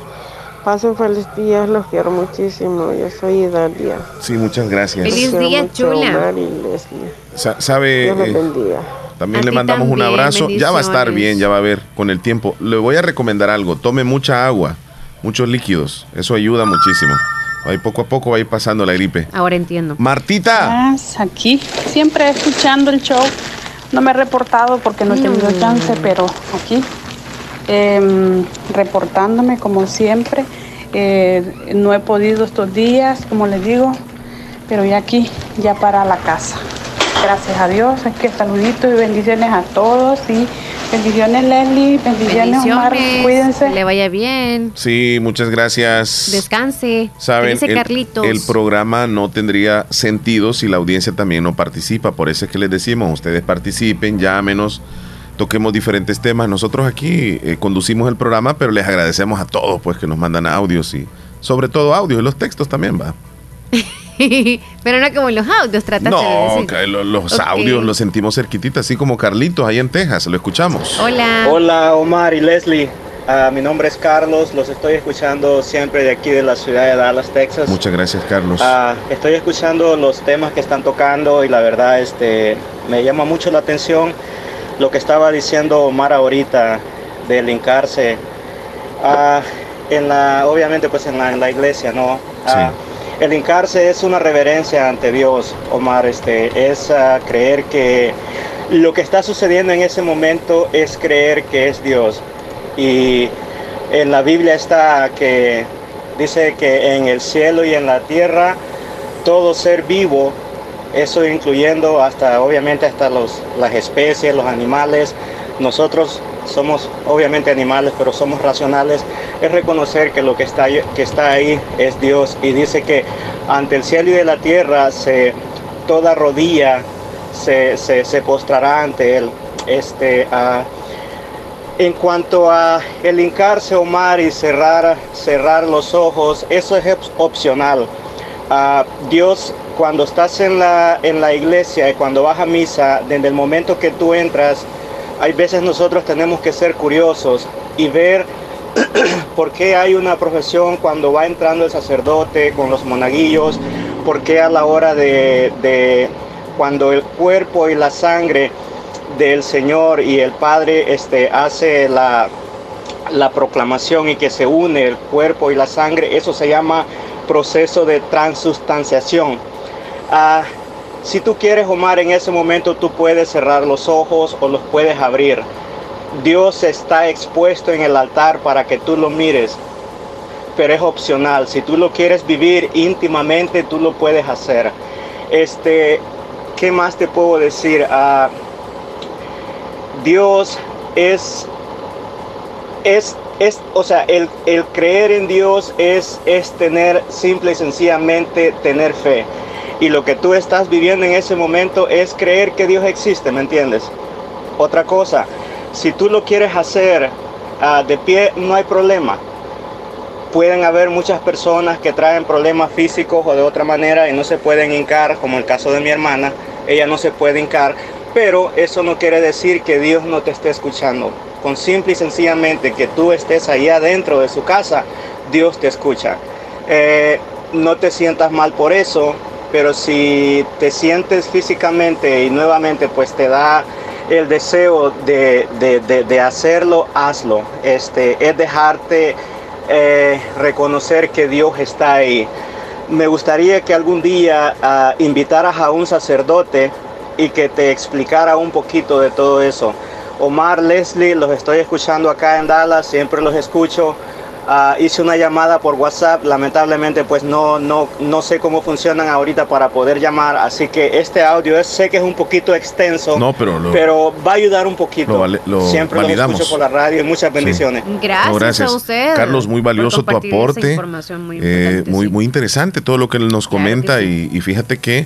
Pasen feliz día, los quiero muchísimo. Yo soy Dalia. Sí, muchas gracias. Feliz día, chula. Omar y Leslie. Sa- ¿Sabe? Dios eh, bendiga. También A le mandamos un abrazo. Ya va a estar bien, ya va a ver con el tiempo. Le voy a recomendar algo. Tome mucha agua, muchos líquidos. Eso ayuda muchísimo. Ahí poco a poco va a ir pasando la gripe. Ahora entiendo. Martita. Más aquí, siempre escuchando el show. No me he reportado porque no he tenido Mm. chance, pero aquí, em, reportándome como siempre. Eh, no he podido estos días, como les digo, pero ya aquí, ya para la casa. Gracias a Dios, es que saluditos y bendiciones a todos y bendiciones Leslie, bendiciones, Omar, Bendiciones. cuídense. Que le vaya bien. Sí, muchas gracias. Descanse. Saben, Dice el, Carlitos. el programa no tendría sentido si la audiencia también no participa. Por eso es que les decimos, ustedes participen, llámenos, toquemos diferentes temas. Nosotros aquí eh, conducimos el programa, pero les agradecemos a todos pues que nos mandan audios y sobre todo audios y los textos también, va. Pero no como los audios, trataste de No, decir. que lo- los Ok. audios los sentimos cerquititas, así como Carlitos ahí en Texas, lo escuchamos. Hola. Hola Omar y Leslie, Ah, mi nombre es Carlos, los estoy escuchando siempre de aquí de la ciudad de Dallas, Texas. Muchas gracias, Carlos. Ah, estoy escuchando los temas que están tocando y la verdad este, me llama mucho la atención lo que estaba diciendo Omar ahorita del hincarse. Ah, en la, obviamente pues en la, en la iglesia, ¿no? Ah, El hincarse es una reverencia ante Dios, Omar, este, es ah, creer que lo que está sucediendo en ese momento es creer que es Dios. Y en la Biblia está que dice que en el cielo y en la tierra todo ser vivo, eso incluyendo hasta obviamente hasta los, las especies, los animales, nosotros somos obviamente animales, pero somos racionales, es reconocer que lo que está, que está ahí es Dios. Y dice que ante el cielo y de la tierra se, toda rodilla se, se, postrará ante Él. Este, ah, en cuanto a el hincarse, Omar, y cerrar, cerrar los ojos, eso es op- opcional. Ah, Dios, cuando estás en la, en la iglesia y cuando vas a misa, desde el momento que tú entras, hay veces nosotros tenemos que ser curiosos y ver por qué hay una profesión cuando va entrando el sacerdote con los monaguillos, por qué a la hora de, de cuando el cuerpo y la sangre del Señor y el Padre este, hace la, la proclamación y que se une el cuerpo y la sangre, eso se llama proceso de transustanciación. Ah, si tú quieres, Omar, en ese momento tú puedes cerrar los ojos o los puedes abrir. Dios está expuesto en el altar para que tú lo mires, pero es opcional. Si tú lo quieres vivir íntimamente, tú lo puedes hacer. Este, ¿qué más te puedo decir? Ah, Dios es, es, es, o sea, el, el creer en Dios es, es tener simple y sencillamente tener fe. Y lo que tú estás viviendo en ese momento es creer que Dios existe, ¿me entiendes? Otra cosa, si tú lo quieres hacer ah, de pie, no hay problema. Pueden haber muchas personas que traen problemas físicos o de otra manera y no se pueden hincar, como el caso de mi hermana, ella no se puede hincar, pero eso no quiere decir que Dios no te esté escuchando. Con simple y sencillamente que tú estés ahí adentro de su casa, Dios te escucha. Eh, no te sientas mal por eso, pero si te sientes físicamente y nuevamente pues te da el deseo de, de- de- de hacerlo, hazlo. Este, es dejarte eh, reconocer que Dios está ahí. Me gustaría que algún día ah, invitaras a un sacerdote y que te explicara un poquito de todo eso. Omar, Leslie, los estoy escuchando acá en Dallas, siempre los escucho. Ah, hice una llamada por WhatsApp, lamentablemente pues no, no, no sé cómo funcionan ahorita para poder llamar, así que este audio es, sé que es un poquito extenso, No, pero lo- pero va a ayudar un poquito. Lo vale- lo Siempre lo validamos. escucho por la radio y muchas bendiciones. Gracias, a usted. Carlos, muy valioso tu aporte. muy Eh, muy, sí. muy interesante todo lo que él nos comenta y, y fíjate que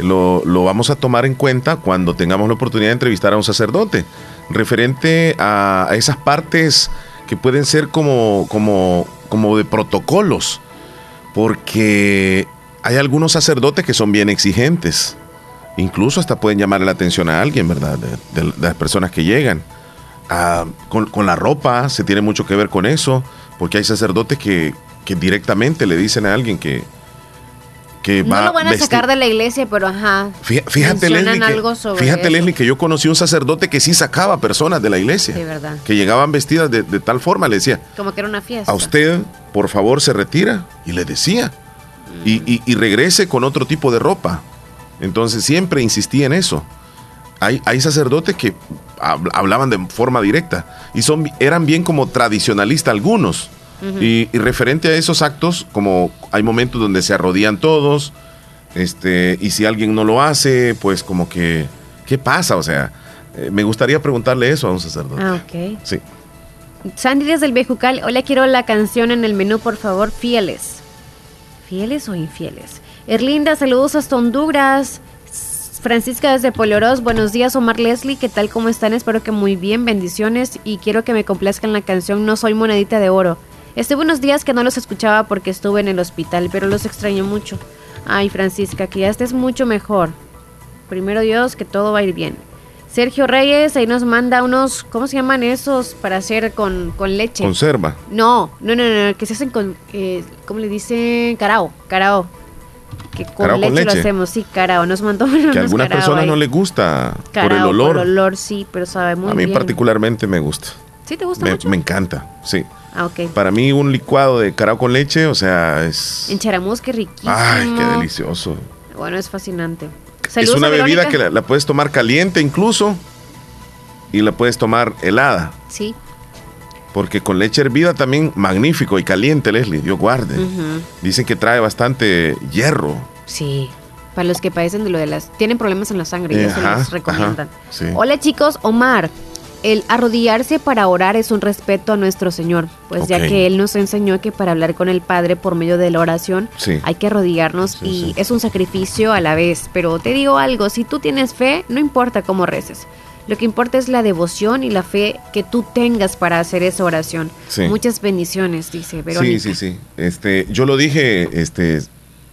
lo, lo vamos a tomar en cuenta cuando tengamos la oportunidad de entrevistar a un sacerdote referente a, esas partes que pueden ser como, como, como de protocolos, porque hay algunos sacerdotes que son bien exigentes, incluso hasta pueden llamar la atención a alguien, ¿verdad? De las personas que llegan. Ah, con, con la ropa se tiene mucho que ver con eso, porque hay sacerdotes que, que directamente le dicen a alguien que, que va No lo van a sacar de la iglesia, pero ajá. Fí- Fíjate, Leslie, que, fíjate. Leslie, que yo conocí un sacerdote que sí sacaba personas de la iglesia, De verdad. que llegaban vestidas de, de tal forma, le decía, Como que era una fiesta. a usted, por favor, se retira, y le decía, y, y- y regrese con otro tipo de ropa. Entonces siempre insistía en eso. Hay, hay sacerdotes que hab- hablaban de forma directa y son, eran bien como tradicionalistas algunos. Y, y referente a esos actos, como hay momentos donde se arrodillan todos, este, y si alguien no lo hace, pues como que, ¿qué pasa? O sea, eh, me gustaría preguntarle eso a un sacerdote. Ah, ok. Sí. Sandy desde el Bejucal. Hola, quiero la canción en el menú, por favor. Fieles. ¿Fieles o infieles? Erlinda, saludos hasta Honduras. Francisca desde Polorós, buenos días Omar Leslie, ¿qué tal? ¿Cómo están? Espero que muy bien, bendiciones y quiero que me complazcan la canción No soy monedita de oro. Estuve unos días que no los escuchaba porque estuve en el hospital, pero los extraño mucho. Ay Francisca, que ya estés mucho mejor. Primero Dios, que todo va a ir bien. Sergio Reyes ahí nos manda unos, ¿cómo se llaman esos para hacer con, con leche? Conserva. No, no, no, no, que se hacen con, eh, ¿cómo le dicen? Carao, carao. Que con, Carao leche, con lo leche. hacemos, sí, carao. Nos mandó Que unos a algunas carao personas ahí. no les gusta por el Carao, olor. Por olor, sí, pero sabe muy a mí bien. particularmente me gusta. ¿Sí te gusta Me, mucho? me encanta, sí. Ah, ok. Para mí un licuado de carao con leche, o sea, es... En Charamuz, qué riquísimo. Ay, qué delicioso. Bueno, es fascinante. es Saludos una a bebida que la, la puedes tomar caliente incluso y la puedes tomar helada. Sí. Porque con leche hervida también magnífico y caliente, Leslie, Dios guarde. Dicen que trae bastante hierro. Sí. Para los que padecen de lo de las... Tienen problemas en la sangre y eso Ajá, les recomiendan. ajá, sí. Hola chicos, Omar. El arrodillarse para orar es un respeto a nuestro Señor, pues ya que Él nos enseñó que para hablar con el Padre por medio de la oración Sí. hay que arrodillarnos y es un sacrificio a la vez. Pero te digo algo, si tú tienes fe, no importa cómo reces. Lo que importa es la devoción y la fe que tú tengas para hacer esa oración. Muchas bendiciones, dice Verónica. Sí, sí, sí. Este, yo lo dije, este,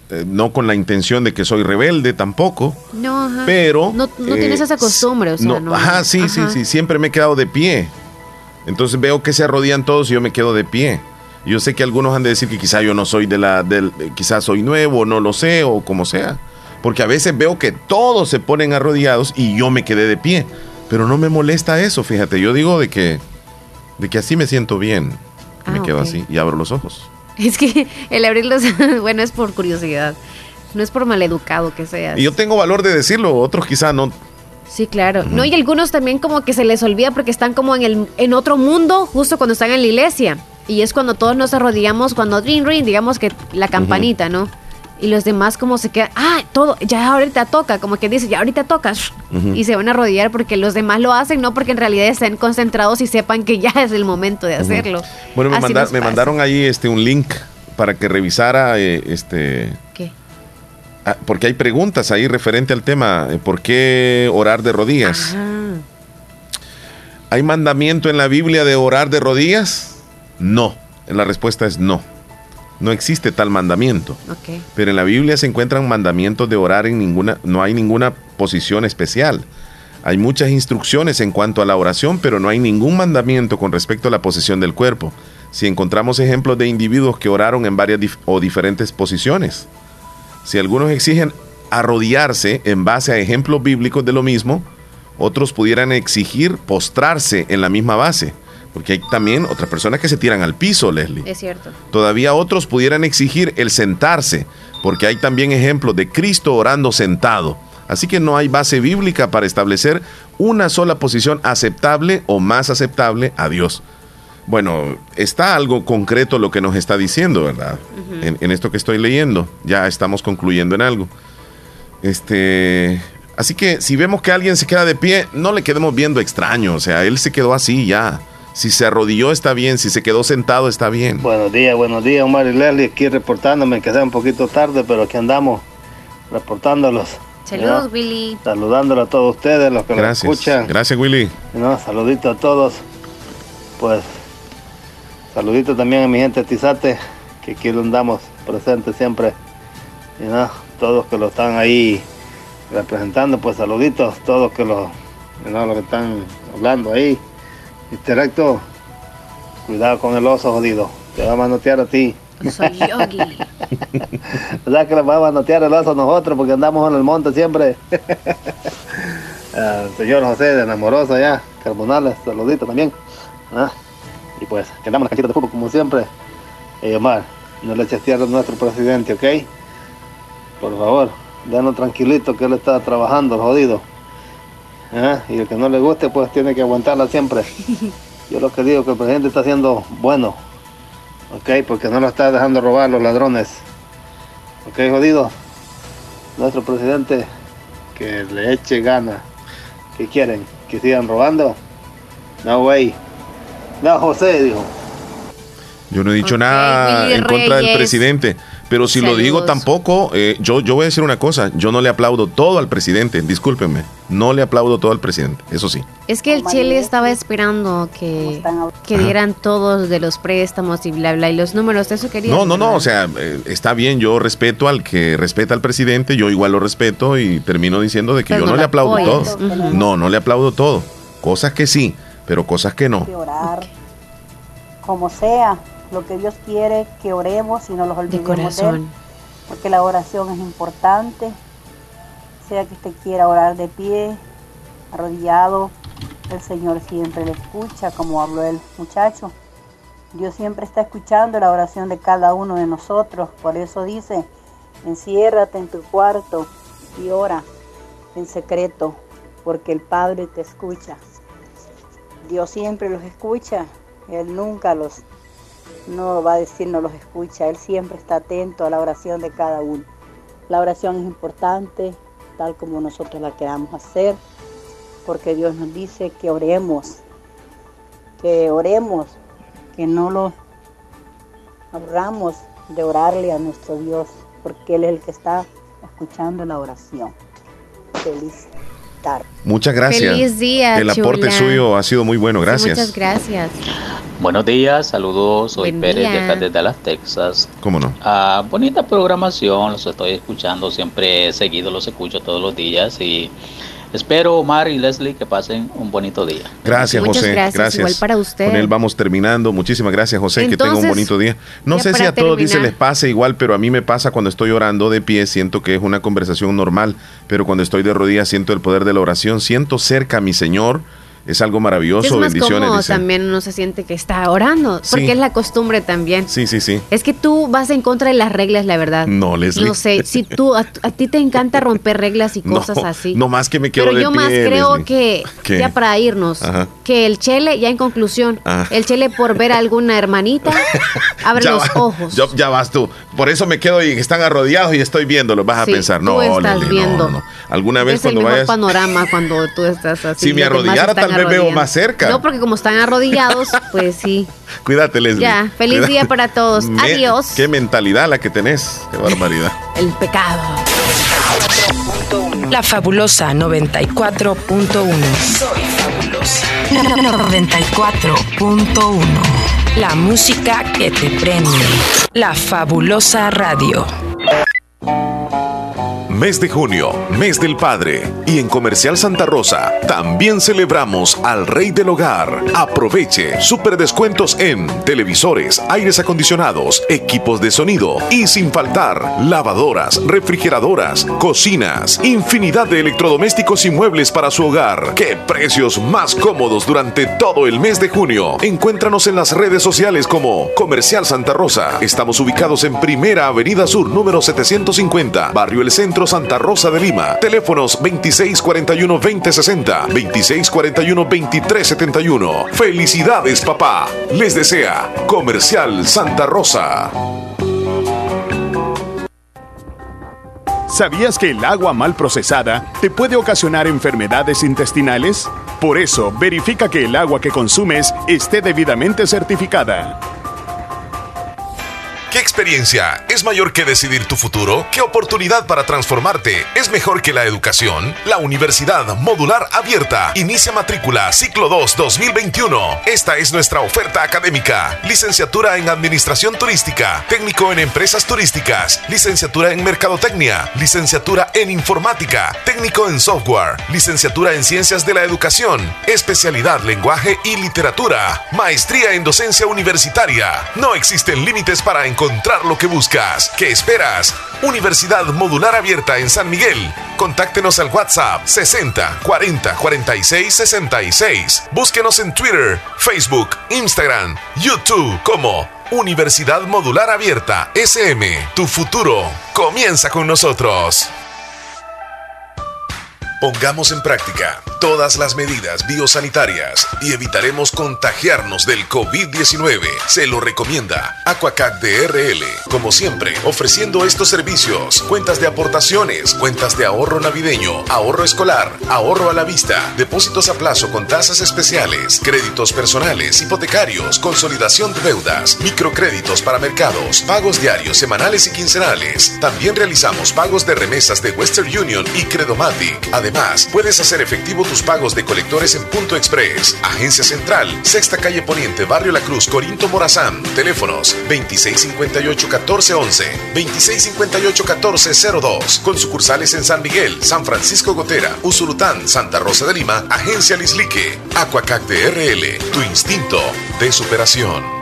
eh, no con la intención de que soy rebelde tampoco. No, ajá. Pero, No, no eh, tienes esa costumbre, o sea, No, no. ajá, sí, sí, Ajá. sí. Siempre me he quedado de pie. Entonces veo que se arrodillan todos y yo me quedo de pie. Yo sé que algunos han de decir que quizá yo no soy de la, del, eh, quizás soy nuevo, no lo sé, o como sea. Porque a veces veo que todos se ponen arrodillados y yo me quedé de pie. Pero no me molesta eso, fíjate. Yo digo de que, de que así me siento bien. me Ah, quedo así y abro los ojos. Es que el abrirlos, bueno, es por curiosidad. No es por maleducado que seas. Y yo tengo valor de decirlo, otros quizá no. Sí, claro. No, y algunos también como que se les olvida porque están como en el en otro mundo justo cuando están en la iglesia. Y es cuando todos nos arrodillamos, cuando ring ring, digamos que la campanita, ¿no? Y los demás como se quedan, ah, todo, ya ahorita toca, como que dice, ya ahorita toca. Ujú. Y se van a arrodillar porque los demás lo hacen, no porque en realidad estén concentrados y sepan que ya es el momento de hacerlo. Bueno, me, manda- mandaron ahí este, un link para que revisara eh, este. ¿Qué? ah, porque hay preguntas ahí referente al tema. eh, ¿Por qué orar de rodillas? ¿Hay mandamiento en la Biblia de orar de rodillas? No. La respuesta es no. No existe tal mandamiento. Pero en la Biblia se encuentran mandamientos de orar en ninguna, no hay ninguna posición especial. Hay muchas instrucciones en cuanto a la oración, pero no hay ningún mandamiento con respecto a la posición del cuerpo. Si encontramos ejemplos de individuos que oraron en varias dif- o diferentes posiciones. Si algunos exigen arrodillarse en base a ejemplos bíblicos de lo mismo, otros pudieran exigir postrarse en la misma base. Porque hay también otras personas que se tiran al piso, Leslie. Es cierto. Todavía otros pudieran exigir el sentarse, porque hay también ejemplos de Cristo orando sentado. Así que no hay base bíblica para establecer una sola posición aceptable o más aceptable a Dios. Bueno, está algo concreto lo que nos está diciendo, ¿verdad? en, en esto que estoy leyendo. Ya estamos concluyendo en algo. Este. Así que si vemos que alguien se queda de pie, no le quedemos viendo extraño. O sea, él se quedó así ya. Si se arrodilló está bien, si se quedó sentado está bien. Buenos días, buenos días, Omar y Leslie, aquí reportándome, que sea un poquito tarde, pero aquí andamos reportándolos. Saludos, ¿ya? Willy. Saludándolos a todos ustedes, los que nos Gracias. escuchan. Gracias, Willy. ¿no? Saludito a todos. Pues, saludito también a mi gente Tizate, que aquí lo andamos presentes siempre. Y no, todos que lo están ahí representando, pues saluditos, todos que lo, ¿no? los que están hablando ahí. Directo, cuidado con el oso jodido, te va a manotear a ti. Soy Yogi. ¿Verdad que le vamos a manotear el oso a nosotros porque andamos en el monte siempre? Ah, señor José de Enamoroso allá, Carbonales, saludito también. Ah, Y pues, quedamos en la canchita de fútbol como siempre. Y Omar, no le eches tierra a nuestro presidente, ¿ok? Por favor, denos tranquilito que él está trabajando, el jodido. Ah, Y el que no le guste, pues tiene que aguantarla siempre. Yo lo que digo que el presidente está haciendo bueno, ¿ok? Porque no lo está dejando robar los ladrones. ¿Ok, jodido? Nuestro presidente, que le eche gana. ¿Qué quieren? ¿Que sigan robando? No, güey. No, José, dijo. Yo no he dicho nada Willy en contra del presidente. Pero si lo digo tampoco, eh, yo, yo voy a decir una cosa, yo no le aplaudo todo al presidente, discúlpenme, no le aplaudo todo al presidente, eso sí. Es que el Chile estaba esperando que, que dieran todos de los préstamos y bla, bla, y los números, eso quería. No, no, no, o sea, eh, está bien, yo respeto al que respeta al presidente, yo igual lo respeto y termino diciendo de que Pero yo no le aplaudo apoyas. todo. No, no le aplaudo todo. Cosas que sí, pero cosas que no. orar, como sea, lo que Dios quiere que oremos y no los olvidemos de, Él, corazón. porque la oración es importante, sea que usted quiera orar de pie, arrodillado, el Señor siempre le escucha, como habló el muchacho. Dios siempre está escuchando la oración de cada uno de nosotros, por eso dice, enciérrate en tu cuarto y ora en secreto, porque el Padre te escucha. Dios siempre los escucha, Él nunca los, no va a decir no los escucha, Él siempre está atento a la oración de cada uno. La oración es importante, tal como nosotros la queramos hacer, porque Dios nos dice que oremos, que oremos, que no lo aburramos de orarle a nuestro Dios, porque Él es el que está escuchando la oración. Feliz tarde. Muchas gracias. Feliz día, El aporte chula. suyo ha sido muy bueno, Sí, gracias. muchas gracias. Buenos días, saludos, soy Buen Pérez de día. acá de Dallas, Texas. ¿Cómo no? Ah, bonita programación, los estoy escuchando, siempre seguido los escucho todos los días y espero Omar y Leslie que pasen un bonito día. Gracias, Muchas José. gracias, igual para usted. Con él vamos terminando. Muchísimas gracias, José. que tenga un bonito día. No sé si a todos dice les pasa igual, pero a mí me pasa cuando estoy orando de pie, siento que es una conversación normal, pero cuando estoy de rodillas siento el poder de la oración, siento cerca a mi Señor. Es algo maravilloso. es más Bendiciones. cómodo dice. también uno se siente que está orando, porque Sí. es la costumbre también. Sí, sí, sí. Es que tú vas en contra de las reglas, la verdad. No, Leslie. No sé, si tú, a, a ti te encanta romper reglas y No, cosas así. no más que me quedo Pero de yo pie, más creo Leslie. que, ¿Qué? ya para irnos, Ajá. que el Chele, ya en conclusión, Ah. el Chele por ver a alguna hermanita, abre Ya los va- ojos. Ya, ya vas tú. Por eso me quedo y están arrodillados y estoy viéndolo. Vas Sí, a pensar, tú no, estás Leslie, no, viendo. no, no. Alguna vez es el cuando mejor vayas. panorama cuando tú estás así. Si me arrodillara, tal vez veo más cerca. No, porque como están arrodillados, pues sí. Cuídate, Leslie. Ya, feliz Cuídate. día para todos. Me- Adiós. Qué mentalidad la que tenés. Qué barbaridad. El pecado. La fabulosa 94.1. Soy fabulosa. 94.1. La música que te prende. La fabulosa radio. Mes de junio, mes del padre. Y en Comercial Santa Rosa también celebramos al rey del hogar. Aproveche super descuentos en televisores, aires acondicionados, equipos de sonido y sin faltar lavadoras, refrigeradoras, cocinas, infinidad de electrodomésticos y muebles para su hogar. ¡Qué precios más cómodos durante todo el mes de junio! Encuéntranos en las redes sociales como Comercial Santa Rosa. Estamos ubicados en Primera Avenida Sur, número 750, Barrio El Centro, Santa Rosa de Lima. Teléfonos 2641-2060, 2641-2371. Felicidades, papá. Les desea Comercial Santa Rosa. ¿Sabías que el agua mal procesada te puede ocasionar enfermedades intestinales? Por eso, verifica que el agua que consumes esté debidamente certificada. ¿Qué experiencia es mayor que decidir tu futuro? ¿Qué oportunidad para transformarte es mejor que la educación? La Universidad Modular Abierta inicia matrícula ciclo 2 2021. Esta es nuestra oferta académica. Licenciatura en Administración Turística, técnico en Empresas Turísticas, licenciatura en Mercadotecnia, licenciatura en Informática, técnico en Software, licenciatura en Ciencias de la Educación, especialidad Lenguaje y Literatura, maestría en Docencia Universitaria. No existen límites para encontrar lo que buscas. ¿Qué esperas? Universidad Modular Abierta en San Miguel. Contáctenos al WhatsApp 60 40 46 66. Búsquenos en Twitter, Facebook, Instagram, YouTube como Universidad Modular Abierta SM. Tu futuro comienza con nosotros. Pongamos en práctica todas las medidas biosanitarias y evitaremos contagiarnos del COVID-19. Se lo recomienda Aquacat DRL. Como siempre, ofreciendo estos servicios: cuentas de aportaciones, cuentas de ahorro navideño, ahorro escolar, ahorro a la vista, depósitos a plazo con tasas especiales, créditos personales, hipotecarios, consolidación de deudas, microcréditos para mercados, pagos diarios, semanales y quincenales. También realizamos pagos de remesas de Western Union y Credomatic. Además, puedes hacer efectivo tus pagos de colectores en Punto Express, Agencia Central, Sexta Calle Poniente, Barrio La Cruz, Corinto Morazán. Teléfonos 2658-1411, 2658-1402. Con sucursales en San Miguel, San Francisco Gotera, Usulután, Santa Rosa de Lima, Agencia Lislique, Aquacac DRL, tu instinto de superación.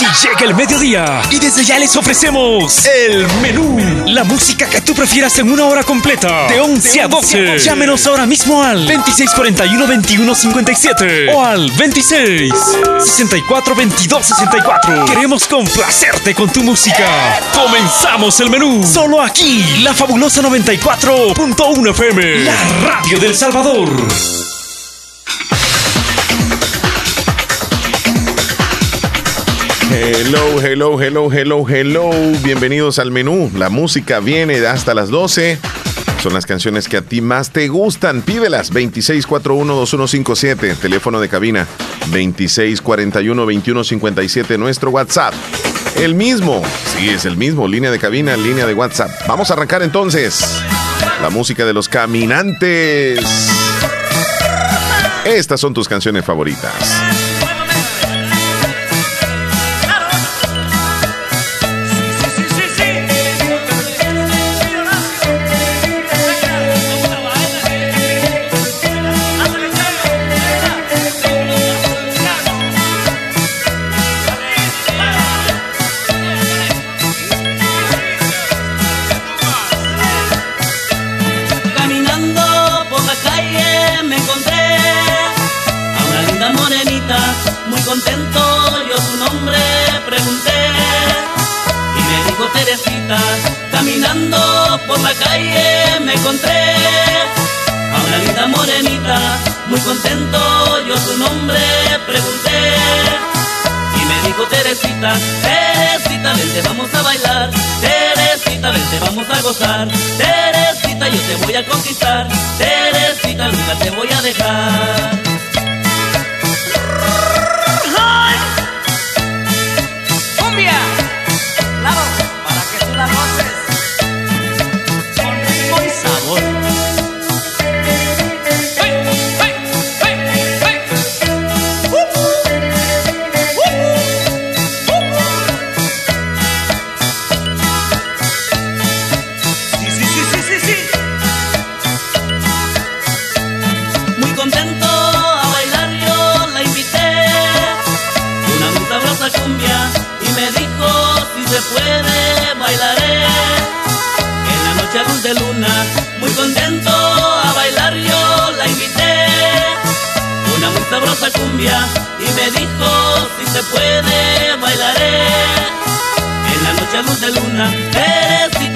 Casi llega el mediodía y desde ya les ofrecemos el menú. La música que tú prefieras en una hora completa, de 11 a 12. Llámenos ahora mismo al 2641-2157 o al 26-64-22-64. Queremos complacerte con tu música. Comenzamos el menú. Solo aquí, la fabulosa 94.1 FM, la radio del Salvador. Hello, hello, hello, hello, hello. Bienvenidos al menú. La música viene hasta las 12. Son las canciones que a ti más te gustan. Pídelas 26412157, teléfono de cabina 26412157, nuestro WhatsApp. El mismo, sí, es el mismo, línea de cabina, línea de WhatsApp. Vamos a arrancar entonces. La música de los caminantes. Estas son tus canciones favoritas. Teresita, Teresita, vente vamos a bailar, Teresita, vente vamos a gozar, Teresita, yo te voy a conquistar, Teresita, nunca te voy a dejar.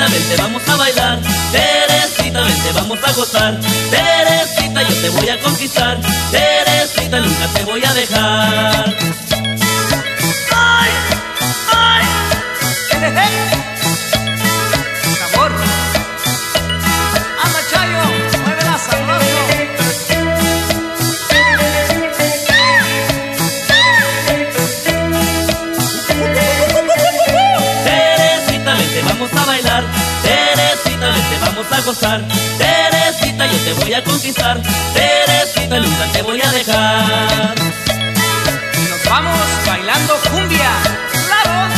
Teresita, vamos a bailar. Teresita, vente, vamos a gozar. Teresita, yo te voy a conquistar. Teresita, nunca te voy a dejar. ¡Ay! ¡Ay! vente, vamos a gozar. Teresita, yo te voy a conquistar. Teresita, nunca te voy a dejar. Y nos vamos bailando cumbia. ¡Claro!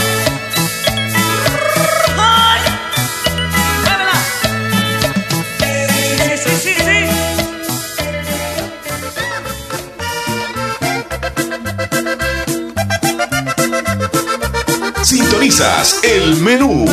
¡Ay! ¡Muévela! Sí, sí, sí, sí. Sintonizas el menú.